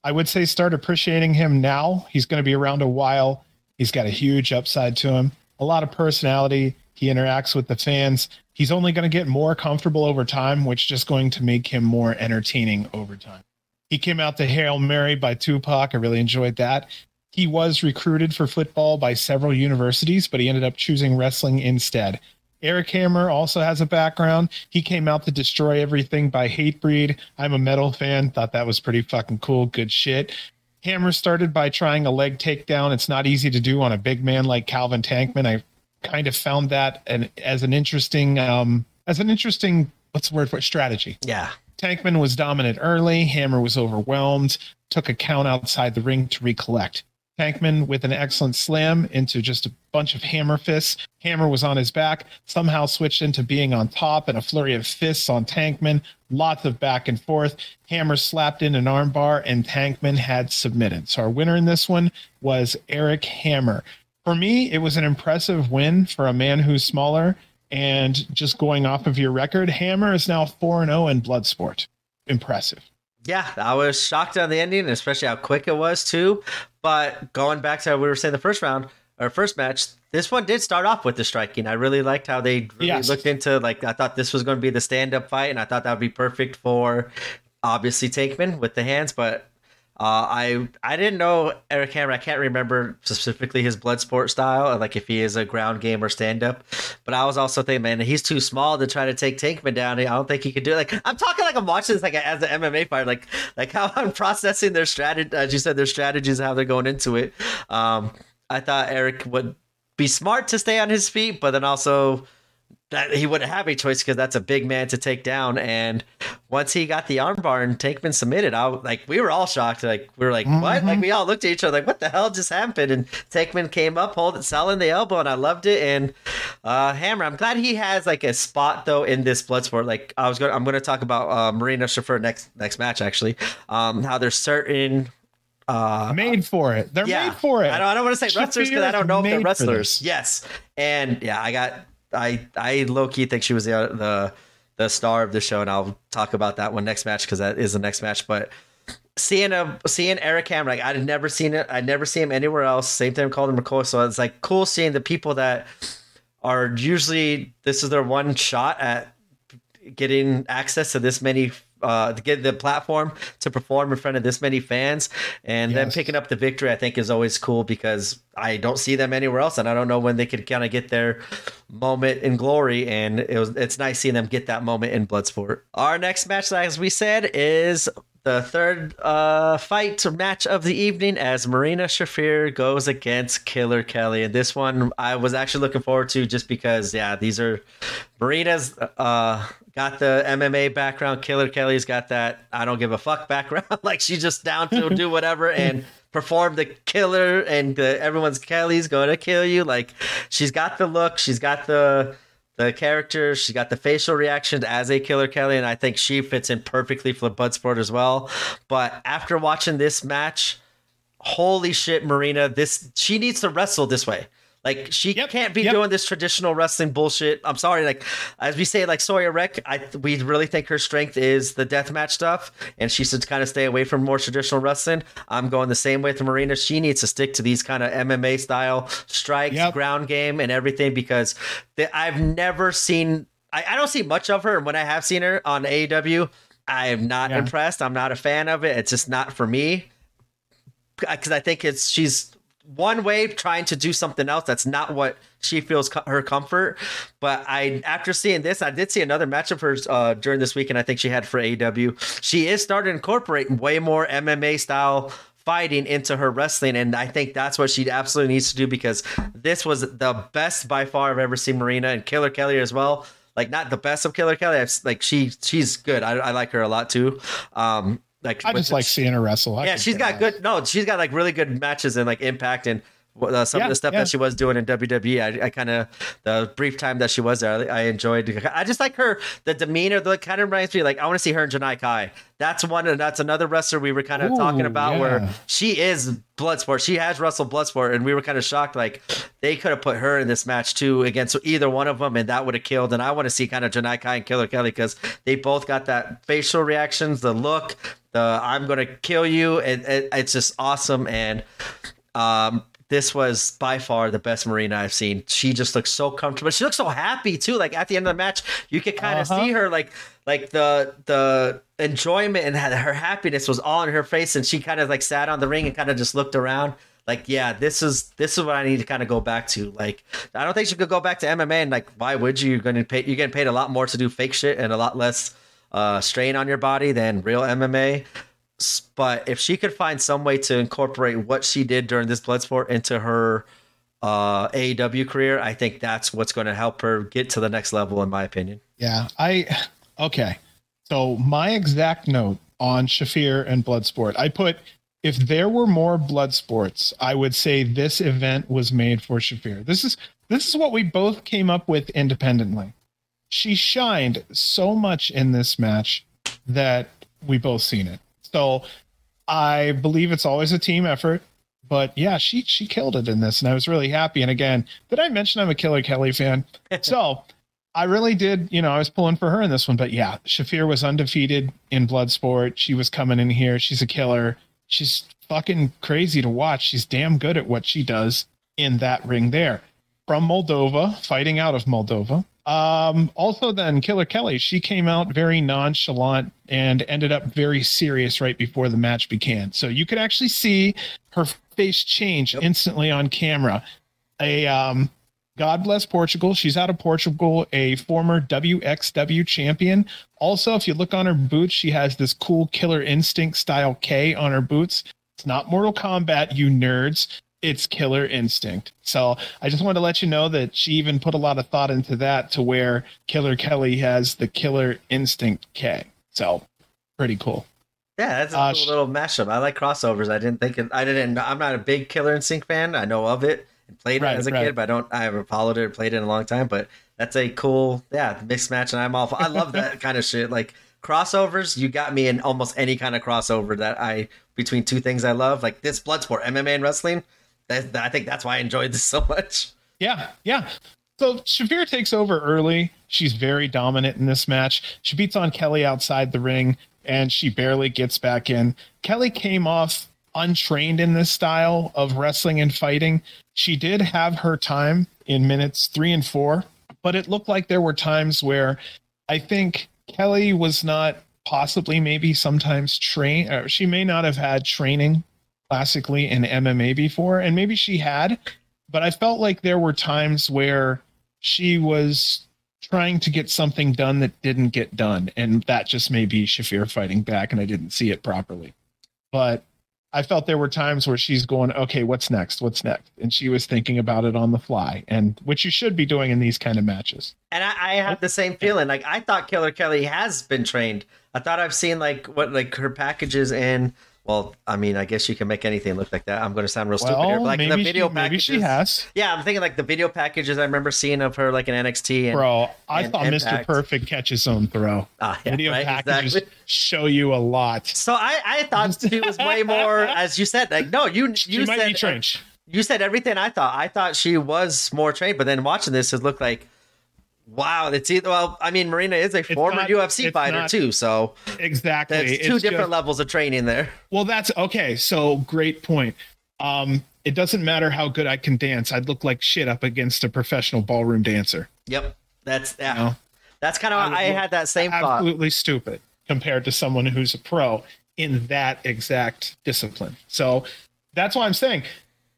I would say start appreciating him now. He's going to be around a while. He's got a huge upside to him, a lot of personality. He interacts with the fans. He's only going to get more comfortable over time, which is just going to make him more entertaining over time. He came out to Hail Mary by Tupac. I really enjoyed that. He was recruited for football by several universities, but he ended up choosing wrestling instead. Eric Hammer also has a background. He came out to destroy everything by Hatebreed. I'm a metal fan. Thought that was pretty fucking cool. Good shit. Hammer started by trying a leg takedown. It's not easy to do on a big man like Calvin Tankman. I kind of found that an, as an interesting, um, as an interesting, what's the word for it? Strategy. Yeah, Tankman was dominant early. Hammer was overwhelmed, took a count outside the ring to recollect. Tankman with an excellent slam into just a bunch of hammer fists. Hammer was on his back, somehow switched into being on top and a flurry of fists on Tankman. Lots of back and forth. Hammer slapped in an armbar and Tankman had submitted. So our winner in this one was Eric Hammer. For me, it was an impressive win for a man who's smaller. And just going off of your record, Hammer is now 4 0 in Bloodsport. Impressive. Yeah, I was shocked on the ending, especially how quick it was too. But going back to what we were saying the first round or first match, this one did start off with the striking. I really liked how they really Yes. looked into like I thought this was going to be the stand up fight, and I thought that would be perfect for obviously Tankman with the hands, but. Uh, I I didn't know Eric Hammer. I can't remember specifically his blood sport style, like if he is a ground game or stand up. But I was also thinking, man, he's too small to try to take Tankman down. I don't think he could do it. Like I'm talking like I'm watching this like as an MMA fighter, like like how I'm *laughs* processing their strategy. As you said, their strategies, how they're going into it. Um, I thought Eric would be smart to stay on his feet, but then also that he wouldn't have a choice because that's a big man to take down. And once he got the armbar and Tankman submitted, I like we were all shocked. Like we were like, mm-hmm. what? Like we all looked at each other like, what the hell just happened? And Tankman came up, holding selling the elbow, and I loved it. And uh, Hammer, I'm glad he has like a spot though in this Bloodsport. Like I was going, I'm going to talk about uh, Marina Shafir next next match actually. Um, how there's certain uh, made for it. They're yeah. made for it. I don't, I don't want to say wrestlers because I don't know if they're wrestlers. Yes, and yeah, I got I I low key think she was the uh, the the star of the show, and I'll talk about that one next match because that is the next match. But seeing a seeing Eric Hammer, like I'd never seen it. I'd never seen him anywhere else. Same thing Calder McCoy. So it's like cool seeing the people that are usually this is their one shot at getting access to this many uh, to get the platform to perform in front of this many fans, and yes. then picking up the victory, I think is always cool because I don't see them anywhere else, and I don't know when they could kind of get their moment in glory. And it was it's nice seeing them get that moment in Bloodsport. Our next match, as we said, is the third uh, fight match of the evening as Marina Shafir goes against Killer Kelly. And this one I was actually looking forward to just because, yeah, these are Marina's uh, got the MMA background. Killer Kelly's got that I don't give a fuck background. *laughs* like she's just down to do whatever and perform the killer and the, everyone's Kelly's going to kill you. Like she's got the look, she's got the the character. She got the facial reactions as a Killer Kelly, and I think she fits in perfectly for Bloodsport as well. But after watching this match, holy shit, Marina, this she needs to wrestle this way. Like she yep, can't be yep. doing this traditional wrestling bullshit. I'm sorry. Like as we say, like Sawyer Wreck, I we really think her strength is the deathmatch stuff, and she should kind of stay away from more traditional wrestling. I'm going the same way to Marina. She needs to stick to these kind of MMA style strikes, yep. ground game, and everything because the, I've never seen. I, I don't see much of her, and when I have seen her on AEW, I am not yeah. impressed. I'm not a fan of it. It's just not for me because I think it's she's one way trying to do something else that's not what she feels co- her comfort but i after seeing this i did see another match of hers uh, during this week and i think she had for aw she is starting to incorporate way more mma style fighting into her wrestling and i think that's what she absolutely needs to do because this was the best by far i've ever seen marina and killer kelly as well. Like not the best of killer kelly I've, like she she's good. I, I like her a lot too. Um like I just like seeing her wrestle. I yeah, she's got good. No, she's got like really good matches and like impact and uh, some yeah, of the stuff yeah. that she was doing in WWE. I, I kind of the brief time that she was there, I, I, enjoyed. I just like her the demeanor. The kind of reminds me like I want to see her in Janai Kai. That's one. and That's another wrestler we were kind of talking about yeah. where she is Bloodsport. She has wrestled Bloodsport, and we were kind of shocked. Like they could have put her in this match too against either one of them, and that would have killed. And I want to see kind of Janai Kai and Killer Kelly because they both got that facial reactions, the look, the I'm gonna kill you. and it, it's just awesome and. Um, this was by far the best Marina I've seen. She just looks so comfortable. She looks so happy too. Like at the end of the match, you could kind of uh-huh. see her like like the the enjoyment and her happiness was all in her face, and she kind of like sat on the ring and kind of just looked around. Like, yeah, this is this is what I need to kind of go back to. Like, I don't think she could go back to MMA. And like, why would you? You're to pay. You're getting paid a lot more to do fake shit and a lot less uh, strain on your body than real MMA but if she could find some way to incorporate what she did during this blood sport into her uh, AEW career, I think that's what's going to help her get to the next level, in my opinion. Yeah, I okay. So my exact note on Shafir and Bloodsport, I put if there were more blood sports, I would say this event was made for Shafir. This is this is what we both came up with independently. She shined so much in this match that we both seen it. So I believe it's always a team effort. But yeah, she she killed it in this, and I was really happy. And again, did I mention I'm a Killer Kelly fan? *laughs* so I really did, you know, I was pulling for her in this one. But yeah, Shafir was undefeated in Bloodsport. She was coming in here. She's a killer. She's fucking crazy to watch. She's damn good at what she does in that ring there. From Moldova, fighting out of Moldova. Um, also, then Killer Kelly, she came out very nonchalant and ended up very serious right before the match began. So you could actually see her face change yep. instantly on camera. A um, God bless Portugal. She's out of Portugal, a former WXW champion. Also, if you look on her boots, she has this cool Killer Instinct style K on her boots. It's not Mortal Kombat, you nerds. It's Killer Instinct. So I just wanted to let you know that she even put a lot of thought into that to where Killer Kelly has the Killer Instinct K. So pretty cool. Yeah, that's a Uh, cool little mashup. I like crossovers. I didn't think it, I didn't. I'm not a big Killer Instinct fan. I know of it and played Right, it as a right. kid, but I don't. I haven't followed it or played it in a long time. But that's a cool, yeah, mixed match, and I'm all. I love that *laughs* kind of shit. Like crossovers, you got me in almost any kind of crossover that I between two things I love, like this Bloodsport, MMA and wrestling. That, I think that's why I enjoyed this so much. Yeah, yeah. So Shafir takes over early. She's very dominant in this match. She beats on Kelly outside the ring and she barely gets back in. Kelly came off untrained in this style of wrestling and fighting. She did have her time in minutes three and four, but it looked like there were times where I think Kelly was not possibly maybe sometimes trained, she may not have had training classically in MMA before, and maybe she had, but I felt like there were times where she was trying to get something done that didn't get done, and that just may be Shafir fighting back, and I didn't see it properly. But I felt there were times where she's going, okay, what's next? What's next? And she was thinking about it on the fly, and which you should be doing in these kind of matches. And I, I had the same feeling. Like I thought Killer Kelly has been trained. I thought I've seen like what like her packages in. Well, I mean, I guess you can make anything look like that. I'm going to sound real stupid here, but like maybe, the she, video maybe packages. she has. Yeah, I'm thinking like the video packages I remember seeing of her like in NXT and Bro, I and thought Mr. Perfect catch his own throw. Ah, yeah, Video right, packages exactly. show you a lot. So I, I thought she was way more, as you said, like no, you *laughs* She you might said be trained. you said everything I thought. I thought she was more trained, but then watching this, it looked like, wow, it's either. Well, I mean, Marina is a former not- UFC fighter not- too, so Exactly. there's two It's different just- levels of training there. Well, that's okay. So great point. Um, it doesn't matter how good I can dance. I'd look like shit up against a professional ballroom dancer. Yep, that's yeah. know? That's kind of I I, would I look had that same thought. Absolutely stupid compared to someone who's a pro in that exact discipline. So that's why I'm saying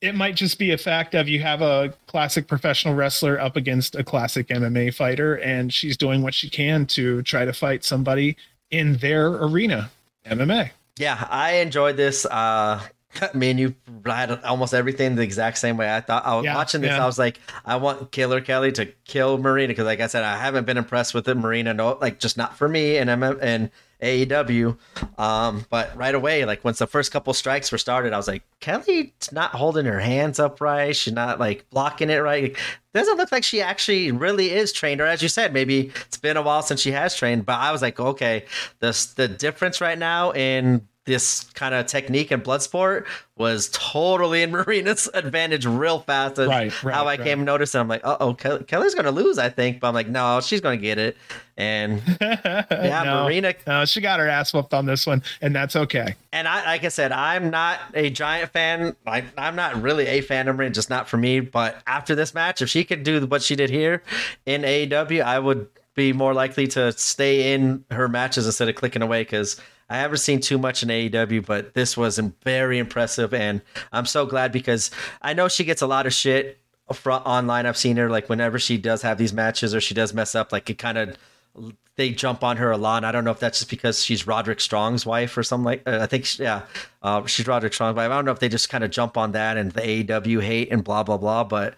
it might just be a fact of you have a classic professional wrestler up against a classic MMA fighter, and she's doing what she can to try to fight somebody in their arena, MMA. Yeah, I enjoyed this. Uh, *laughs* me and you had almost everything the exact same way. I thought I was Yeah, watching this. yeah. I was like, I want Killer Kelly to kill Marina because, like I said, I haven't been impressed with it. Marina, no, like just not for me and MM and AEW. Um, but right away, like once the first couple strikes were started, I was like, Kelly's not holding her hands up right. She's not like blocking it right. Doesn't look like she actually really is trained, or as you said, maybe it's been a while since she has trained. But I was like, okay, the the difference right now in this kind of technique in blood sport was totally in *laughs* Marina's advantage real fast. And Right, right, how I right. came noticing, I'm like, uh oh, Kelly's gonna lose, I think. But I'm like, no, she's gonna get it. And *laughs* yeah, no, Marina no, she got her ass whooped on this one, and that's okay. and I, like I said, I'm not a giant fan. Like I'm not really a fan of Marina, just not for me. But after this match, if she could do what she did here in AEW, I would be more likely to stay in her matches instead of clicking away because I haven't seen too much in AEW. But this was very impressive, and I'm so glad because I know she gets a lot of shit fro- online. I've seen her like whenever she does have these matches or she does mess up, like it kind of they jump on her a lot. And I don't know if that's just because she's Roderick Strong's wife or something like. Uh, I think she- yeah, uh, she's Roderick Strong's wife. I don't know if they just kind of jump on that and the AEW hate and blah blah blah. But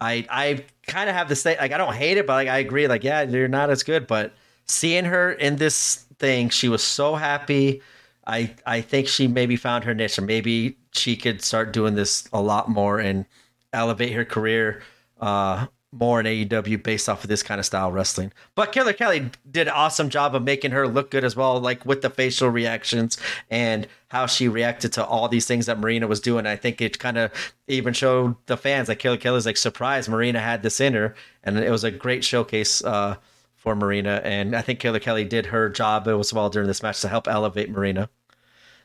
I I kind of have the same like I don't hate it, but like I agree. Like yeah, you're not as good, but seeing her in this thing, she was so happy. I I think she maybe found her niche, or maybe she could start doing this a lot more and elevate her career uh, more in AEW based off of this kind of style wrestling. But Killer Kelly did an awesome job of making her look good as well, like with the facial reactions and how she reacted to all these things that Marina was doing. I think it kind of even showed the fans that Killer Kelly's like surprised Marina had this in her, and it was a great showcase. Uh, for Marina, and I think Killer Kelly did her job as well during this match to help elevate Marina.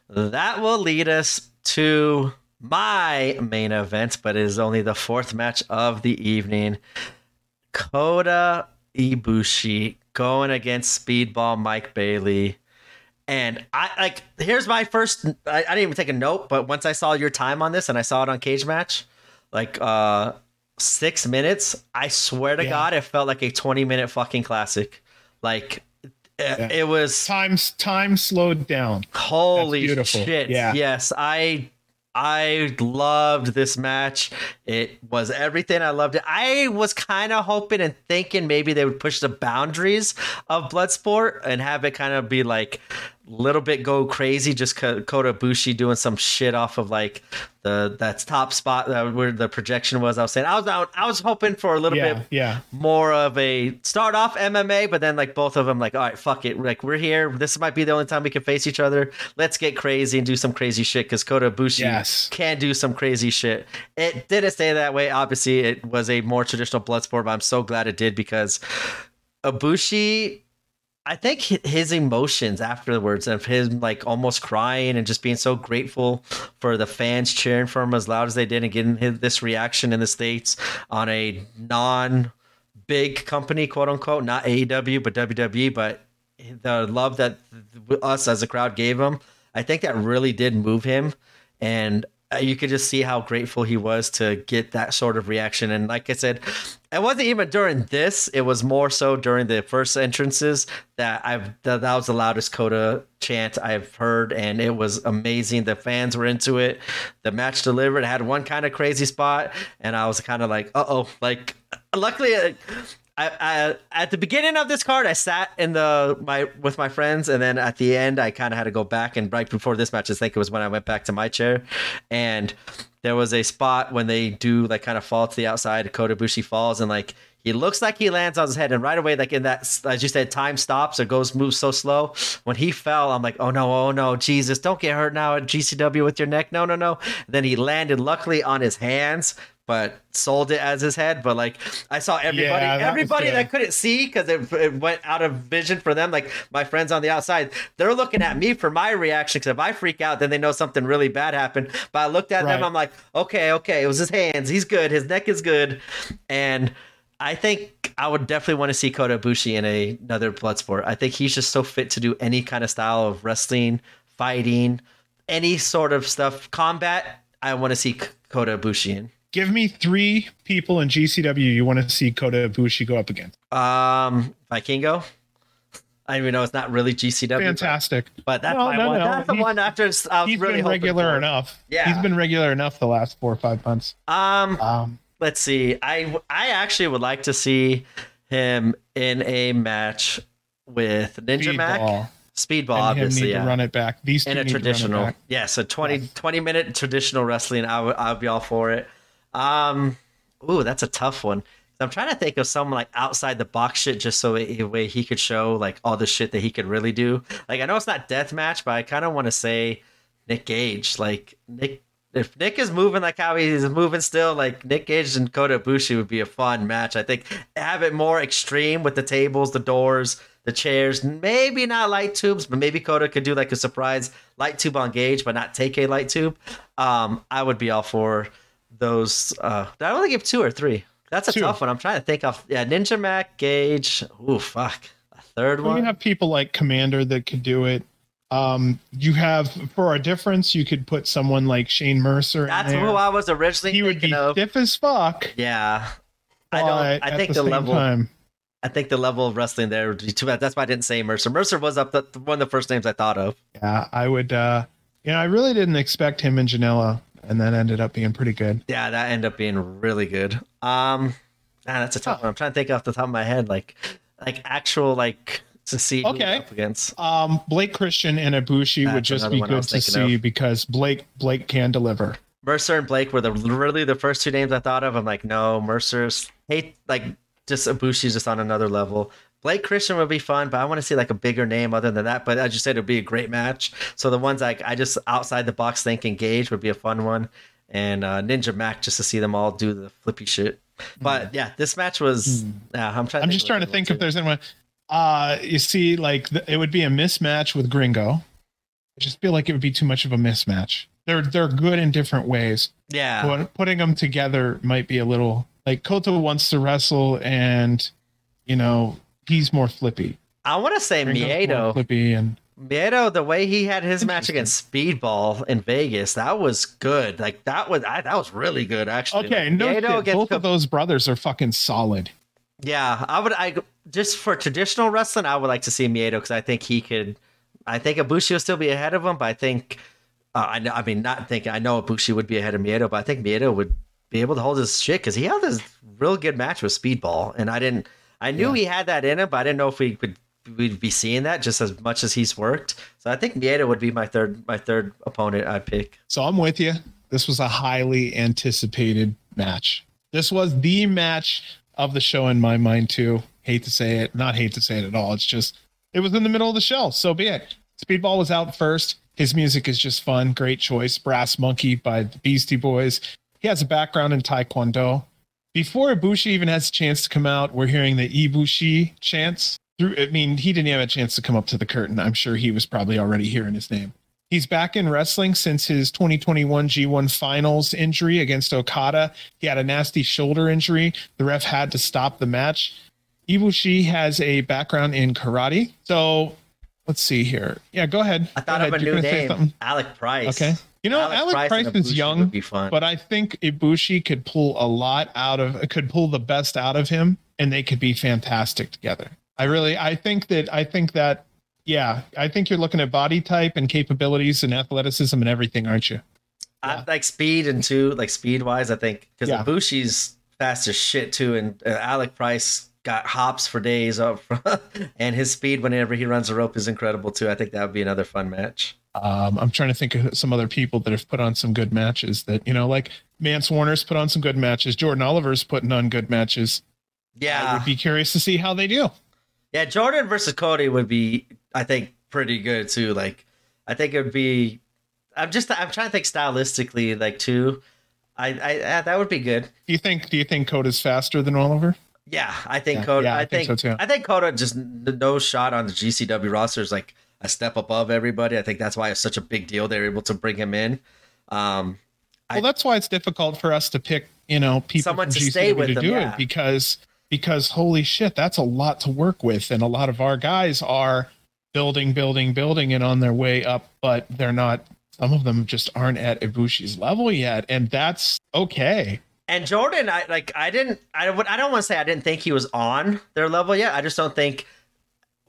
That will lead us to my main event, but it is only the fourth match of the evening. Kota Ibushi going against Speedball Mike Bailey. And I like here's my first I, I didn't even take a note, but once I saw your time on this and I saw it on Cagematch, like uh six minutes, I swear to Yeah. God, it felt like a 20 minute fucking classic. Like uh, it, it was Time time slowed down. Holy shit. Yeah. Yes, I I loved this match. It was everything. I loved it. I was kind of hoping and thinking maybe they would push the boundaries of Bloodsport and have it kind of be like little bit go crazy just Kota Ibushi doing some shit off of like the that's top spot that where the projection was. I was saying I was I was hoping for a little yeah, bit yeah. more of a start off MMA, but then like both of them like all right, fuck it, like we're here. This might be the only time we can face each other. Let's get crazy and do some crazy shit because Kota Ibushi yes. can do some crazy shit. It didn't stay that way. Obviously, it was a more traditional blood sport, but I'm so glad it did because Ibushi I think his emotions afterwards of him like almost crying and just being so grateful for the fans cheering for him as loud as they did and getting this reaction in the states on a non big company, quote unquote, not AEW but WWE, but the love that us as a crowd gave him, I think that really did move him. And you could just see how grateful he was to get that sort of reaction. And like I said, it wasn't even during this; it was more so during the first entrances that I've that, that was the loudest Kota chant I've heard, and it was amazing. The fans were into it. The match delivered. It had one kind of crazy spot, and I was kind of like, "Uh oh!" Like, luckily. I, I, at the beginning of this card, I sat in the my with my friends, and then at the end, I kind of had to go back. And right before this match, I think it was when I went back to my chair, and there was a spot when they do like kind of fall to the outside. Kota Ibushi falls, and like he looks like he lands on his head, and right away, like in that, as you said, time stops or goes moves so slow. When he fell, I'm like, oh no, oh no, Jesus, don't get hurt now at GCW with your neck. No, no, no. And then he landed luckily on his hands, but sold it as his head. But like I saw everybody, yeah, that everybody that couldn't see because it, it, went out of vision for them. Like my friends on the outside, they're looking at me for my reaction. Because if I freak out, then they know something really bad happened. But I looked at right. them, I'm like, okay, okay, it was his hands. He's good. His neck is good, and. I think I would definitely want to see Kota Ibushi in a, another blood sport. I think he's just so fit to do any kind of style of wrestling, fighting, any sort of stuff. Combat, I want to see Kota Ibushi in give me three people in GCW you want to see Kota Ibushi go up against. Um, Vikingo. I don't even know it's not really GCW. Fantastic. But, but that's no, my no, one. No. That's the he's, one after I was he's really been regular for. enough. Yeah. He's been regular enough the last four or five months. Um, um let's see. I I actually would like to see him in a match with Ninja Mac. Speedball, and obviously, yeah. run it back. These in a traditional, yeah. So 20, yes. 20 minute traditional wrestling, I would I would be all for it. Um, ooh, that's a tough one. I'm trying to think of someone like outside the box shit, just so a way he could show like all the shit that he could really do. Like I know it's not death match, but I kind of want to say Nick Gage. Like Nick, if Nick is moving like how he's moving still, like Nick Gage and Kota Ibushi would be a fun match. I think have it more extreme with the tables, the doors, the chairs. Maybe not light tubes, but maybe Kota could do like a surprise light tube on Gage, but not take a light tube. Um, I would be all for those. Uh, I only give two or three. That's a two. tough one. I'm trying to think of. Yeah, Ninja Mac, Gage. Ooh, fuck. A third one. You have people like Komander that could do it. Um, you have for a difference, you could put someone like Shane Mercer. That's who I was originally. He would be of. stiff as fuck. Yeah, I don't. I think the, the level. Time, I think the level of wrestling there would be too bad. That's why I didn't say Mercer. Mercer was up the one of the first names I thought of. Yeah, I would. uh You know, I really didn't expect him and Janela and that ended up being pretty good. Yeah, that ended up being really good. Um, ah, that's a tough oh. one. I'm trying to think off the top of my head, like, like actual like to see okay. up against. Um, Blake Christian and Ibushi would just be good to see of. because Blake Blake can deliver. Mercer and Blake were the really the first two names I thought of. I'm like, no, Mercer's hate like just Ibushi's just on another level. Blake Christian would be fun, but I want to see like a bigger name other than that. But as you said, it'd be a great match. So the ones like I just outside the box think Engage would be a fun one, and uh, Ninja Mac just to see them all do the flippy shit. But mm. yeah, this match was. Mm. Yeah, I'm trying. I'm just trying to think if there's anyone. Uh, you see, like it would be a mismatch with Gringo. I just feel like it would be too much of a mismatch. They're they're good in different ways. Yeah, but putting them together might be a little like Kota wants to wrestle, and you know he's more flippy. I want to say Miedo. Flippy and Miedo, the way he had his match against Speedball in Vegas, that was good. Like that was I, that was really good actually. Okay, like, no, both co- of those brothers are fucking solid. Yeah, I would. I just for traditional wrestling, I would like to see Miedo because I think he could. I think Ibushi will still be ahead of him, but I think Uh, I know. I mean, not thinking. I know Ibushi would be ahead of Miedo, but I think Miedo would be able to hold his shit because he had this real good match with Speedball, and I didn't. I knew Yeah. he had that in him, but I didn't know if we could we'd be seeing that just as much as he's worked. So I think Miedo would be my third my third opponent I'd pick. So I'm with you. This was a highly anticipated match. This was the match of the show in my mind too. Hate to say it, not hate to say it at all. It's just it was in the middle of the show, so be it. Speedball was out first. His music is just fun, great choice. Brass Monkey by the Beastie Boys. He has a background in Taekwondo. Before Ibushi even has a chance to come out, we're hearing the Ibushi chants. Through, I mean, he didn't have a chance to come up to the curtain. I'm sure he was probably already hearing his name. He's back in wrestling since his 2021 G1 Finals injury against Okada. He had a nasty shoulder injury. The ref had to stop the match. Ibushi has a background in karate. So let's see here. Yeah, go ahead. I Go thought of ahead. a new name? Alec Price. Okay. You know, Alec, Price, and is Ibushi young, would be fun. but I think Ibushi could pull a lot out of could pull the best out of him and they could be fantastic together. I really I think that I think that yeah, I think you're looking at body type and capabilities and athleticism and everything, aren't you? I, like speed and two, like speed wise, I think because Yeah. Ibushi's fast as shit too, and uh, Alec Price got hops for days up, *laughs* and his speed whenever he runs a rope is incredible too. I think that would be another fun match. Um, I'm trying to think of some other people that have put on some good matches that, you know, like Mance Warner's put on some good matches. Jordan Oliver's putting on good matches. Yeah. I would be curious to see how they do. yeah. Jordan versus Cody would be, I think, pretty good too. Like, I think it would be. I'm just, I'm trying to think stylistically, like too. I, I, uh, that would be good. Do you think do you think Kota's faster than Oliver? Yeah, I think Yeah, Kota. yeah, I, I think think, so, too. I think Kota just no shot on the GCW roster is like a step above everybody. I think that's why it's such a big deal. They're able to bring him in. Um, I- well, that's why it's difficult for us to pick, you know, people Someone to GCW stay with to them, do yeah. it because because holy shit, that's a lot to work with, and a lot of our guys are building, building, building, and on their way up, but they're not. Some of them just aren't at Ibushi's level yet, and that's okay. and Jordan, I like. I didn't. I would. I don't want to say I didn't think he was on their level yet. I just don't think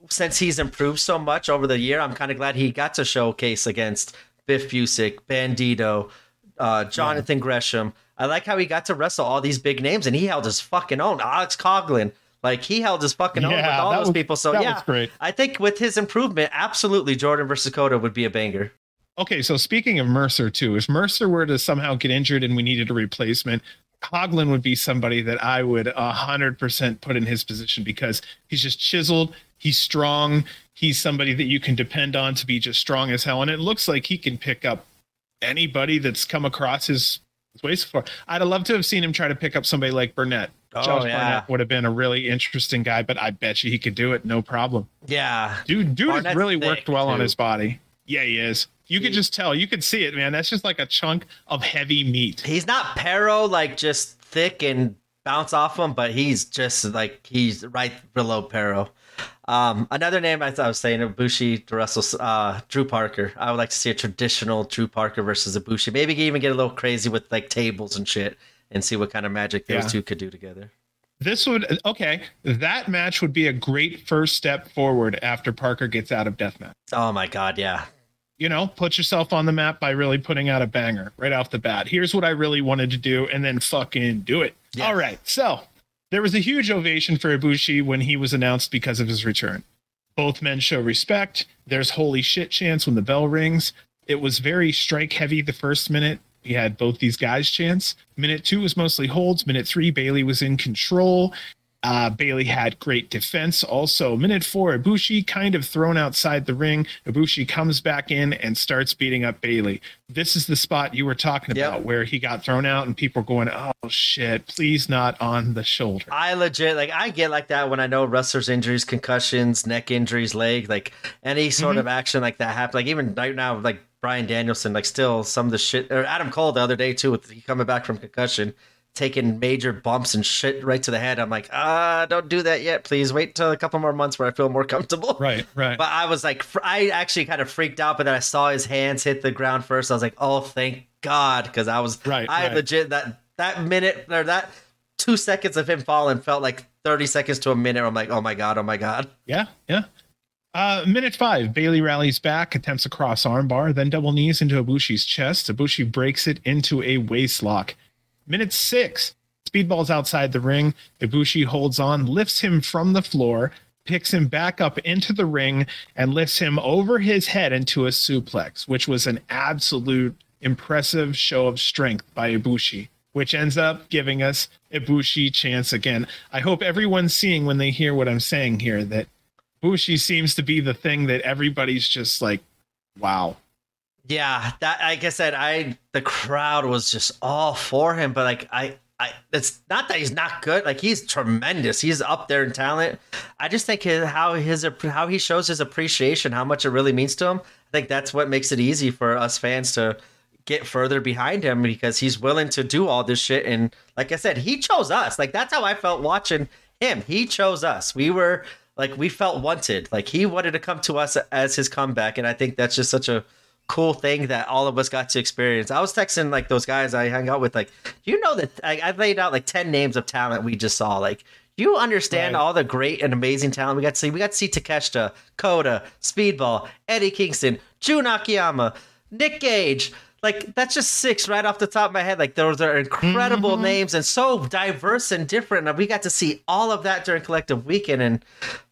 since he's improved so much over the year, I'm kind of glad he got to showcase against Biff Busick, Bandito, uh, Jonathan Gresham. I like how he got to wrestle all these big names and he held his fucking own. Alex Coughlin, like he held his fucking own with all those was- people. So yeah, great. I think with his improvement, absolutely Jordan versus Kota would be a banger. Okay, so speaking of Mercer too, if Mercer were to somehow get injured and we needed a replacement, Coughlin would be somebody that I would a hundred percent put in his position because he's just chiseled, he's strong, he's somebody that you can depend on to be just strong as hell, and it looks like he can pick up anybody that's come across his, his way so far. I'd have loved to have seen him try to pick up somebody like Barnett. Oh, Josh yeah. Barnett would have been a really interesting guy, but I bet you he could do it, no problem. Yeah. Dude, dude has Barnett's really worked well on his body. Yeah, he is. You could just tell. You could see it, man. That's just like a chunk of heavy meat. He's not Pero, like just thick and bounce off him, but he's just like he's right below Pero. Um, another name I was saying Ibushi to wrestle uh, Drew Parker. I would like to see a traditional Drew Parker versus Ibushi. Maybe even get a little crazy with like tables and shit, and see what kind of magic those Yeah. two could do together. This would okay. That match would be a great first step forward after Parker gets out of deathmatch. Oh my god, yeah. You know, put yourself on the map by really putting out a banger right off the bat. Here's what I really wanted to do, and then fucking do it. Yeah. All right. So there was a huge ovation for Ibushi when he was announced because of his return. Both men show respect. There's holy shit chance when the bell rings. It was very strike heavy the first minute. We had both these guys chance. Minute two was mostly holds. Minute three, Bailey was in control. Uh, Bailey had great defense. Also, minute four, Ibushi kind of thrown outside the ring. Ibushi comes back in and starts beating up Bailey. This is the spot you were talking Yep. about where he got thrown out and people going, oh shit, please not on the shoulder. I legit like I get like that when I know wrestlers injuries, concussions, neck injuries, leg, like any sort Mhm. of action like that happen. Like even right now, like Bryan Danielson, like still some of the shit or Adam Cole the other day too, with he coming back from concussion, taking major bumps and shit right to the head. I'm like, ah, don't do that yet, please. Wait till a couple more months where I feel more comfortable. Right, right. But I was like, I actually kind of freaked out, but then I saw his hands hit the ground first. I was like, oh, thank God, because I was, Right, I right. legit that that minute or that two seconds of him falling felt like thirty seconds to a minute. I'm like, oh my God, oh my God. Yeah, yeah. Uh, minute five, Bailey rallies back, attempts a cross armbar, then double knees into Ibushi's chest. Ibushi breaks it into a waist lock. Minute six, Speedball's outside the ring. Ibushi holds on, lifts him from the floor, picks him back up into the ring, and lifts him over his head into a suplex, which was an absolute impressive show of strength by Ibushi, which ends up giving us Ibushi chance again. I hope everyone's seeing when they hear what I'm saying here that Ibushi seems to be the thing that everybody's just like, wow. Yeah, that like I said, I the crowd was just all for him, but like I I it's not that he's not good, like he's tremendous. He's up there in talent. I just think his, how his how he shows his appreciation, how much it really means to him. I think that's what makes it easy for us fans to get further behind him because he's willing to do all this shit and like I said, he chose us. Like that's how I felt watching him. He chose us. We were like we felt wanted. Like he wanted to come to us as his comeback, and I think that's just such a cool thing that all of us got to experience. I was texting like those guys I hang out with, like, you know that I, I laid out like ten names of talent we just saw. Like, you understand right. all the great and amazing talent we got to see. We got to see Takeshita, Kota, Speedball, Eddie Kingston, Jun Akiyama, Nick Gage like that's just six right off the top of my head. Like those are incredible mm-hmm. names and so diverse and different. And we got to see all of that during collective weekend, and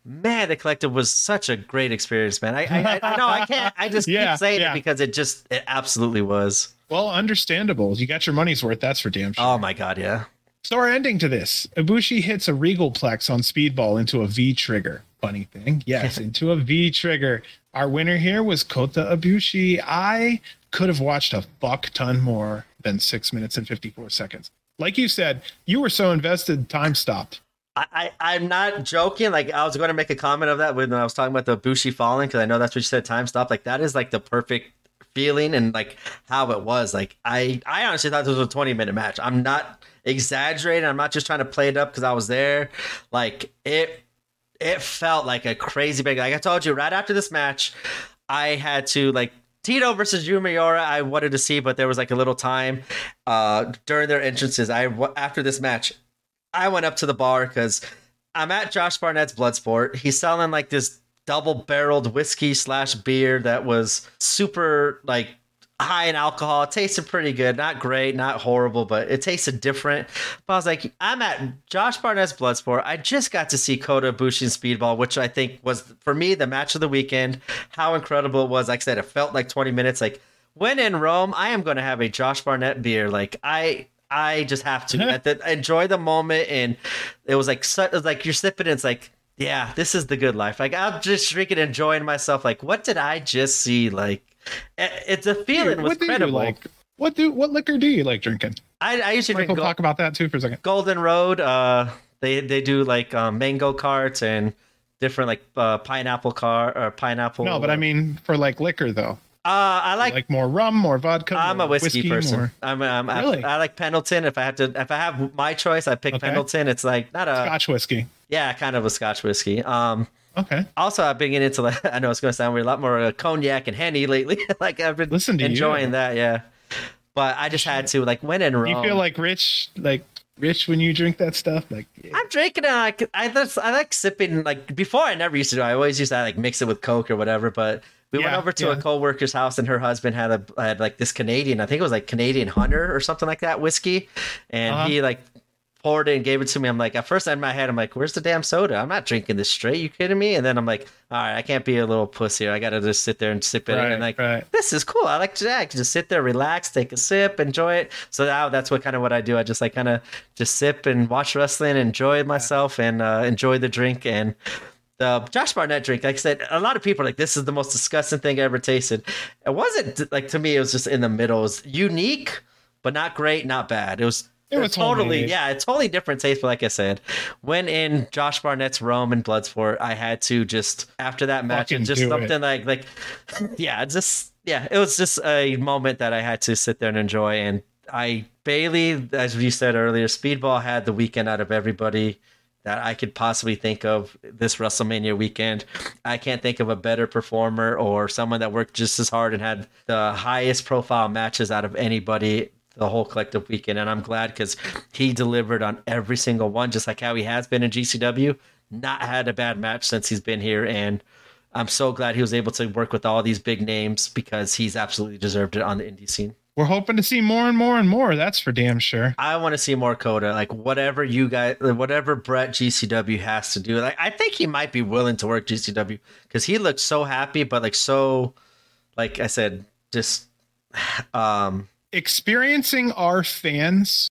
man, the collective was such a great experience, man. I I, I know I can't. I just *laughs* yeah, keep saying yeah. it because it just it absolutely was. Well, understandable. You got your money's worth. That's for damn sure. Oh my god, yeah. So our ending to this: Ibushi hits a regal plex on Speedball into a V trigger. Funny thing, yes, *laughs* into a V trigger. Our winner here was Kota Ibushi. I could have watched a fuck ton more than six minutes and 54 seconds. Like you said, you were so invested, time stopped. I, I, am not joking. Like, I was going to make a comment of that when I was talking about the Bushi falling, because I know that's what you said, time stopped. Like, that is like the perfect feeling and like how it was. Like, I, I honestly thought this was a 20 minute match. I'm not exaggerating. I'm not just trying to play it up because I was there. Like, it, it felt like a crazy big, like I told you right after this match, I had to like Tito versus Yuya Uemura, I wanted to see, but there was like a little time uh, during their entrances. I after this match, I went up to the bar because I'm at Josh Barnett's Bloodsport. He's selling like this double barreled whiskey slash beer that was super like high in alcohol. It tasted pretty good. Not great, not horrible, but it tasted different. But I was like, I'm at Josh Barnett's Bloodsport. I just got to see Kota Ibushi and Speedball, which I think was, for me, the match of the weekend. How incredible it was. Like I said, it felt like 20 minutes. Like, when in Rome, I am going to have a Josh Barnett beer. Like, I. I just have to *laughs* the, enjoy the moment, and it was like it was like you're sipping. And it's like, yeah, this is the good life. Like I'm just drinking, enjoying myself. Like, what did I just see? Like, it's a feeling Dude, was credible. like? What do what liquor do you like drinking? I, I usually drink. We'll talk about that too for a second. Golden Road. Uh, they they do like um, mango carts and different like uh, pineapple cart or pineapple. No, but I mean for like liquor though. Uh, I like like more rum, more vodka. I'm more a whiskey, whiskey person. More... I'm, I'm really? I, I, like Pendleton. If I have to, if I have my choice, I pick okay. Pendleton. It's like not a Scotch whiskey. Yeah, kind of a Scotch whiskey. Um, Okay. Also, I've been getting into like *laughs* I know it's going to sound weird, a lot more uh, cognac and henny lately. *laughs* like I've been Listen to enjoying you. that. Yeah. But I just had to like when in Rome. You feel like rich, like rich when you drink that stuff. Like yeah. I'm drinking it. Like I, I like sipping. Like before, I never used to do. I always used to like mix it with Coke or whatever. But we yeah, went over to yeah. a co-worker's house and her husband had a had like this Canadian, I think it was like Canadian Hunter or something like that whiskey, and uh-huh. he like poured it and gave it to me. I'm like, at first in my head, I'm like, where's the damn soda? I'm not drinking this straight. You kidding me? And then I'm like, all right, I can't be a little pussy. I got to just sit there and sip it. Right, and like, right. this is cool. I like to I can just sit there, relax, take a sip, enjoy it. So now that's what kind of what I do. I just like kind of just sip and watch wrestling, enjoy myself, and uh, enjoy the drink. And the Josh Barnett drink, like I said, a lot of people are like, this is the most disgusting thing I ever tasted. It wasn't like to me, it was just in the middle. It was unique, but not great, not bad. It was it was totally yeah, a totally different taste. But like I said, when in Josh Barnett's Rome and Bloodsport, I had to just after that match, and just something it. like like *laughs* yeah, just yeah, it was just a moment that I had to sit there and enjoy. And I Bailey, as you said earlier, Speedball had the weekend out of everybody that I could possibly think of this WrestleMania weekend. I can't think of a better performer or someone that worked just as hard and had the highest profile matches out of anybody the whole collective weekend, and I'm glad because he delivered on every single one, just like how he has been in GCW. Not had a bad match since he's been here, and I'm so glad he was able to work with all these big names because he's absolutely deserved it on the indie scene. We're hoping to see more and more and more. That's for damn sure. I want to see more Kota. Like whatever you guys, whatever Brett GCW has to do. Like I think he might be willing to work GCW because he looks so happy, but like so, like I said, just *sighs* um experiencing our fans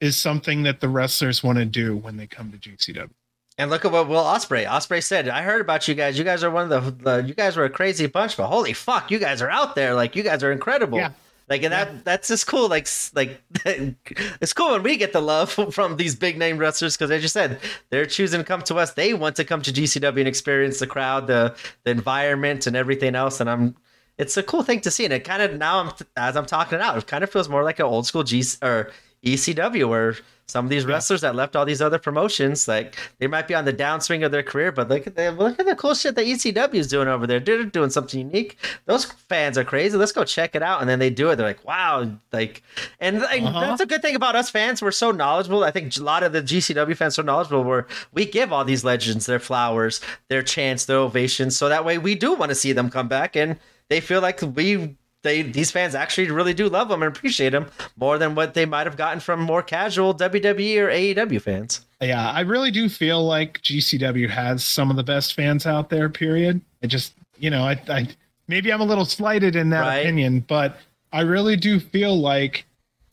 is something that the wrestlers want to do when they come to GCW. And look at what Will Ospreay Ospreay said, "I heard about you guys. You guys are one of the, the you guys were a crazy bunch, but holy fuck, you guys are out there. Like you guys are incredible." Yeah. Like and Yeah. that that's just cool. Like like *laughs* it's cool when we get the love *laughs* from these big name wrestlers because as you said, they're choosing to come to us. They want to come to GCW and experience the crowd, the the environment, and everything else. And I'm it's a cool thing to see. And it kind of now I'm as I'm talking it out, it kind of feels more like an old school G or ECW where some of these wrestlers that left all these other promotions, like they might be on the downswing of their career, but look at the look at the cool shit that ECW is doing over there. They're doing something unique. Those fans are crazy. Let's go check it out. And then they do it. They're like, wow, like, and like, Uh-huh. that's a good thing about us fans. We're so knowledgeable. I think a lot of the GCW fans are knowledgeable. Where we give all these legends their flowers, their chants, their ovations, so that way we do want to see them come back, and they feel like we they these fans actually really do love them and appreciate them more than what they might have gotten from more casual WWE or AEW fans. Yeah, I really do feel like GCW has some of the best fans out there. Period. I just, you know, I, I maybe I'm a little slighted in that Right. opinion, but I really do feel like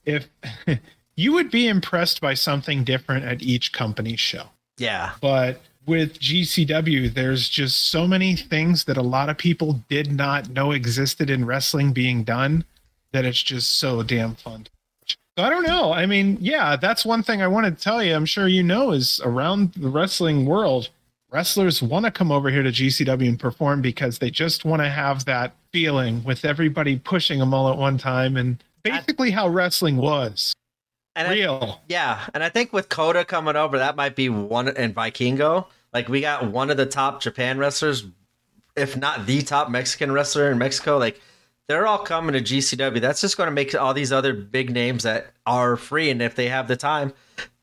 if *laughs* you would be impressed by something different at each company show. Yeah, But with GCW, there's just so many things that a lot of people did not know existed in wrestling being done that it's just so damn fun. So I don't know. I mean, yeah, that's one thing I wanted to tell you. I'm sure you know is around the wrestling world, wrestlers want to come over here to GCW and perform because they just want to have that feeling with everybody pushing them all at one time and basically how wrestling was and I, real. yeah, and I think with Kota coming over, that might be one and Vikingo. Like we got one of the top Japan wrestlers, if not the top Mexican wrestler in Mexico. Like they're all coming to GCW. That's just going to make all these other big names that are free, and if they have the time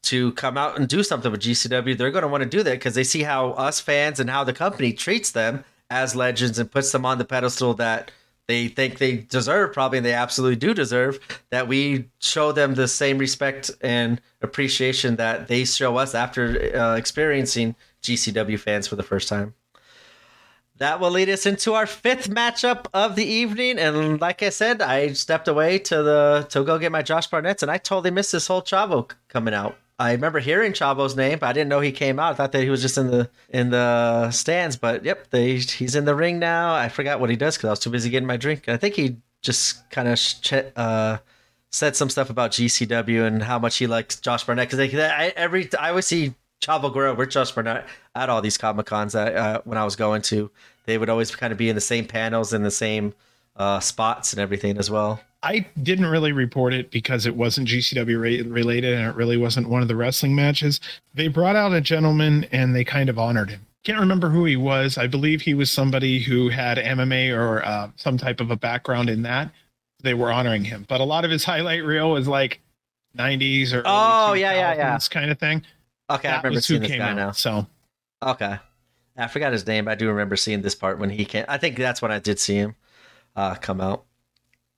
to come out and do something with GCW, they're going to want to do that because they see how us fans and how the company treats them as legends and puts them on the pedestal that they think they deserve, probably, and they absolutely do deserve, that we show them the same respect and appreciation that they show us after uh, experiencing GCW fans for the first time. That will lead us into our fifth matchup of the evening, and like I said, I stepped away to the to go get my Josh Barnett's, and I totally missed this whole Chavo coming out. I remember hearing Chavo's name, but I didn't know he came out. I thought that he was just in the in the stands, but yep, they, he's in the ring now. I forgot what he does because I was too busy getting my drink. I think he just kind of ch- uh, said some stuff about GCW and how much he likes Josh Barnett because I, every I always see Chavo Guerrero with Josh Barnett at all these Comic Cons uh, when I was going to, they would always kind of be in the same panels and the same uh, spots and everything as well. I didn't really report it because it wasn't GCW related and it really wasn't one of the wrestling matches. They brought out a gentleman and they kind of honored him. Can't remember who he was. I believe he was somebody who had MMA or uh, some type of a background in that. They were honoring him, but a lot of his highlight reel was like 90s or Oh, yeah, yeah, yeah. 2000s kind of thing. Okay, I remember was who seeing this came guy out. now. So Okay, I forgot his name. but I do remember seeing this part when he came. I think that's when I did see him uh, come out.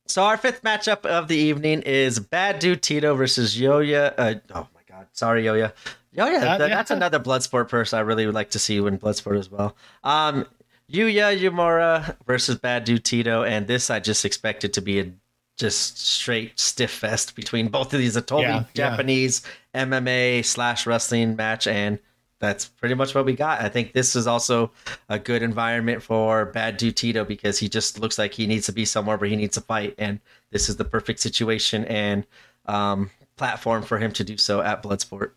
So our fifth matchup of the evening is Bad Dude Tito versus Yoya. Uh, oh my God, sorry Yoya. Yoya, That- th- that's another Bloodsport person I really would like to see in Bloodsport as well. Um, Yuya Uemura versus Bad Dude Tito, and this I just expected to be a just straight stiff fest between *laughs* both of these. A totally Yeah, yeah. Japanese MMA slash wrestling match, and that's pretty much what we got. I think this is also a good environment for Bad Dude Tito because he just looks like he needs to be somewhere where he needs to fight, and this is the perfect situation and um, platform for him to do so at Bloodsport.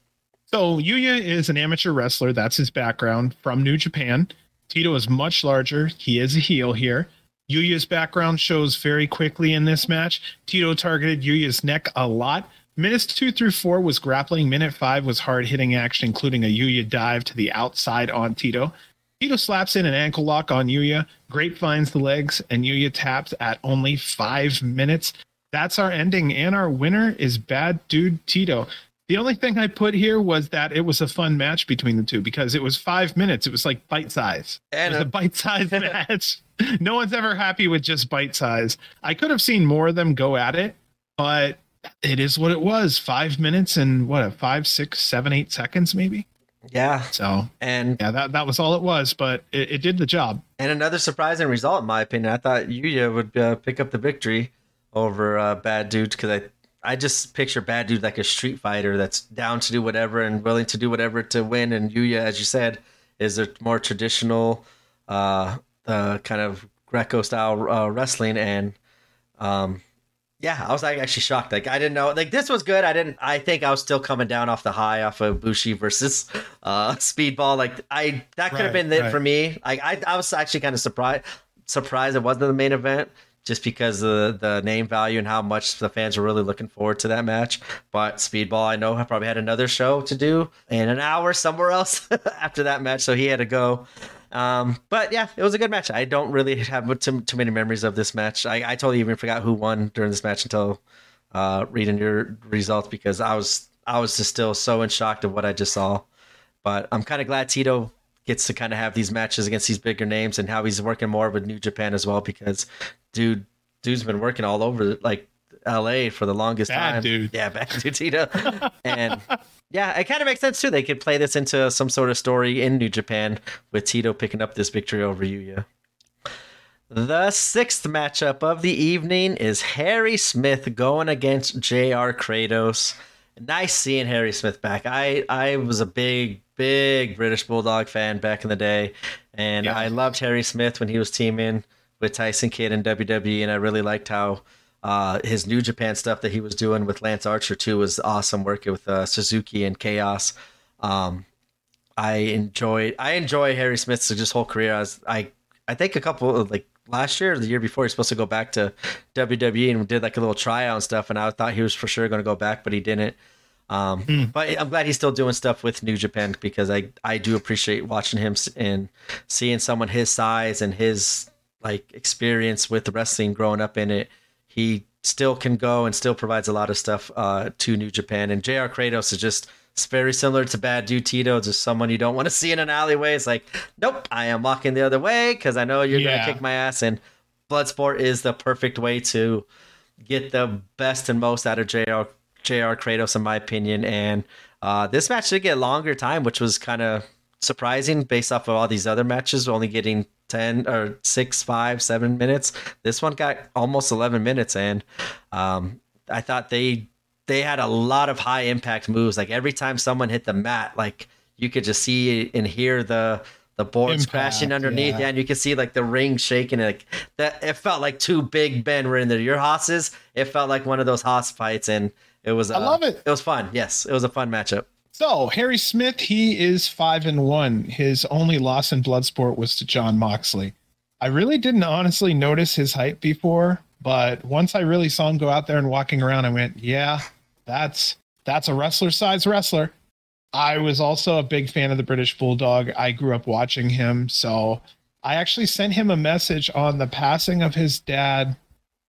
So Yuya is an amateur wrestler. That's his background from New Japan. Tito is much larger. He is a heel here. Yuya's background shows very quickly in this match. Tito targeted Yuya's neck a lot. Minutes two through four was grappling. Minute five was hard hitting action, including a Yuya dive to the outside on Tito. Tito slaps in an ankle lock on Yuya. Grape finds the legs, and Yuya taps at only five minutes. That's our ending, and our winner is Bad Dude Tito. The only thing I put here was that it was a fun match between the two because it was five minutes. It was like bite size. It was a a- bite size *laughs* match. No one's ever happy with just bite size. I could have seen more of them go at it, but it is what it was. Five minutes and what, five, six, seven, eight seconds, maybe. Yeah, So and yeah, that, that was all it was, but it, it did the job. and another surprising result, in my opinion. I thought Yuya would uh, pick up the victory over uh, Bad Dude because I I just picture Bad Dude like a street fighter that's down to do whatever and willing to do whatever to win. And Yuya, as you said, is a more traditional, uh, uh kind of Greco style uh, wrestling. And um, yeah, I was like actually shocked. Like I didn't know. Like this was good. I didn't. I think I was still coming down off the high off of Bushi versus *laughs* uh Speedball. Like I that could have Right, been it right. for me. Like I I was actually kind of surprised surprised it wasn't the main event just because of the name value and how much the fans were really looking forward to that match. But Speedball, I know, probably had another show to do in an hour somewhere else *laughs* after that match, so he had to go. Um, but yeah, it was a good match. I don't really have too, too many memories of this match. I, I totally even forgot who won during this match until uh, reading your results because I was I was just still so in shock of what I just saw. But I'm kind of glad Tito gets to kind of have these matches against these bigger names and how he's working more with New Japan as well because dude dude's been working all over like LA for the longest Bad time. dude. Yeah, back to *laughs* Tito. *laughs* and yeah, it kind of makes sense too. They could play this into some sort of story in New Japan with Tito picking up this victory over Yuya. The sixth matchup of the evening is Harry Smith going against JR Kratos. Nice seeing Harry Smith back. I, I was a big, big British Bulldog fan back in the day, and Yeah. I loved Harry Smith when he was teaming with Tyson Kidd in WWE, and I really liked how uh, his New Japan stuff that he was doing with Lance Archer too was awesome. Working with uh, Suzuki and Chaos, um, I enjoyed. I enjoy Harry Smith's just whole career. I was, I I think a couple of like last year or the year before he's supposed to go back to WWE and did like a little tryout and stuff. And I thought he was for sure going to go back, but he didn't. Um, But I'm glad he's still doing stuff with New Japan because I I do appreciate watching him and seeing someone his size and his like experience with wrestling growing up in it. He still can go and still provides a lot of stuff uh, to New Japan. And JR Kratos is just it's very similar to Bad Dude Tito, just someone you don't want to see in an alleyway. It's like, nope, I am walking the other way because I know you're Yeah. gonna kick my ass. And Bloodsport is the perfect way to get the best and most out of JR JR Kratos, in my opinion. And uh, this match did get longer time, which was kind of surprising based off of all these other matches, only getting 10 or 6, 5, 7 minutes. This one got almost 11 minutes. And um, I thought they they had a lot of high impact moves. Like every time someone hit the mat, like you could just see and hear the the boards Impact, crashing underneath, yeah. and you could see like the ring shaking. Like that, it felt like two big men were in there. Your hosses, it felt like one of those hoss fights, and it was. I uh, love it. It was fun. Yes, it was a fun matchup. So Harry Smith, he is five and one. His only loss in Bloodsport was to John Moxley. I really didn't honestly notice his height before, but once I really saw him go out there and walking around, I went, "Yeah, that's that's a wrestler size wrestler." I was also a big fan of the British Bulldog. I grew up watching him, so I actually sent him a message on the passing of his dad,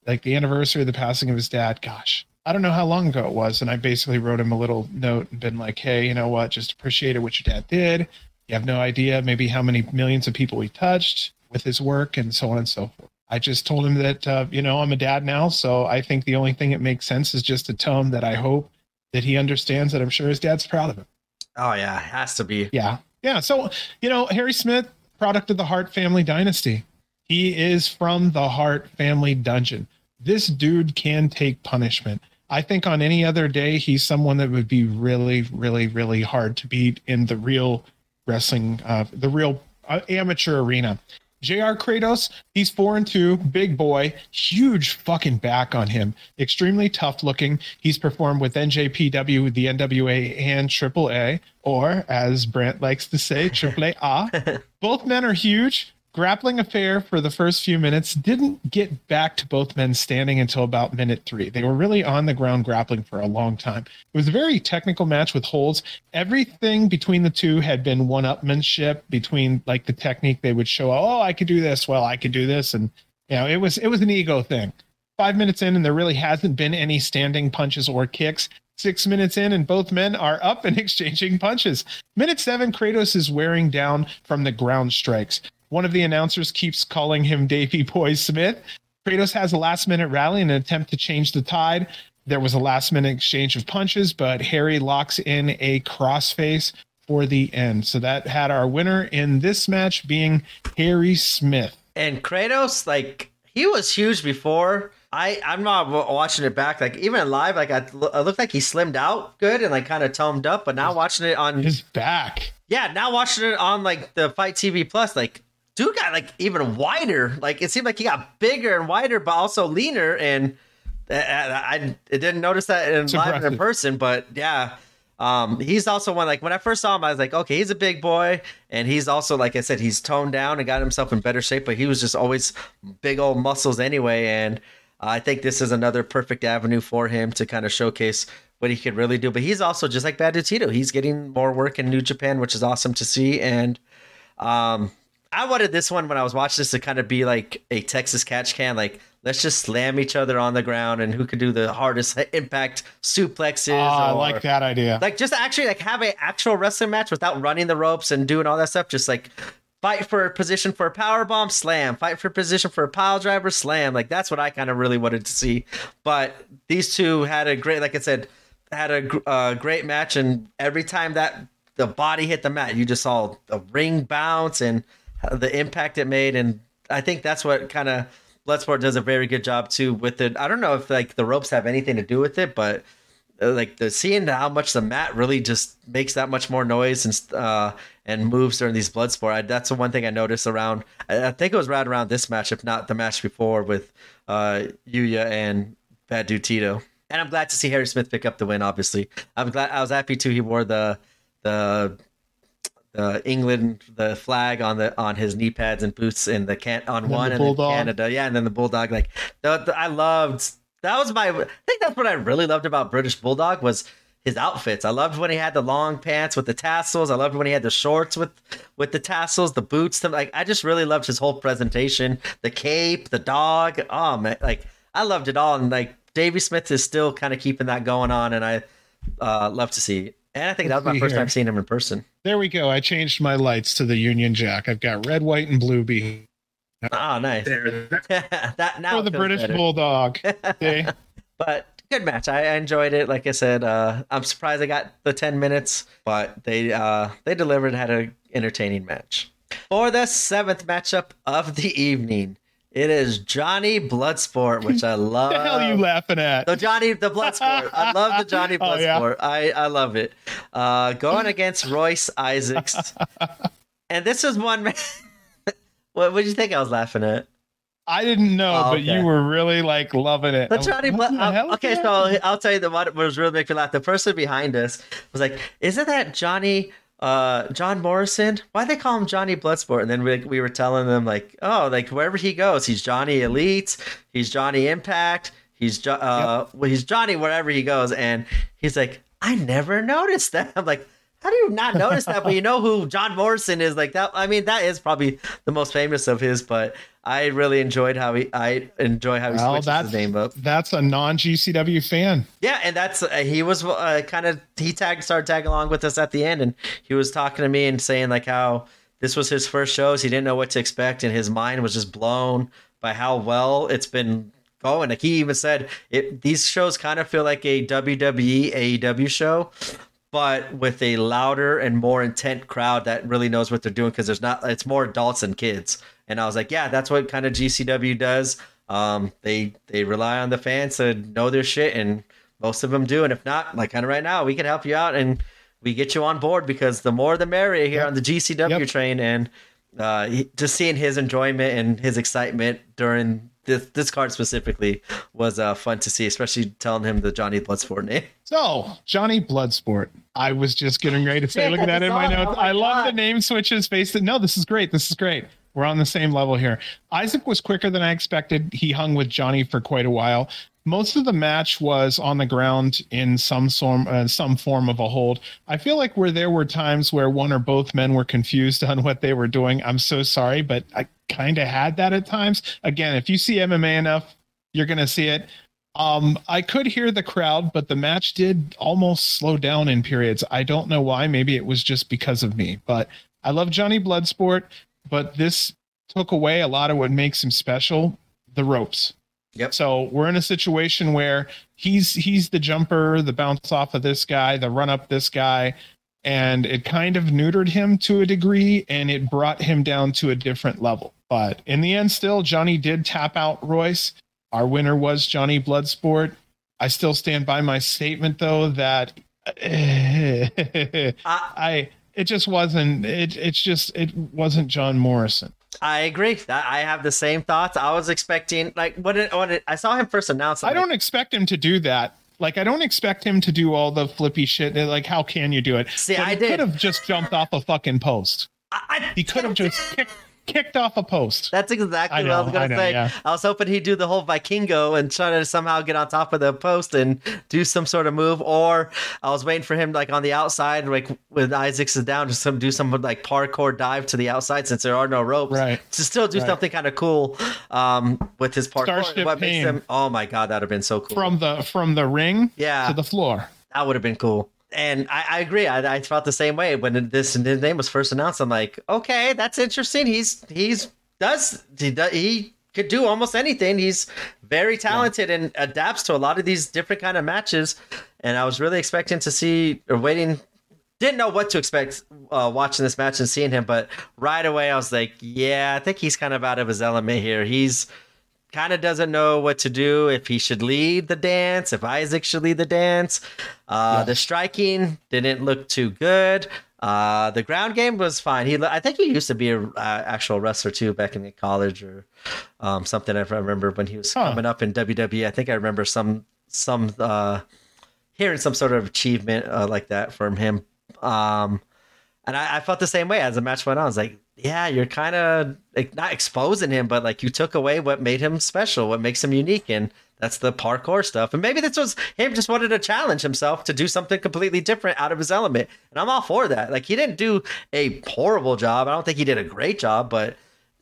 like the anniversary of the passing of his dad. Gosh, I don't know how long ago it was. And I basically wrote him a little note and been like, hey, you know what? Just appreciated what your dad did. You have no idea maybe how many millions of people he touched with his work and so on and so forth. I just told him that, uh, you know, I'm a dad now. So I think the only thing that makes sense is just to tell him that I hope that he understands that I'm sure his dad's proud of him. Oh yeah, has to be. Yeah. Yeah. So, you know, Harry Smith, product of the Hart family dynasty. He is from the Hart family dungeon. This dude can take punishment. I think on any other day, he's someone that would be really, really, really hard to beat in the real wrestling, uh, the real uh, amateur arena. JR Kratos, he's four and two, big boy, huge fucking back on him, extremely tough looking. He's performed with NJPW, the NWA, and AAA, or as Brant likes to say, AAA. *laughs* both men are huge. Grappling affair for the first few minutes didn't get back to both men standing until about minute three. They were really on the ground grappling for a long time. It was a very technical match with holds. Everything between the two had been one upmanship between like the technique they would show, oh, I could do this, well, I could do this. And you know, it was it was an ego thing. Five minutes in, and there really hasn't been any standing punches or kicks. Six minutes in, and both men are up and *laughs* exchanging punches. Minute seven, Kratos is wearing down from the ground strikes. One of the announcers keeps calling him Davey Boy Smith. Kratos has a last minute rally in an attempt to change the tide. There was a last minute exchange of punches, but Harry locks in a crossface for the end. So that had our winner in this match being Harry Smith. And Kratos, like he was huge before. I I'm not watching it back. Like even live, like I, it looked like he slimmed out good and like kind of toned up. But now watching it on his back, yeah, now watching it on like the FITE TV Plus, like dude got like even wider. Like it seemed like he got bigger and wider, but also leaner. And I, I, I didn't notice that in live in person, but yeah. Um, he's also one like when I first saw him, I was like, okay, he's a big boy, and he's also like I said, he's toned down and got himself in better shape, but he was just always big old muscles anyway. And uh, I think this is another perfect avenue for him to kind of showcase what he could really do. But he's also just like Bad Tito, he's getting more work in New Japan, which is awesome to see. And um, I wanted this one when I was watching this to kind of be like a Texas catch can, like let's just slam each other on the ground and who could do the hardest *laughs* impact suplexes. Oh, I like that idea. Like just actually like have a actual wrestling match without running the ropes and doing all that stuff. Just like fight for a position for a power bomb, slam. Fight for a position for a pile driver, slam. Like that's what I kind of really wanted to see. But these two had a great, like I said, had a uh, great match, and every time that the body hit the mat, you just saw the ring bounce and the impact it made, and I think that's what kind of Bloodsport does a very good job too with it. I don't know if like the ropes have anything to do with it, but uh, like the seeing how much the mat really just makes that much more noise and uh and moves during these Bloodsport. I, that's the one thing I noticed around. I, I, think it was right around this match, if not the match before with uh Yuya and Bad Dude Tito. And I'm glad to see Harry Smith pick up the win. Obviously, I'm glad. I was happy too. He wore the the the England the flag on the on his knee pads and boots in the can on and one the and Canada. Yeah, and then the bulldog. Like the, the, I loved that was my. I think that's what I really loved about British Bulldog was his outfits. I loved when he had the long pants with the tassels. I loved when he had the shorts with with the tassels, the boots. The, like I just really loved his whole presentation. The cape, the dog. Oh man, like I loved it all. And like Davey Smith is still kind of keeping that going on, and I uh, love to see. It. And I think that was my *laughs* first here. time seeing him in person. There we go. I changed my lights to the Union Jack. I've got red, white, and blue behind. Oh, nice. *laughs* that now for the British better. Bulldog. *laughs* but good match. I, I, enjoyed it. Like I said, uh, I'm surprised I got the 10 minutes, but they uh, they delivered. Had an entertaining match. For the seventh matchup of the evening, it is Johnny Bloodsport, which I *laughs* love. the hell are you laughing at? The Johnny the Bloodsport. I love the Johnny Bloodsport. *laughs* Oh, yeah. I I love it. Uh, going against Royce Isaacs, *laughs* and this was one. what did you think I was laughing at? I didn't know, oh, okay. but you were really like loving it. The Johnny Blood. okay, so I'll tell you the what was really making me laugh. The person behind us was like, "Isn't that Johnny?" Uh, John Morrison. Why they call him Johnny Bloodsport? And then we, we were telling them like, oh, like wherever he goes, he's Johnny Elite, he's Johnny Impact, he's uh, yep. well, he's Johnny wherever he goes. And he's like, I never noticed that. *laughs* I'm like, how do you not notice that? but you know who John Morrison is? Like that. I mean, that is probably the most famous of his, but I really enjoyed how he. I enjoy how he well, switches his name up. That's a non GCW fan. Yeah, and that's uh, he was uh, kind of he tagged started tagging along with us at the end, and he was talking to me and saying like how this was his first shows. He didn't know what to expect, and his mind was just blown by how well it's been going. Like he even said, it these shows kind of feel like a WWE AEW show, but with a louder and more intent crowd that really knows what they're doing because there's not it's more adults and kids and I was like, yeah, that's what kind of GCW does. Um, they they rely on the fans to know their shit, and most of them do. And if not, like kind of right now, we can help you out and we get you on board because the more the merrier here yep. on the GCW yep. train. And uh, just seeing his enjoyment and his excitement during this this card specifically was uh, fun to see, especially telling him the Johnny Bloodsport name. *laughs* So Johnny Bloodsport. I was just getting ready to say, yeah, look at that in my notes. *laughs* Oh my I God. love the name switches based. No, this is great. This is great. We're on the same level here. Isaac was quicker than I expected. He hung with Johnny for quite a while. Most of the match was on the ground in some form, uh, some form of a hold. I feel like where there were times where one or both men were confused *laughs* on what they were doing. I'm so sorry, but I kind of had that at times. Again, if you see MMA enough, you're going to see it. Um, I could hear the crowd, but the match did almost slow down in periods. I don't know why. Maybe it was just because of me. But I love Johnny Bloodsport, but this took away a lot of what makes him special the ropes. Yep. So we're in a situation where he's he's the jumper, the bounce off of this guy, the run up this guy, and it kind of neutered him to a degree and it brought him down to a different level. But in the end, still Johnny did tap out Royce. Our winner was Johnny Bloodsport. I still stand by my statement though that *laughs* I, I it just wasn't it it's just it wasn't John Morrison. I agree. I have the same thoughts. I was expecting like when it, when it, I saw him first announce. I don't expect him to do that. Like I don't expect him to do all the flippy shit. Like how can you do it? See, But I he did. could have just jumped off a fucking post. I, I, He could have just kicked, kicked off a post. That's exactly what I was gonna say. yeah. I was hoping he'd do the whole Vikingo and try to somehow get on top of the post and do some sort of move, or I was waiting for him like on the outside, like when Isaacs is down, just some do some like parkour dive to the outside since there are no ropes, Right. To still do Right. something kind of cool um, with his parkour. Starship what makes him? Oh my god, that'd have been so cool. From the from the ring yeah, to the floor. that would have been cool. And I, I agree. I, I felt the same way when this his name was first announced. I'm like, okay, that's interesting. He's he's does he does, he could do almost anything. He's very talented and adapts to a lot of these different kind of matches. And I was really expecting to see or waiting. Didn't know what to expect uh, watching this match and seeing him, but right away I was like, yeah, I think he's kind of out of his element here. He's kind of doesn't know what to do if he should lead the dance if isaac should lead the dance uh Yeah. the striking didn't look too good uh the ground game was fine he i think he used to be an uh, actual wrestler too back in college or um something i remember when he was Huh. coming up in wwe i think i remember some some uh hearing some sort of achievement uh, like that from him um and I, I felt the same way as the match went on. I was like, yeah, you're kind of like not exposing him, but like you took away what made him special, what makes him unique, and that's the parkour stuff. And maybe this was him just wanted to challenge himself to do something completely different out of his element, and I'm all for that. Like he didn't do a horrible job. I don't think he did a great job, but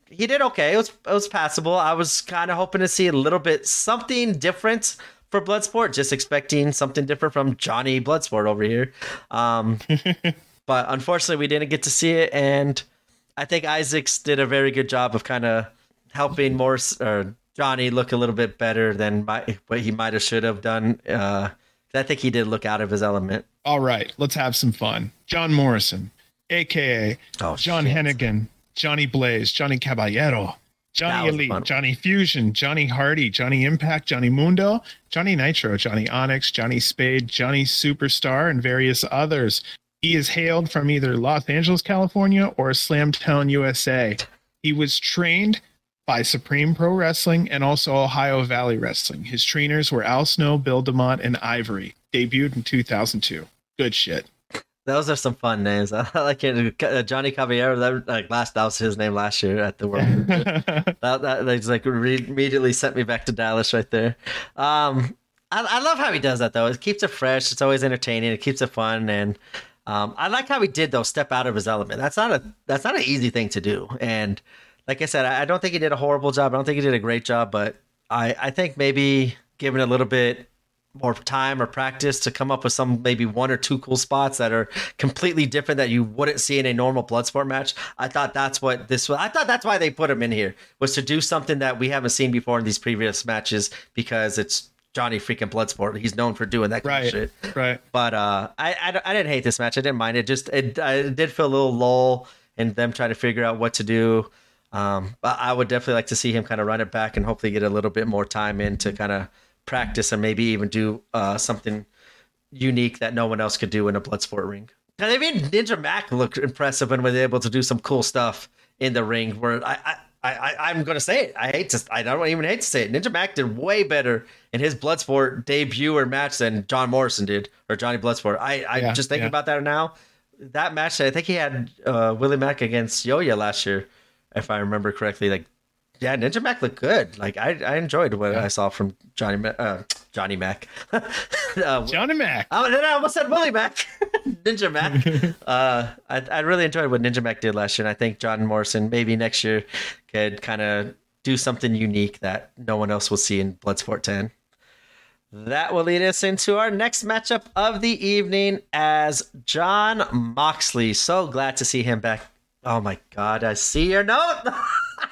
he did okay. It was it was passable. I was kind of hoping to see a little bit something different for Bloodsport. Just expecting something different from Johnny Bloodsport over here. Um, *laughs* but unfortunately, we didn't get to see it. And I think Isaacs did a very good job of kind of helping Morris or Johnny look a little bit better than my, what he might have should have done. Uh, I think he did look out of his element. All right, let's have some fun. John Morrison, aka Oh, John shit. Hennigan, Johnny Blaze, Johnny Caballero, Johnny Elite. Johnny Fusion, Johnny Hardy, Johnny Impact, Johnny Mundo, Johnny Nitro, Johnny Onyx, Johnny Spade, Johnny Superstar, and various others. He is hailed from either Los Angeles, California or Slamtown, USA. He was trained by Supreme Pro Wrestling and also Ohio Valley Wrestling. His trainers were Al Snow, Bill DeMott, and Ivory. Debuted in 2002. Good shit. Those are some fun names. *laughs* I like it. Uh, Johnny Caballero. That like last. That was his name last year at the World. *laughs* that that that's like re- immediately sent me back to Dallas right there. Um, I, I love how he does that though. It keeps it fresh. It's always entertaining. It keeps it fun, and um, I like how he did though. Step out of his element. That's not a that's not an easy thing to do. And like I said, I, I don't think he did a horrible job. I don't think he did a great job, but I I think maybe given a little bit more time or practice to come up with some maybe one or two cool spots that are completely different that you wouldn't see in a normal bloodsport match. I thought that's what this was. I thought that's why they put him in here was to do something that we haven't seen before in these previous matches because it's Johnny freaking Bloodsport. He's known for doing that kind right. of shit. Right. But uh, I, I I didn't hate this match. I didn't mind it. Just it, I did feel a little lull in them trying to figure out what to do. Um, but I would definitely like to see him kind of run it back and hopefully get a little bit more time in to kind of practice and maybe even do uh, something unique that no one else could do in a Bloodsport ring. And even Ninja Mack looked impressive and was able to do some cool stuff in the ring. Where I, I, I I'm going to say it. I hate to. I don't even hate to say it. Ninja Mack did way better in his Bloodsport debut or match than John Morrison did or Johnny Bloodsport. I, I Yeah, just thinking yeah. about that now. That match, I think he had uh, Willie Mack against Yoya last year, if I remember correctly. Like, yeah, Ninja Mack looked good. Like, I, I enjoyed what I saw from Johnny Ma- uh, Johnny Mac. *laughs* uh, Johnny Mac. Oh, then I almost said Willie Mack, *laughs* Ninja Mack. *laughs* uh, I, I really enjoyed what Ninja Mack did last year, and I think John Morrison maybe next year could kind of do something unique that no one else will see in Bloodsport 10. That will lead us into our next matchup of the evening as John Moxley. So glad to see him back. Oh my God, I see your note. *laughs*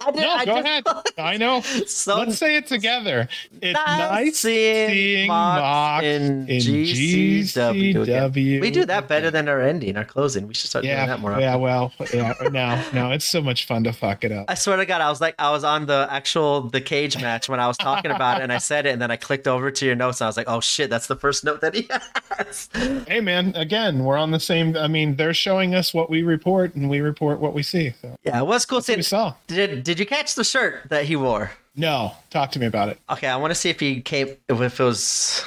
I did, no, I go just, ahead. I know. So Let's say it together. It's nice, nice seeing, seeing Mox in, in GCW. GCW. We do that better than our ending, our closing. We should start yeah, doing that more. Yeah, well, yeah, no, no, it's so much fun to fuck it up. I swear to God, I was like, I was on the actual the cage match when I was talking about it, and I said it, and then I clicked over to your notes, and I was like, oh shit, that's the first note that he has. Hey man, again, we're on the same. I mean, they're showing us what we report, and we report what we see. So. Yeah, it was cool seeing. We saw. Did Did you catch the shirt that he wore? No, talk to me about it. Okay, I want to see if he came. If it was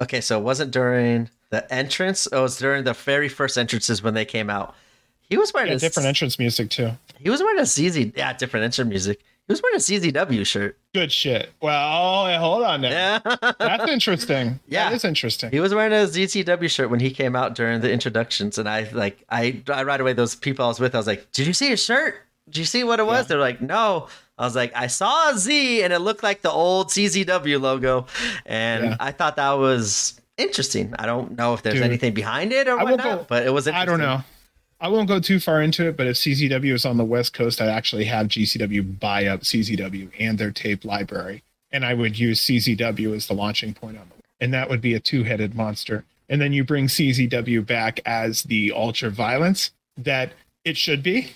okay, so it wasn't during the entrance. It was during the very first entrances when they came out. He was wearing yeah, a different entrance music too. He was wearing a ZZ. Yeah, different entrance music. He was wearing a CZW shirt. Good shit. Well, hold on now. Yeah. That's interesting. *laughs* Yeah. That is interesting. He was wearing a ZCW shirt when he came out during the introductions. And I like I I right away those people I was with, I was like, Did you see his shirt? Did you see what it was? Yeah. They're like, No. I was like, I saw a Z and it looked like the old CZW logo. And yeah. I thought that was interesting. I don't know if there's Dude, anything behind it or whatnot, go, but it was I don't know. I won't go too far into it, but if CZW is on the West Coast, I'd actually have GCW buy up CZW and their tape library. And I would use CZW as the launching point on them. And that would be a two headed monster. And then you bring CZW back as the ultra violence that it should be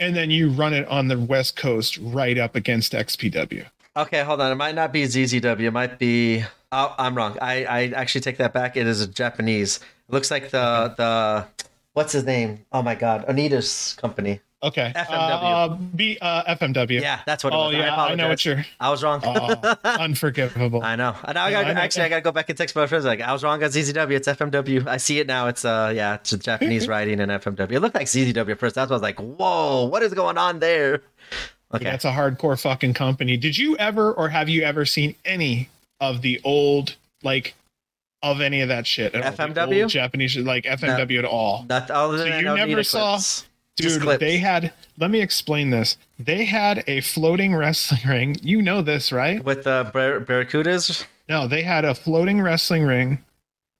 and then you run it on the West Coast right up against XPW. Okay, hold on. It might not be ZZW. It might be. Oh, I'm wrong. I, I actually take that back. It is a Japanese. It looks like the the what's his name? Oh my God, Onita's company. Okay. FMW. Uh, B, uh, FMW. Yeah, that's what. It oh was. yeah, I, I, know what you're. I was wrong. oh, *laughs* unforgivable. I know. And now I got yeah, actually I got to go back and text my friends like I was wrong on ZZW. It's FMW. I see it now. It's uh yeah, it's Japanese *laughs* writing and FMW. It looked like ZZW at first. That's why I was like, whoa, what is going on there? Okay, that's a hardcore fucking company. Did you ever or have you ever seen any of the old like of any of that shit? FMW, Japanese like FMW no, at all? Than so you never saw. Clips. Dude, they had. Let me explain this. They had a floating wrestling *laughs* ring. You know this, right? With the uh, bar- barracudas. No, they had a floating wrestling ring,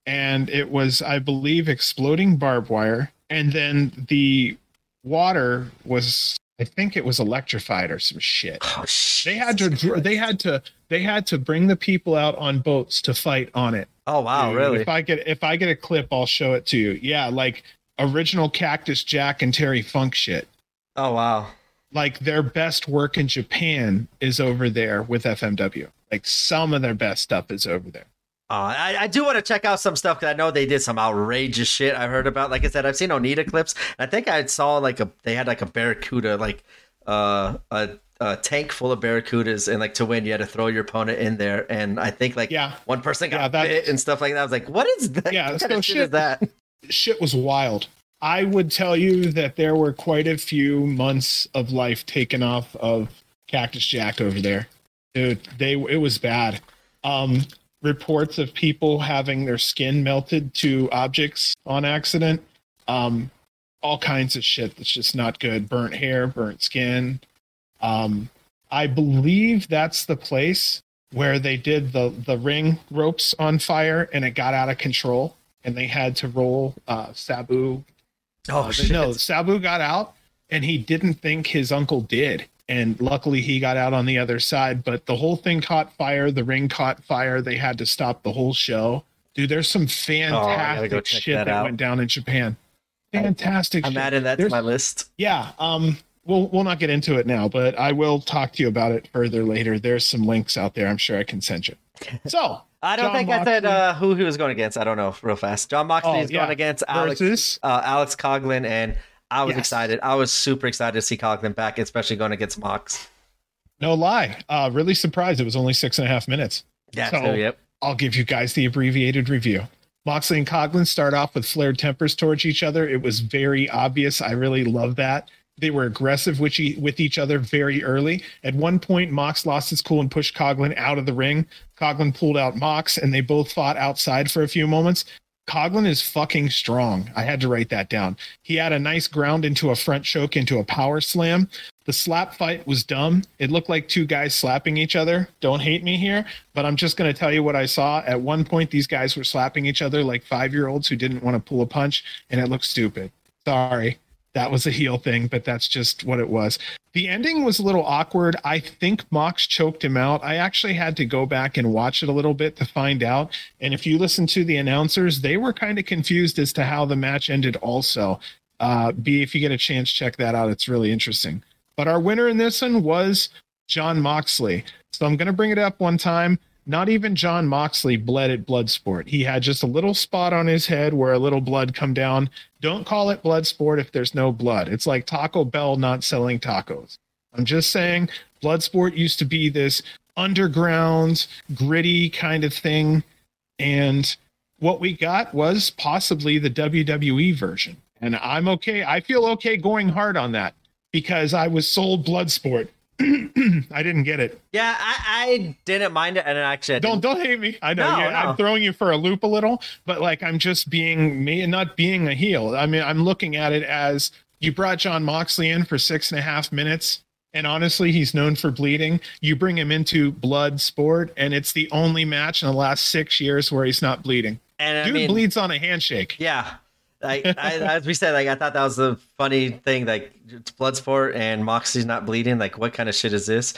and it was, I believe, exploding barbed wire. And then the water was, I think, it was electrified or some shit. Oh. They had to. They had to. They had to bring the people out on boats to fight on it. Oh wow, Dude, really? If I get if I get a clip, I'll show it to you. Yeah, like original Cactus Jack and Terry Funk shit. Oh wow. Like their best work in Japan is over there with FMW. Like some of their best stuff is over there. Uh, I, I do want to check out some stuff because I know they did some outrageous shit I've heard about. Like I said, I've seen Onita clips. I think I saw like a they had like a barracuda, like uh, a, a tank full of barracudas, and like to win, you had to throw your opponent in there. And I think like yeah. one person got yeah, bit and stuff like that. I was like, what is that? Yeah, *laughs* what kind of shit is that? Shit was wild. I would tell you that there were quite a few months of life taken off of Cactus Jack over there. Dude, they it was bad. Um, reports of people having their skin melted to objects on accident. Um, all kinds of shit that's just not good. Burnt hair, burnt skin. Um, I believe that's the place where they did the the ring ropes on fire and it got out of control and they had to roll uh, Sabu. Oh uh, shit! No, Sabu got out, and he didn't think his uncle did, and luckily he got out on the other side. But the whole thing caught fire. The ring caught fire. They had to stop the whole show. Dude, there's some fantastic oh, shit that, that went down in Japan. Fantastic. I'm shit. adding that there's, to my list. Yeah. Um. We'll we'll not get into it now, but I will talk to you about it further later. There's some links out there. I'm sure I can send you. So I don't Jon think Moxley. I said uh, who he was going against. I don't know real fast. Jon Moxley oh, is yeah. going against Alex? Uh, Alex Coughlin, and I was yes. excited. I was super excited to see Coughlin back, especially going against Mox. No lie, uh, really surprised. It was only six and a half minutes. Yeah, so yep. I'll give you guys the abbreviated review. Moxley and Coughlin start off with flared tempers towards each other. It was very obvious. I really love that. They were aggressive with, with each other very early. At one point, Mox lost his cool and pushed Coughlin out of the ring. Coughlin pulled out Mox, and they both fought outside for a few moments. Coughlin is fucking strong. I had to write that down. He had a nice ground into a front choke into a power slam. The slap fight was dumb. It looked like two guys slapping each other. Don't hate me here, but I'm just going to tell you what I saw. At one point, these guys were slapping each other like five year olds who didn't want to pull a punch, and it looked stupid. Sorry. That was a heel thing, but that's just what it was. The ending was a little awkward. I think Mox choked him out. I actually had to go back and watch it a little bit to find out. And if you listen to the announcers, they were kind of confused as to how the match ended, also. Uh, B, if you get a chance, check that out. It's really interesting. But our winner in this one was Jon Moxley. So I'm going to bring it up one time. Not even Jon Moxley bled at Bloodsport. He had just a little spot on his head where a little blood come down. Don't call it blood sport if there's no blood. It's like Taco Bell not selling tacos. I'm just saying blood sport used to be this underground, gritty kind of thing. And what we got was possibly the WWE version. And I'm okay. I feel okay going hard on that because I was sold Bloodsport. *clears throat* I didn't get it. Yeah, I, I didn't mind it, and actually, I Don't didn't- don't hate me. I know No, yeah, no. I'm throwing you for a loop a little, but like I'm just being me and not being a heel. I mean, I'm looking at it as you brought Jon Moxley in for six and a half minutes, and honestly, he's known for bleeding. You bring him into blood sport, and it's the only match in the last six years where he's not bleeding. and I Dude mean, bleeds on a handshake. Yeah. Like I, as we said, like I thought that was a funny thing. Like it's Bloodsport and Moxie's not bleeding. Like what kind of shit is this?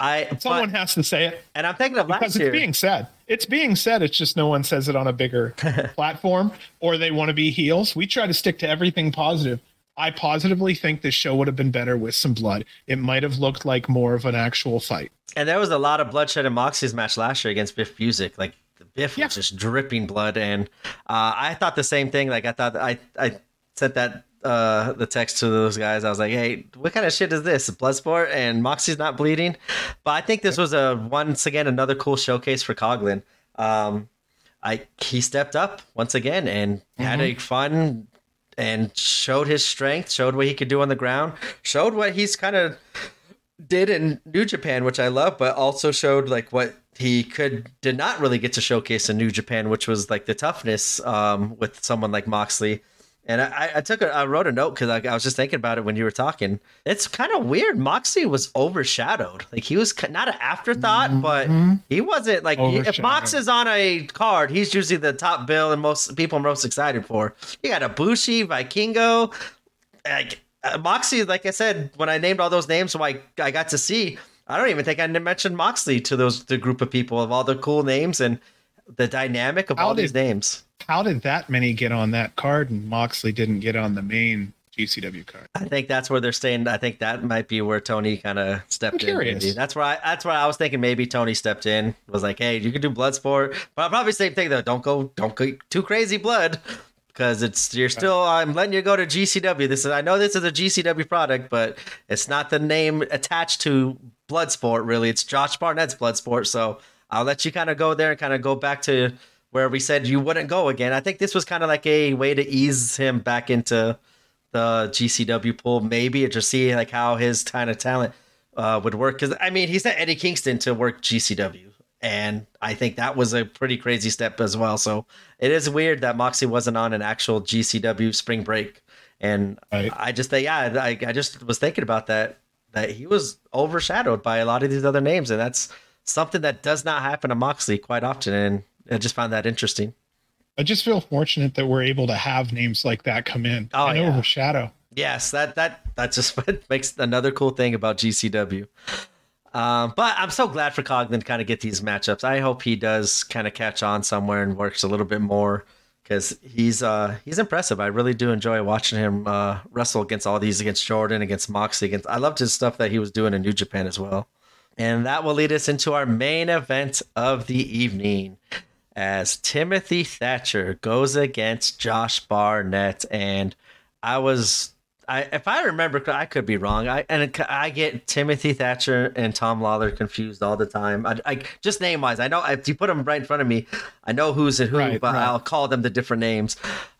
I Someone but, has to say it and I'm thinking of last year. because last it's year. being said. It's being said. It's just no one says it on a bigger *laughs* platform, or they want to be heels. We try to stick to everything positive. I positively think this show would have been better with some blood. It might have looked like more of an actual fight. and there was a lot of bloodshed in Moxie's match last year against Biff Busick. Like Biff Yeah. was just dripping blood, and uh, I thought the same thing. Like I thought I I sent that uh the text to those guys. I was like, hey, what kind of shit is this? Bloodsport and Moxley's not bleeding. But I think this was a once again another cool showcase for Coughlin. Um, I he stepped up once again and had a fun and showed his strength, showed what he could do on the ground, showed what he's kind of did in New Japan, which I love, but also showed like what he could did not really get to showcase in New Japan, which was like the toughness um, with someone like Moxley. And I, I took a, I wrote a note because I, I was just thinking about it when you were talking. It's kind of weird. Moxley was overshadowed. Like he was not an afterthought, but he wasn't like if Mox is on a card, he's usually the top bill and most people are most excited for. You got Ibushi, Vikingo, like uh, Moxley, like I said, when I named all those names, so I I got to see. I don't even think I mentioned Moxley to those the group of people of all the cool names and the dynamic of How all did- these names. How did that many get on that card and Moxley didn't get on the main GCW card? I think that's where they're staying. I think that might be where Tony kind of stepped I'm in. curious. maybe. That's where I. That's where I was thinking. Maybe Tony stepped in. Was like, hey, you can do Bloodsport, but I'll probably same thing though. Don't go, don't go too crazy blood, because it's you're still. I'm letting you go to GCW. This is. I know this is a GCW product, but it's not the name attached to Bloodsport. Really, it's Josh Barnett's Bloodsport. So I'll let you kind of go there and kind of go back to where we said you wouldn't go again. I think this was kind of like a way to ease him back into the GCW pool, maybe, or just see like how his kind of talent uh, would work. Because I mean, he sent Eddie Kingston to work GCW, and I think that was a pretty crazy step as well. So it is weird that Moxie wasn't on an actual GCW spring break, and Right. I just think, yeah, I, I just was thinking about that that he was overshadowed by a lot of these other names, and that's something that does not happen to Moxley quite often, and I just found that interesting. I just feel fortunate that we're able to have names like that come in Oh, and yeah. overshadow. Yes, that that that just *laughs* makes another cool thing about GCW. Um, but I'm so glad for Coughlin to kind of get these matchups. I hope he does kind of catch on somewhere and works a little bit more because he's uh he's impressive. I really do enjoy watching him uh, wrestle against all these against Jordan, against Moxie. Against I loved his stuff that he was doing in New Japan as well. And that will lead us into our main event of the evening as Timothy Thatcher goes against Josh Barnett. And I was, I if I remember, I could be wrong. I and I get Timothy Thatcher and Tom Lawlor confused all the time. I, I just name wise, I know if you put them right in front of me, I know who's and who, Right, but right. I'll call them the different names.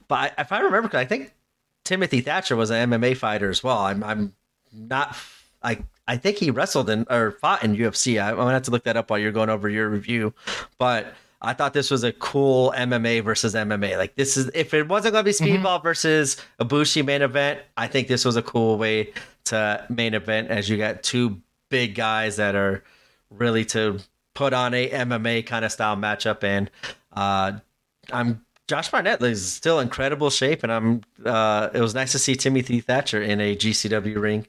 But I, if I remember, I think Timothy Thatcher was an MMA fighter as well. I'm, I'm not. I I think he wrestled in or fought in UFC. I, I'm gonna have to look that up while you're going over your review. But I thought this was a cool MMA versus MMA. Like this is if it wasn't gonna be Speedball versus Ibushi main event, I think this was a cool way to main event as you got two big guys that are really to put on a MMA kind of style matchup. And uh, I'm Josh Barnett is still incredible shape, and I'm. Uh, it was nice to see Timothy Thatcher in a GCW ring,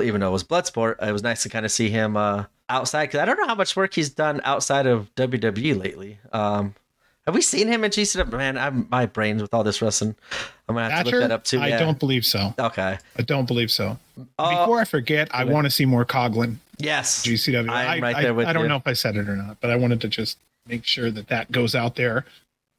even though it was Bloodsport. It was nice to kind of see him uh, outside because I don't know how much work he's done outside of WWE lately. Um, have we seen him in GCW? Man, I'm my brains with all this wrestling. I'm gonna have Thatcher? to look that up too. I yeah. don't believe so. Okay. I don't believe so. Uh, Before I forget, I want to see more Coughlin yes. GCW. I'm I, right I- there with I don't you. know if I said it or not, but I wanted to just make sure that that goes out there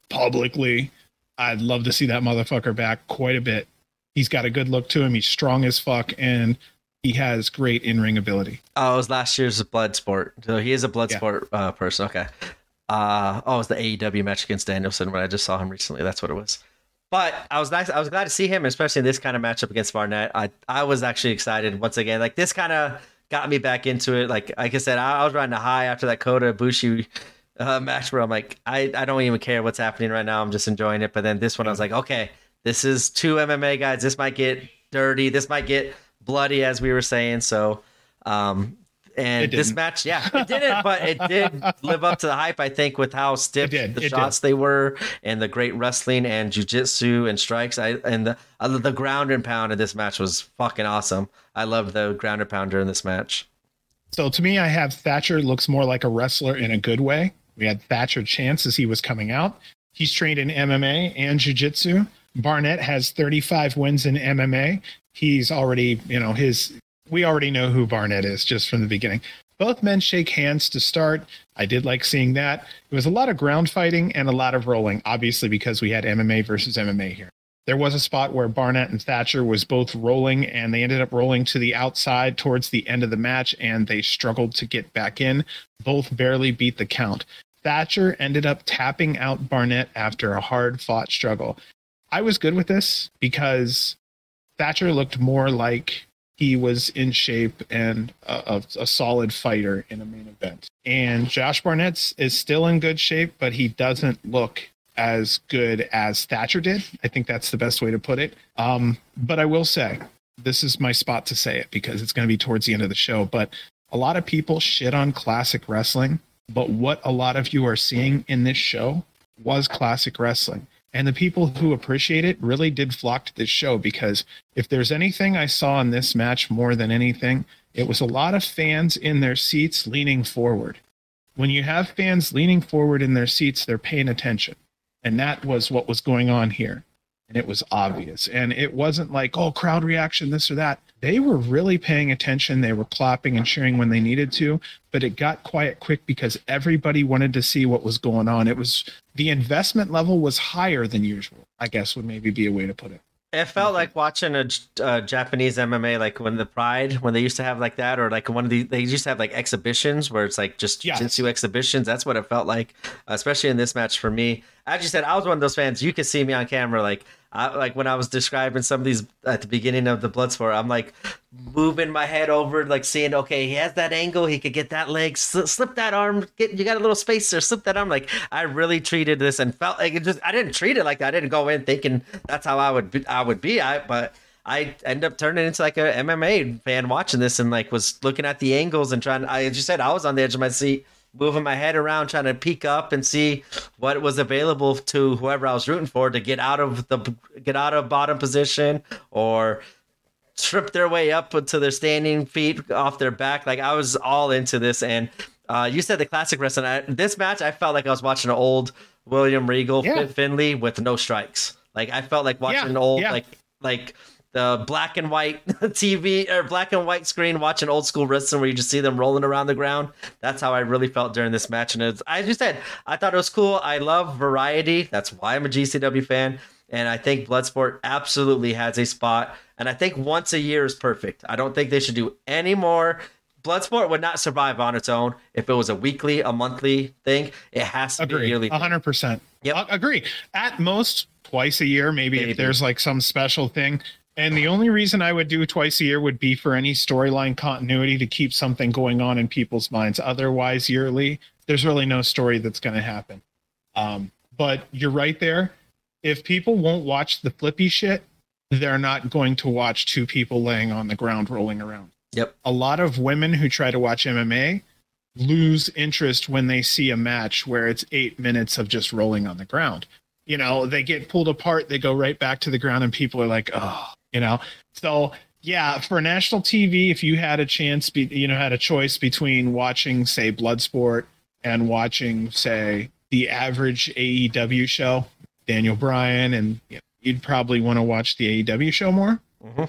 publicly. I'd love to see that motherfucker back quite a bit. He's got a good look to him. He's strong as fuck, and he has great in ring ability. Oh, it was last year's blood sport. So he is a blood Yeah. sport uh, person. Okay. Uh, oh, it was the AEW match against Danielson when I just saw him recently. That's what it was. But I was nice. I was glad to see him, especially in this kind of matchup against Barnett. I I was actually excited once again. Like this kind of got me back into it. Like like I said, I, I was riding a high after that Kota Ibushi uh, match where I'm like, I I don't even care what's happening right now. I'm just enjoying it. But then this one, I was like, okay, this is two MMA guys. This might get dirty. This might get bloody, as we were saying. So, um, and this match, yeah, it *laughs* didn't, but it did live up to the hype. I think with how stiff the it shots they were, and the great wrestling and jujitsu and strikes. I and the uh, the ground and pound of this match was fucking awesome. I loved the ground and pounder in this match. So to me, I have Thatcher looks more like a wrestler in a good way. We had Thatcher Chance as he was coming out. He's trained in MMA and jiu-jitsu. Barnett has 35 wins in MMA. He's already, you know, his we already know who Barnett is just from the beginning. Both men shake hands to start. I did like seeing that. It was a lot of ground fighting and a lot of rolling, obviously because we had MMA versus MMA here. There was a spot where Barnett and Thatcher was both rolling and they ended up rolling to the outside towards the end of the match and they struggled to get back in. Both barely beat the count. Thatcher ended up tapping out Barnett after a hard fought struggle. I was good with this because Thatcher looked more like he was in shape and a, a, a solid fighter in a main event. And Josh Barnett is still in good shape, but he doesn't look as good as Thatcher did. I think that's the best way to put it. Um, but I will say, this is my spot to say it because it's going to be towards the end of the show. But a lot of people shit on classic wrestling, but what a lot of you are seeing in this show was classic wrestling. And the people who appreciate it really did flock to this show because if there's anything I saw in this match more than anything, it was a lot of fans in their seats leaning forward. When you have fans leaning forward in their seats, they're paying attention. And that was what was going on here. And it was obvious. And it wasn't like, oh, crowd reaction, this or that. They were really paying attention. They were clapping and cheering when they needed to, but it got quiet quick because everybody wanted to see what was going on. It was the investment level was higher than usual, I guess would maybe be a way to put it. It felt like watching a uh, Japanese MMA, like when the Pride, when they used to have like that, or like one of the they used to have like exhibitions where it's like just Yes. jiu-jitsu exhibitions. That's what it felt like, especially in this match for me. As you said, I was one of those fans. You could see me on camera, like I, like when I was describing some of these at the beginning of the Bloodsport. I'm like moving my head over, like seeing, okay, he has that angle, he could get that leg, sl- slip that arm, get you got a little space there, slip that arm. Like I really treated this and felt like it just. I didn't treat it like that. I didn't go in thinking that's how I would be, I would be. I but. I end up turning into like a MMA fan watching this and like was looking at the angles and trying. I just said I was on the edge of my seat, moving my head around, trying to peek up and see what was available to whoever I was rooting for to get out of the get out of bottom position or trip their way up to their standing feet off their back. Like I was all into this. And uh, you said the classic wrestling. I, this match, I felt like I was watching an old William Regal Yeah. Finlay with no strikes. Like I felt like watching Yeah, an old yeah. like like the black and white *laughs* TV or black and white screen watching old school wrestling where you just see them rolling around the ground. That's how I really felt during this match. And it's, as you said, I thought it was cool. I love variety. That's why I'm a GCW fan. And I think Bloodsport absolutely has a spot. And I think once a year is perfect. I don't think they should do any more. Bloodsport would not survive on its own if it was a weekly, a monthly thing. It has to be Agree. yearly. A hundred percent. Yep. A- Agree. At most twice a year, maybe, Maybe. if there's like some special thing. And the only reason I would do twice a year would be for any storyline continuity to keep something going on in people's minds. Otherwise, yearly, there's really no story that's going to happen. Um, but you're right there. If people won't watch the flippy shit, they're not going to watch two people laying on the ground rolling around. Yep. A lot of women who try to watch MMA lose interest when they see a match where it's eight minutes of just rolling on the ground. You know, they get pulled apart, they go right back to the ground, and people are like, oh, you know. So yeah, for national TV, if you had a chance, be, you know, had a choice between watching, say, Bloodsport and watching, say, the average AEW show, Daniel Bryan, and you know, you'd probably want to watch the AEW show more. Mm-hmm.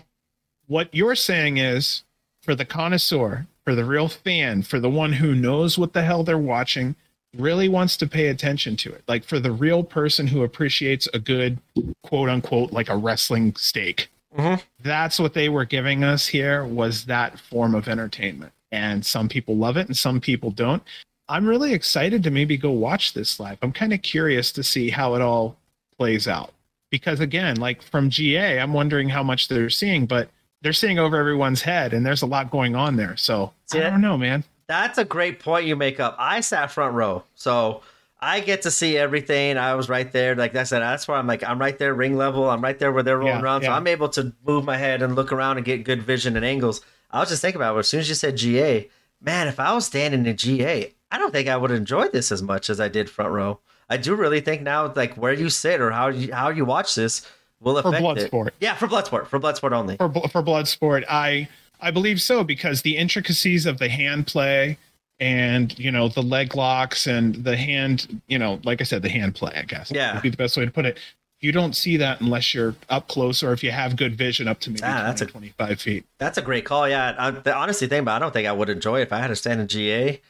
What you're saying is for the connoisseur, for the real fan, for the one who knows what the hell they're watching, really wants to pay attention to it. Like for the real person who appreciates a good quote unquote like a wrestling steak. Mm-hmm. That's what they were giving us here was that form of entertainment. And some people love it and some people don't. I'm really excited to maybe go watch this live. I'm kind of curious to see how it all plays out. Because again, like from GA, I'm wondering how much they're seeing, but they're seeing over everyone's head and there's a lot going on there. So I don't know, man. That's a great point you make up. I sat front row, so I get to see everything. I was right there. Like I said, that's where I'm like, I'm right there, ring level. I'm right there where they're rolling Yeah, around. So. I'm able to move my head and look around and get good vision and angles. I was just thinking about it. As soon as you said GA, man, if I was standing in GA, I don't think I would enjoy this as much as I did front row. I do really think now, like where you sit or how you how you watch this will For affect it. Bloodsport. Yeah, for Bloodsport, for Bloodsport only. For for Bloodsport, I I believe so because the intricacies of the hand play and you know the leg locks and the hand, you know, like I said, the hand play, I guess. Yeah. Would be the best way to put it. You don't see that unless you're up close or if you have good vision up to maybe Ah, 20, that's a- 25 feet. That's a great call. Yeah, I, the honestly thing, but I don't think I would enjoy it if I had to stand in GA.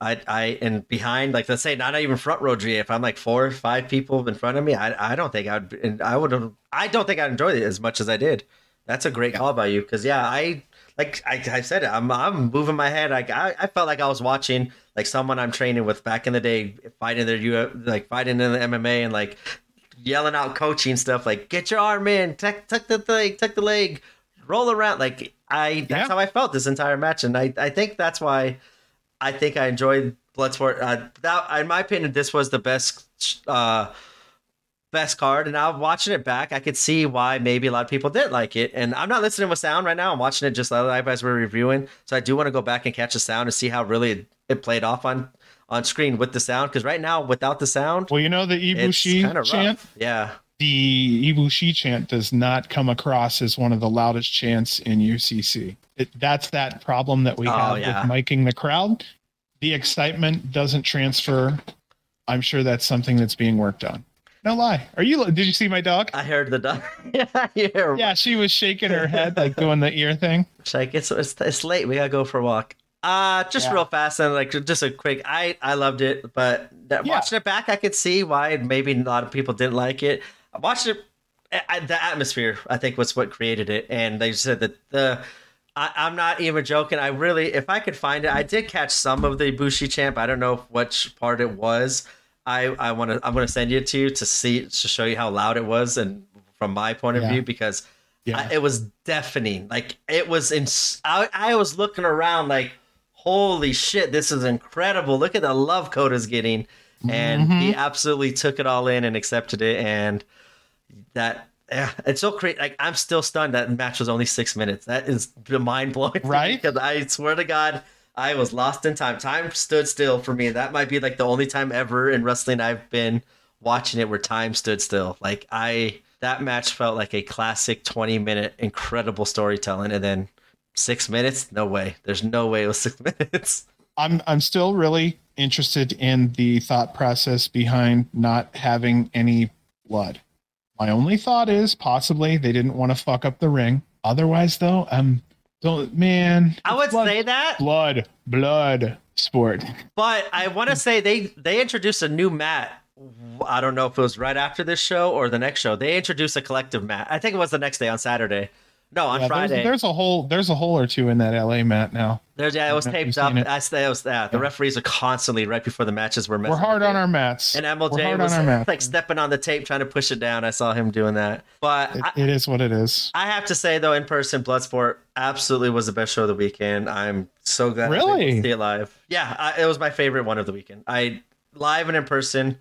I, I and behind, like let's say, not even front row GA. If I'm like four or five people in front of me, I, I don't think I'd, and I would I don't think I'd enjoy it as much as I did. That's a great call by you, because yeah, I like I, I said. I'm, I'm moving my head. Like I, I felt like I was watching like someone I'm training with back in the day, fighting their U, like fighting in the MMA and like yelling out coaching stuff like get your arm in, tuck, tuck the leg, tuck the leg, roll around. Like I, that's Yeah. how I felt this entire match, and I, I think that's why I think I enjoyed Bloodsport. Uh, that, in my opinion, this was the best, uh, best card. And now watching it back, I could see why maybe a lot of people didn't like it. And I'm not listening with sound right now. I'm watching it just live as we're reviewing. So I do want to go back and catch the sound and see how really it, played off on on screen with the sound. Because right now, without the sound, Well, you know the Ibushi chant? Yeah. the Ibushi chant does not come across as one of the loudest chants in UCC. It, that's that problem that we Oh, have yeah. with miking the crowd. The excitement doesn't transfer. I'm sure that's something that's being worked on. No lie. Are you? Did you see my dog? I heard the dog. *laughs* yeah, she was shaking her head like doing the ear thing. It's like it's, it's it's late. We gotta go for a walk. Uh just Yeah. real fast and like just a quick. I I loved it, but that, Yeah. watching it back, I could see why maybe a lot of people didn't like it. I watched it. I, the atmosphere, I think, was what created it, and they said that the. I, I'm not even joking. I really, if I could find it, I did catch some of the Bushi champ. I don't know which part it was. I I want to. I'm going to send you to to see to show you how loud it was, and from my point of Yeah. view, because Yeah. I, it was deafening. Like it was in. I, I was looking around like, holy shit, this is incredible. Look at the love Kota's getting, and he mm-hmm. absolutely took it all in and accepted it. And that, yeah, it's so crazy. Like I'm still stunned that match was only six minutes. That is mind blowing, Right? Because I swear to God. I was lost in time. Time stood still for me. That might be like the only time ever in wrestling I've been watching it where time stood still. Like I that match felt like a classic 20 minute incredible storytelling and then 6 minutes? No way. There's no way it was *laughs* 6 minutes. I'm I'm still really interested in the thought process behind not having any blood. My only thought is possibly they didn't want to fuck up the ring. Otherwise, though, I'm don't man. I would blood, say that, blood, blood sport. but I want to say they they introduced a new mat. I don't know if it was right after this show or the next show. They introduced a collective mat. I think it was the next day on Saturday. No, on Yeah, there's, Friday. there's a hole. There's a hole or two in that LA mat now. There's yeah, it was taped up. I say it was yeah. The referees are constantly right before the matches were. We're hard on our mats. And MLJ hard was on our mats. like stepping on the tape, trying to push it down. I saw him doing that. But It- I, it is what it is. I have to say though, in person, Bloodsport absolutely was the best show of the weekend. I'm so glad Really? see it live. Yeah, I, it was my favorite one of the weekend. I live and in person.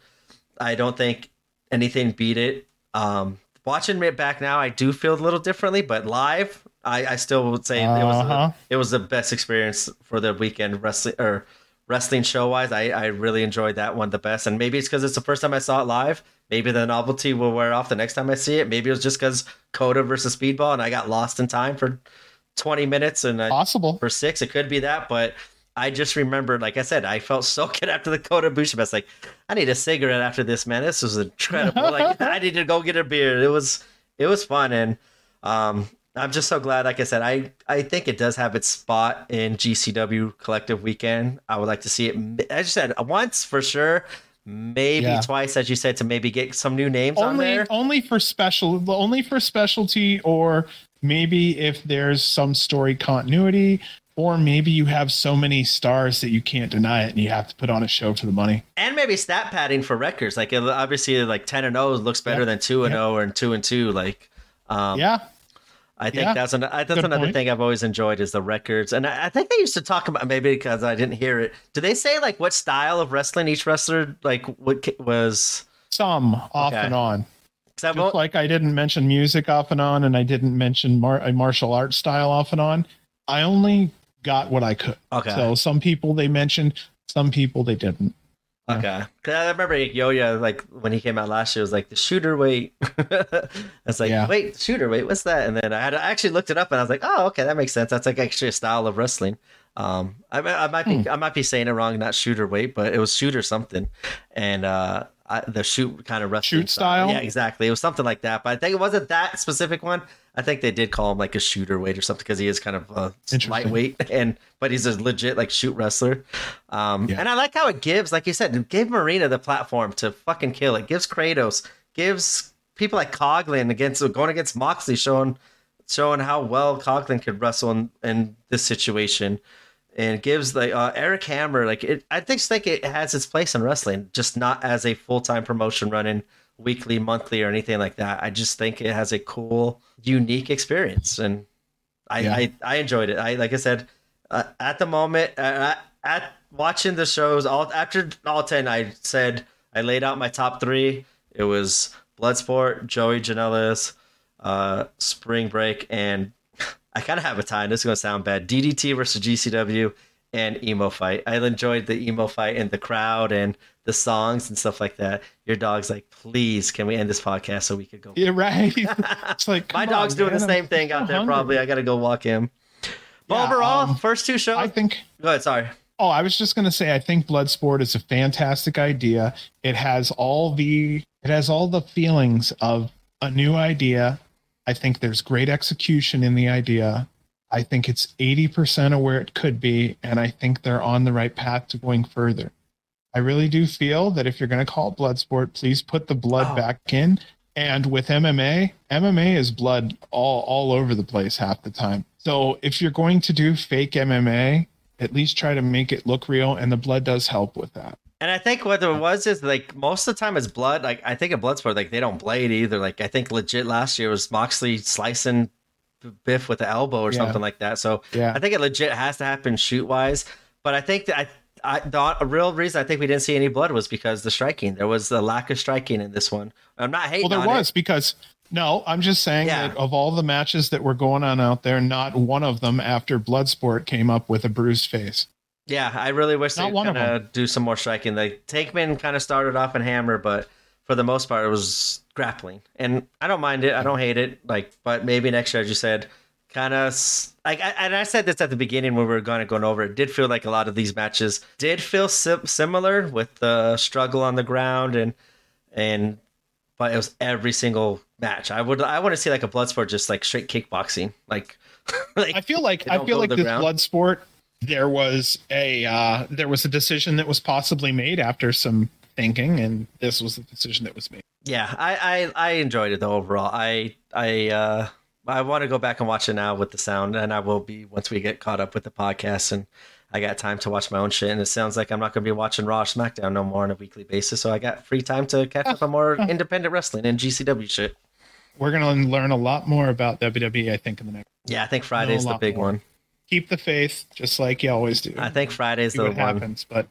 I don't think anything beat it. Um, watching it back now, I do feel a little differently, but live, I, I still would say it was Uh-huh. the, it was the best experience for the weekend wrestling or wrestling show wise. I, I really enjoyed that one the best, and maybe it's because it's the first time I saw it live. Maybe the novelty will wear off the next time I see it. Maybe it was just because Kota versus Speedball, and I got lost in time for twenty minutes, and I Possible. for six. It could be that, but I just remembered, like I said, I felt *laughs* so good after the Kota Ibushi. I was like, I need a cigarette after this, man. This was incredible. *laughs* like I need to go get a beer. It was it was fun, and um, I'm just so glad. Like I said, I I think it does have its spot in GCW Collective Weekend. I would like to see it. As you said, once for sure. Maybe Yeah. twice, as you said, to maybe get some new names on there. only for special only for specialty or maybe if there's some story continuity or maybe you have so many stars that you can't deny it and you have to put on a show for the money. and maybe stat padding for records. Like obviously, like ten and zero looks better than two and zero or two and two. Like, um, yeah. I think Yeah. that's an, that's Good another point. thing I've always enjoyed is the records, and I, I think they used to talk about maybe because I didn't hear it. Do they say like what style of wrestling each wrestler like what was? Some off Okay. and on. Just al- like I didn't mention music off and on, and I didn't mention mar- a martial arts style off and on. I only got what I could. okay, So some people they mentioned, some people they didn't. okay. 'Cause I remember Yuya like when he came out last year it was like the shooter weight. *laughs* I was like, Yeah. wait, shooter weight, what's that? And then I had I actually looked it up and I was like, oh, okay, that makes sense. That's like actually a style of wrestling. Um, I, I might be Hmm. I might be saying it wrong, not shooter weight, but it was shooter something, and uh, I, the shoot kind of wrestling Shoot style? Yeah, exactly. It was something like that, but I think it wasn't that specific one. I think they did call him like a shooter weight or something because he is kind of uh, Interesting. lightweight, *laughs* and but he's a legit like shoot wrestler. Um, Yeah. and I like how it gives, like you said, it gave Marina the platform to fucking kill. It gives Kratos, gives people like Coughlin against going against Moxley, showing showing how well Coughlin could wrestle in, in this situation, and gives like uh, Eric Hammer like it. I just think it has its place in wrestling, just not as a full time promotion running weekly, monthly, or anything like that. I just think it has a cool, unique experience, and I Yeah. I, I enjoyed it. I like I said, uh, at the moment, uh, at watching the shows, all after all ten, I said I laid out my top three. It was Bloodsport, Joey Janela's, uh, Spring Break, and *laughs* I kind of have a tie. This is gonna sound bad. DDT versus GCW and emo fight. I enjoyed the emo fight and the crowd and the songs and stuff like that. Your dog's like, please, can we end this podcast so we could go? Yeah, right. *laughs* it's like My dog's on, doing man, the I'm same thing out there. hungry. Probably, I gotta go walk him. But Yeah, overall, um, first two shows. I think go ahead. Sorry. Oh, I was just going to say I think Bloodsport is a fantastic idea. It has all the it has all the feelings of a new idea. I think there's great execution in the idea. I think it's 80% of where it could be and I think they're on the right path to going further. I really do feel that if you're going to call it Bloodsport, please put the blood Oh. back in. And with MMA, MMA is blood all all over the place half the time. So if you're going to do fake MMA, at least try to make it look real and the blood does help with that And I think what it was is like most of the time it's blood. Like I think in Bloodsport, like they don't blade either. Like I think legit last year was Moxley slicing Biff with the elbow or Yeah. something like that. So yeah I think it legit has to happen shoot wise. But I think that I, I the a real reason I think we didn't see any blood was because the striking. There was a lack of striking in this one. I'm not hating well there was because no i'm just saying Yeah. that of all the matches that were going on out there not one of them after bloodsport came up with a bruised face. Yeah, I really wish Not they one kind of do some more striking. Like Tankman kind of started off in hammer, but for the most part it was grappling. And I don't mind it. I don't hate it. Like, but maybe next year, as you said, kind of like I, and I said this at the beginning when we were going to going over it. Did feel like a lot of these matches did feel sim- similar with the struggle on the ground and and but it was every single match. I would I want to see like a blood sport just like straight kickboxing. Like *laughs* like i feel like i feel like this ground? blood sport there was a uh there was a decision that was possibly made after some thinking and this was the decision that was made Yeah, I, I I enjoyed it though overall. I I uh I want to go back and watch it now with the sound, and I will be once we get caught up with the podcast and I got time to watch my own shit. And it sounds like I'm not going to be watching Raw SmackDown no more on a weekly basis, so I got free time to catch up on more *laughs* independent wrestling and GCW shit. we're going to learn a lot more about wwe i think in the next Yeah, I think Friday's the big more. one. keep the faith just like you always do I think Friday's the what one. happens. But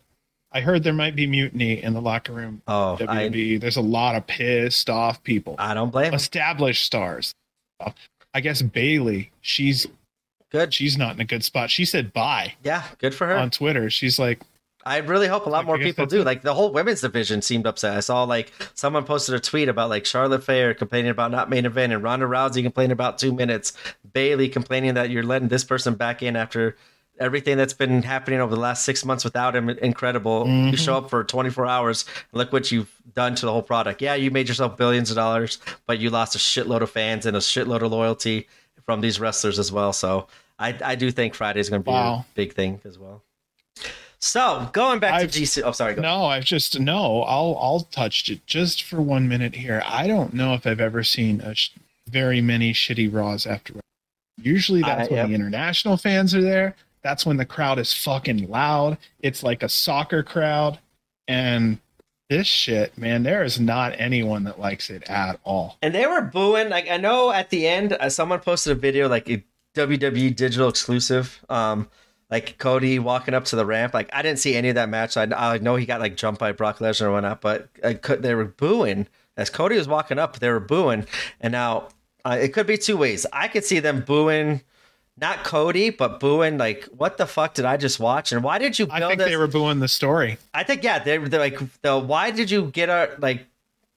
I heard there might be mutiny in the locker room. Oh, I, WWE. There's a lot of pissed off people, I don't blame established stars. I guess Bayley, she's Good. she's not in a good spot. She said bye Yeah, good for her. on Twitter. She's like, I really hope a lot Like, more people do. it. Like the whole women's division seemed upset. I saw like someone posted a tweet about like Charlotte Flair complaining about not main event and Ronda Rousey complaining about two minutes. Bayley complaining that you're letting this person back in after everything that's been happening over the last six months without him. Incredible. You Mhm. show up for 24 hours. Look what you've done to the whole product. Yeah, you made yourself billions of dollars, but you lost a shitload of fans and a shitload of loyalty from these wrestlers as well. So I, I do think Friday's going to be Wow. a big thing as well. So going back I've- to GC. Oh, sorry. Go. no, I've just no. I'll I'll touch it just for one minute here. I don't know if I've ever seen a sh- very many shitty Raws after. Usually that's Uh, when yep. the international fans are there. That's when the crowd is fucking loud. It's like a soccer crowd, and this shit, man, there is not anyone that likes it at all. And they were booing. Like I know at the end, uh, someone posted a video like a WWE digital exclusive. Um, like Cody walking up to the ramp. Like I didn't see any of that match. I, I know he got like jumped by Brock Lesnar or whatnot, but I could, they were booing as Cody was walking up. They were booing, and now uh, it could be two ways. I could see them booing. Not Cody, but booing like, what the fuck did I just watch? And why did you I think this? they were booing the story. I think yeah, they they're like the why did you get our like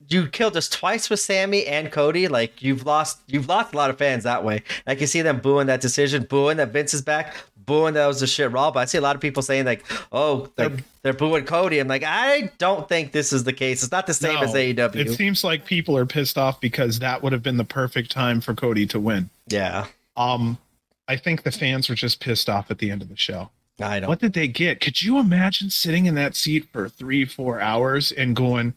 you killed us twice with Sami and Cody. Like you've lost you've lost a lot of fans that way. I can see them booing that decision, booing that Vince is back, booing that was a shit raw. But I see a lot of people saying like, oh, They're- they're booing Cody. I'm like, I don't think this is the case. It's not the same No, as AEW. It seems like people are pissed off because that would have been the perfect time for Cody to win. yeah, Um, I think the fans were just pissed off at the end of the show. I don't. What did they get? Could you imagine sitting in that seat for three, four hours and going,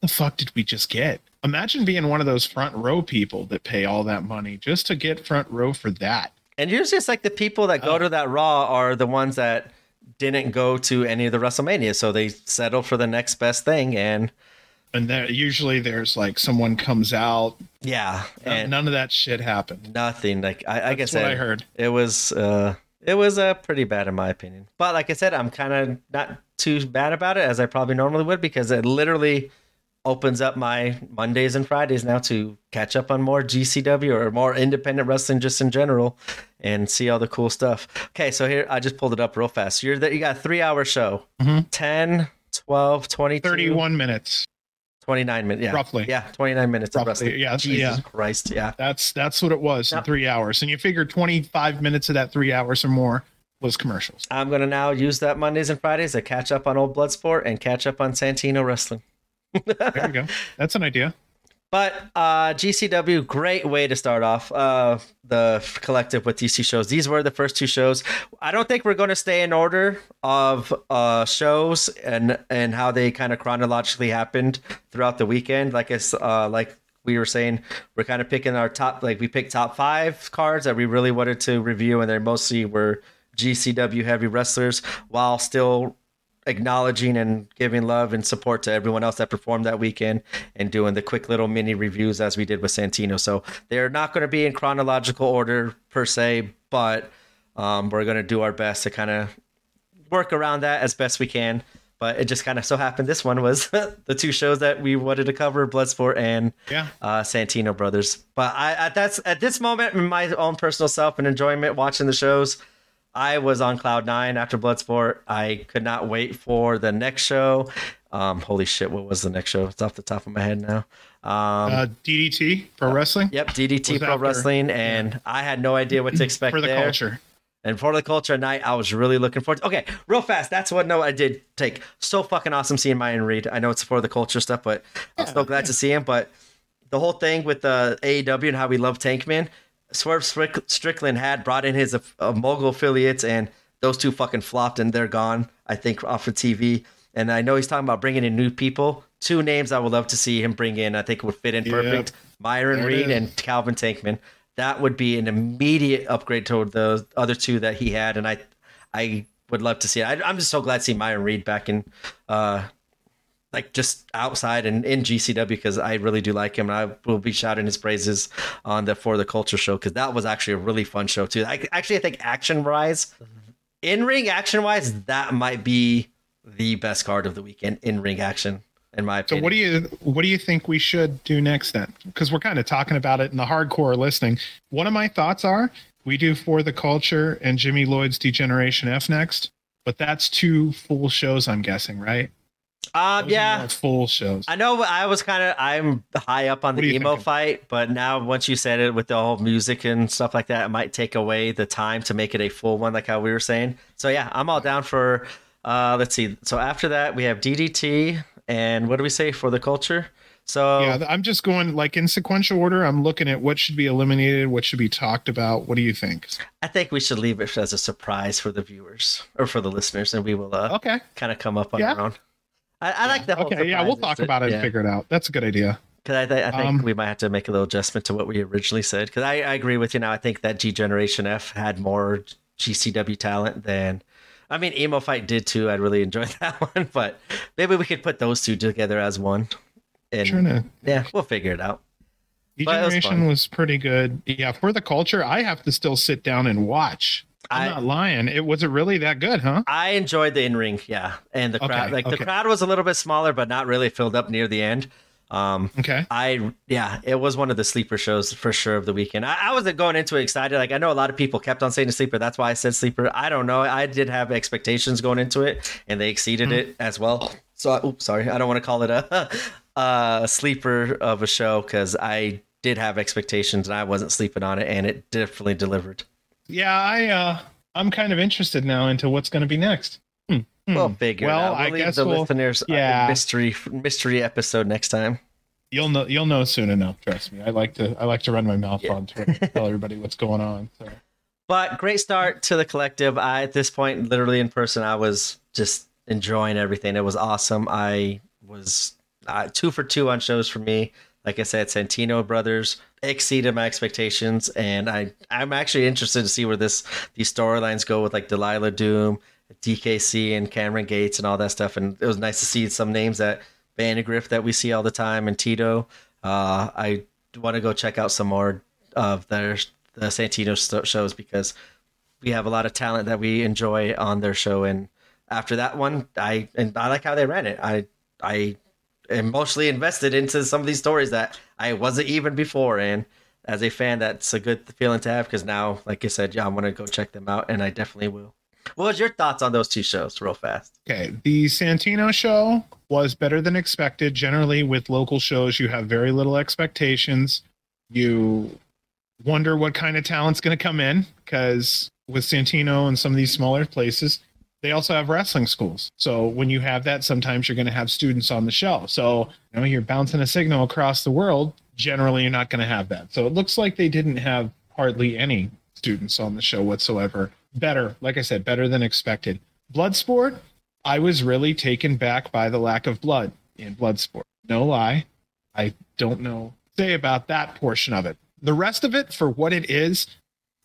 the fuck did we just get? Imagine being one of those front row people that pay all that money just to get front row for that. And usually it's like the people that go Oh. to that Raw are the ones that didn't go to any of the WrestleMania, so they settle for the next best thing. And And there usually there's like someone comes out. yeah, and None of that shit happened. nothing. Like I, I guess what I heard. it was uh it was uh pretty bad in my opinion but like i said i'm kind of not too bad about it as i probably normally would because it literally opens up my mondays and fridays now to catch up on more gcw or more independent wrestling just in general and see all the cool stuff okay so here i just pulled it up real fast you're that you got a three hour show Mhm. 10 12 22 31 minutes. 29 minutes yeah Roughly. yeah 29 minutes of Roughly, wrestling yeah, jesus yeah. christ yeah That's that's what it was in three hours. And you figure 25 minutes of that three hours or more was commercials. I'm gonna now use that Mondays and Fridays to catch up on old Bloodsport and catch up on Santino wrestling. There you go. *laughs* That's an idea. But uh, GCW, great way to start off uh, the collective with DC shows. These were the first two shows. I don't think we're going to stay in order of uh, shows and and how they kind of chronologically happened throughout the weekend. Like it's uh, like we were saying, we're kind of picking our top. Like we picked top five cards that we really wanted to review, and they mostly were GCW heavy wrestlers, while still acknowledging and giving love and support to everyone else that performed that weekend and doing the quick little mini reviews as we did with Santino. So they're not going to be in chronological order per se, but um, we're going to do our best to kind of work around that as best we can. But it just kind of so happened this one was *laughs* the two shows that we wanted to cover, Bloodsport and Yeah. uh, Santino brothers. But I at that's at this moment my own personal self and enjoyment watching the shows, I was on cloud nine after Bloodsport. I could not wait for the next show. Um, holy shit, what was the next show? It's off the top of my head now. Um, Uh, DDT Pro Wrestling yep, DDT Pro after- Wrestling, and I had no idea what to *clears throat* expect for the there. culture. And for the culture night, I was really looking forward. To, okay, real fast. That's what note I did take. So fucking awesome seeing Myron Reed. I know it's for the culture stuff, but I'm so glad to see him. But the whole thing with the AEW and how we love Tankman, Swerve Strickland had brought in his uh, mogul affiliates, and those two fucking flopped, and they're gone. I think off of TV. And I know he's talking about bringing in new people. Two names I would love to see him bring in. I think would fit in Yeah. perfect. Myron Reed is. and Calvin Tankman. That would be an immediate upgrade to the other two that he had, and I, I would love to see it. I, I'm just so glad to see Myron Reed back in, uh, like just outside and in GCW because I really do like him, and I will be shouting his praises on the For the Culture show because that was actually a really fun show too. I actually I think action wise, mm-hmm. in ring action wise, that might be the best card of the weekend in ring action, in my opinion. So what do you what do you think we should do next then? Because we're kind of talking about it in the hardcore listening. One of my thoughts are we do for the culture and Jimmy Lloyd's Degeneration F next, but that's two full shows, I'm guessing, right? Um, yeah. full shows. I know I was kind of I'm high up on What the emo thinking? fight, but now once you said it with the whole music and stuff like that, it might take away the time to make it a full one, like how we were saying. So yeah, I'm all down for. Uh, let's see. So after that, we have DDT, and what do we say for the culture? So yeah, I'm just going like in sequential order. I'm looking at what should be eliminated, what should be talked about. What do you think? I think we should leave it as a surprise for the viewers or for the listeners, and we will uh, Okay. kind of come up on Yeah. our own. I, I like the whole Okay. Yeah, we'll talk about it yeah. and figure it out. That's a good idea. Because I, th- I think Um, we might have to make a little adjustment to what we originally said. Because I, I agree with you now. I think that G Generation F had more GCW talent than. I mean, Emo Fight did too. I really enjoyed *laughs* that one. But maybe we could put those two together as one. And to yeah, we'll figure it out. But it was was, pretty good. Yeah, for the culture, I have to still sit down and watch. I'm I- not lying. It was it really that good, huh? I enjoyed the in ring, yeah, and the Okay, crowd. Like the crowd was a little bit smaller, but not really filled up near the end. Um, Okay. I yeah, it was one of the sleeper shows for sure of the weekend. I, I wasn't going into it excited. Like I know a lot of people kept on saying sleeper. That's why I said sleeper. I don't know. I did have expectations going into it, and they exceeded it as well. So, I, oops, sorry, I don't want to call it a, *laughs* a sleeper of a show because I did have expectations and I wasn't sleeping on it, and it definitely delivered. Yeah, I uh I'm kind of interested now into what's going to be next. Hmm, hmm. We'll figure Well, it out. We'll I leave guess the we'll- listeners yeah. mystery mystery episode next time. You'll know you'll know soon enough, trust me. I like to I like to run my mouth Yeah. on Twitter, tell everybody what's going on. So But great start to the collective. I at this point, literally in person, I was just enjoying everything. It was awesome. I was uh, two for two on shows for me. Like I said, Santino Brothers exceeded my expectations, and I I'm actually interested to see where this these storylines go with like Delilah Doom, DKC, and Cameron Gates, and all that stuff. And it was nice to see some names that Vandagriff that we see all the time, and Tito. Uh, I want to go check out some more of their the Santino shows because we have a lot of talent that we enjoy on their show. And after that one, I and I like how they ran it. I I emotionally invested into some of these stories that I wasn't even before. And as a fan, that's a good feeling to have because now, like I said, yeah, I want to go check them out, and I definitely will. What was your thoughts on those two shows, real fast? Okay, the Santino show was better than expected. Generally, with local shows, you have very little expectations. You wonder what kind of talent's going to come in because with Santino and some of these smaller places, they also have wrestling schools. So when you have that, sometimes you're going to have students on the show. So you know you're bouncing a signal across the world. Generally, you're not going to have that. So it looks like they didn't have hardly any students on the show whatsoever. Better, like I said, better than expected. Bloodsport, I was really taken back by the lack of blood in Bloodsport. No lie. I don't know say about that portion of it. The rest of it, for what it is,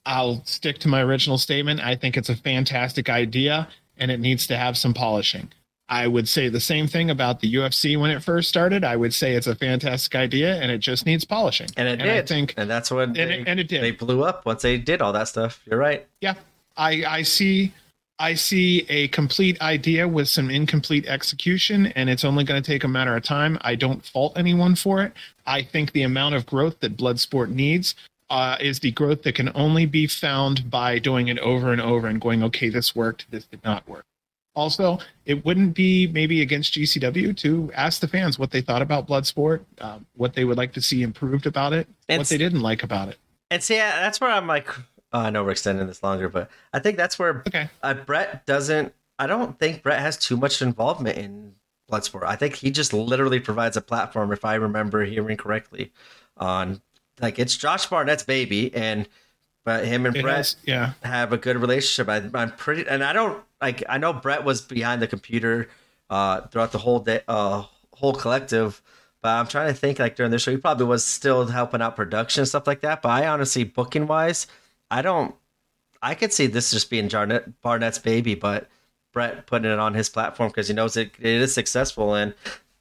I'll stick to my original statement. I think it's a fantastic idea and it needs to have some polishing. I would say the same thing about the UFC when it first started. I would say it's a fantastic idea and it just needs polishing. And it I did, think, and that's when and they, it, and it did. they blew up once they did all that stuff. You're right. yeah i i see i see a complete idea with some incomplete execution and it's only going to take a matter of time i don't fault anyone for it i think the amount of growth that bloodsport needs uh, is the growth that can only be found by doing it over and over and going okay this worked this did not work also it wouldn't be maybe against gcw to ask the fans what they thought about bloodsport um, what they would like to see improved about it what they didn't like about it And see, that's where I'm like, oh, I know we're extending this longer, but I think that's where okay uh, Brett doesn't. I don't think Brett has too much involvement in Bloodsport. I think he just literally provides a platform, if I remember hearing correctly, on like it's Josh Barnett's baby, and but him and It Brett has- yeah have a good relationship. I, I'm pretty, and I don't like. I know Brett was behind the computer uh, throughout the whole day, uh, whole collective. But I'm trying to think like during the show, he probably was still helping out production and stuff like that. But I honestly, booking wise, I don't. I could see this just being Jarnett, Barnett's baby, but Brett putting it on his platform because he knows it, it is successful, and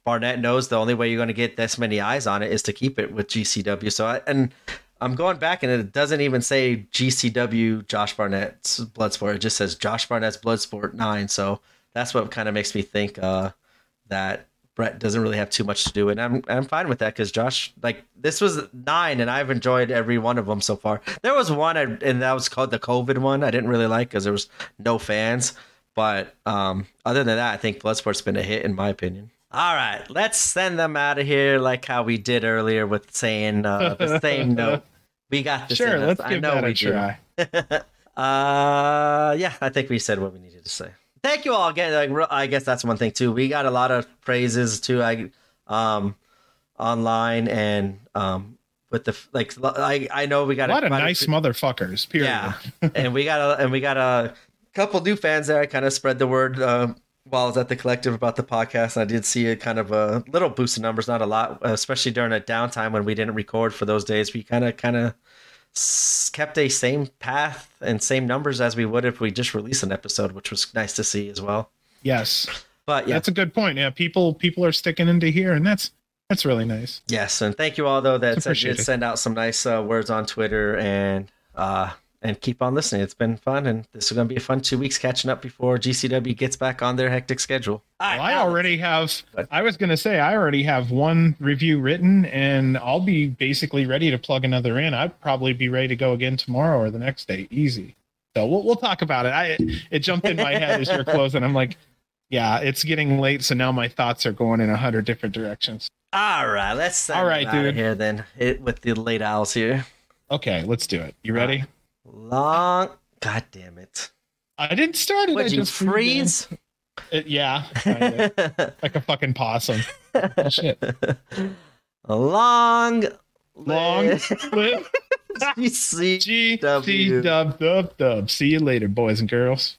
Barnett knows the only way you're going to get this many eyes on it is to keep it with GCW. So I, and I'm going back and it doesn't even say GCW Josh Barnett's Bloodsport. It just says Josh Barnett's Bloodsport 9. So that's what kind of makes me think uh, that Brett doesn't really have too much to do, and I'm I'm fine with that because Josh, like this was nine, and I've enjoyed every one of them so far. There was one, I, and that was called the COVID one. I didn't really like because there was no fans, but um, other than that, I think Bloodsport's been a hit in my opinion. All right, let's send them out of here like how we did earlier with saying uh, the *laughs* same note. We got this. Sure, let's I give know that we a try. *laughs* uh, yeah, I think we said what we needed to say. Thank you all again. Like, I guess that's one thing too. We got a lot of praises too. I, um, online and um with the like. I I know we got A lot of quite nice motherfuckers. Period. yeah, and we got a and we got a couple new fans there. I kind of spread the word um, while I was at the collective about the podcast. And I did see a kind of a little boost in numbers, not a lot, especially during a downtime when we didn't record for those days. We kind of kind of kept a same path and same numbers as we would if we just released an episode, which was nice to see as well. Yes. But yeah, That's a good point. Yeah, people people are sticking into here, and that's that's really nice. Yes, and thank you all though that said, did send out some nice uh, words on Twitter and uh and keep on listening. It's been fun, and this is going to be a fun two weeks catching up before GCW gets back on their hectic schedule. Well, I Alex. already have. But- I was gonna say I already have one review written, and I'll be basically ready to plug another in. I'd probably be ready to go again tomorrow or the next day, easy. So we'll we'll talk about it. I it jumped in my head as you're *laughs* closing. I'm like, yeah, it's getting late, so now my thoughts are going in a hundred different directions. All right, let's send All right, it outta dude. here then. It with the late owls here. Okay, let's do it. You ready? Long. God damn it! I didn't start it. I you just freeze? It, yeah, *laughs* like a fucking possum. *laughs* Shit. Long. Long live You see. G W. C dub dub dub. See you later, boys and girls.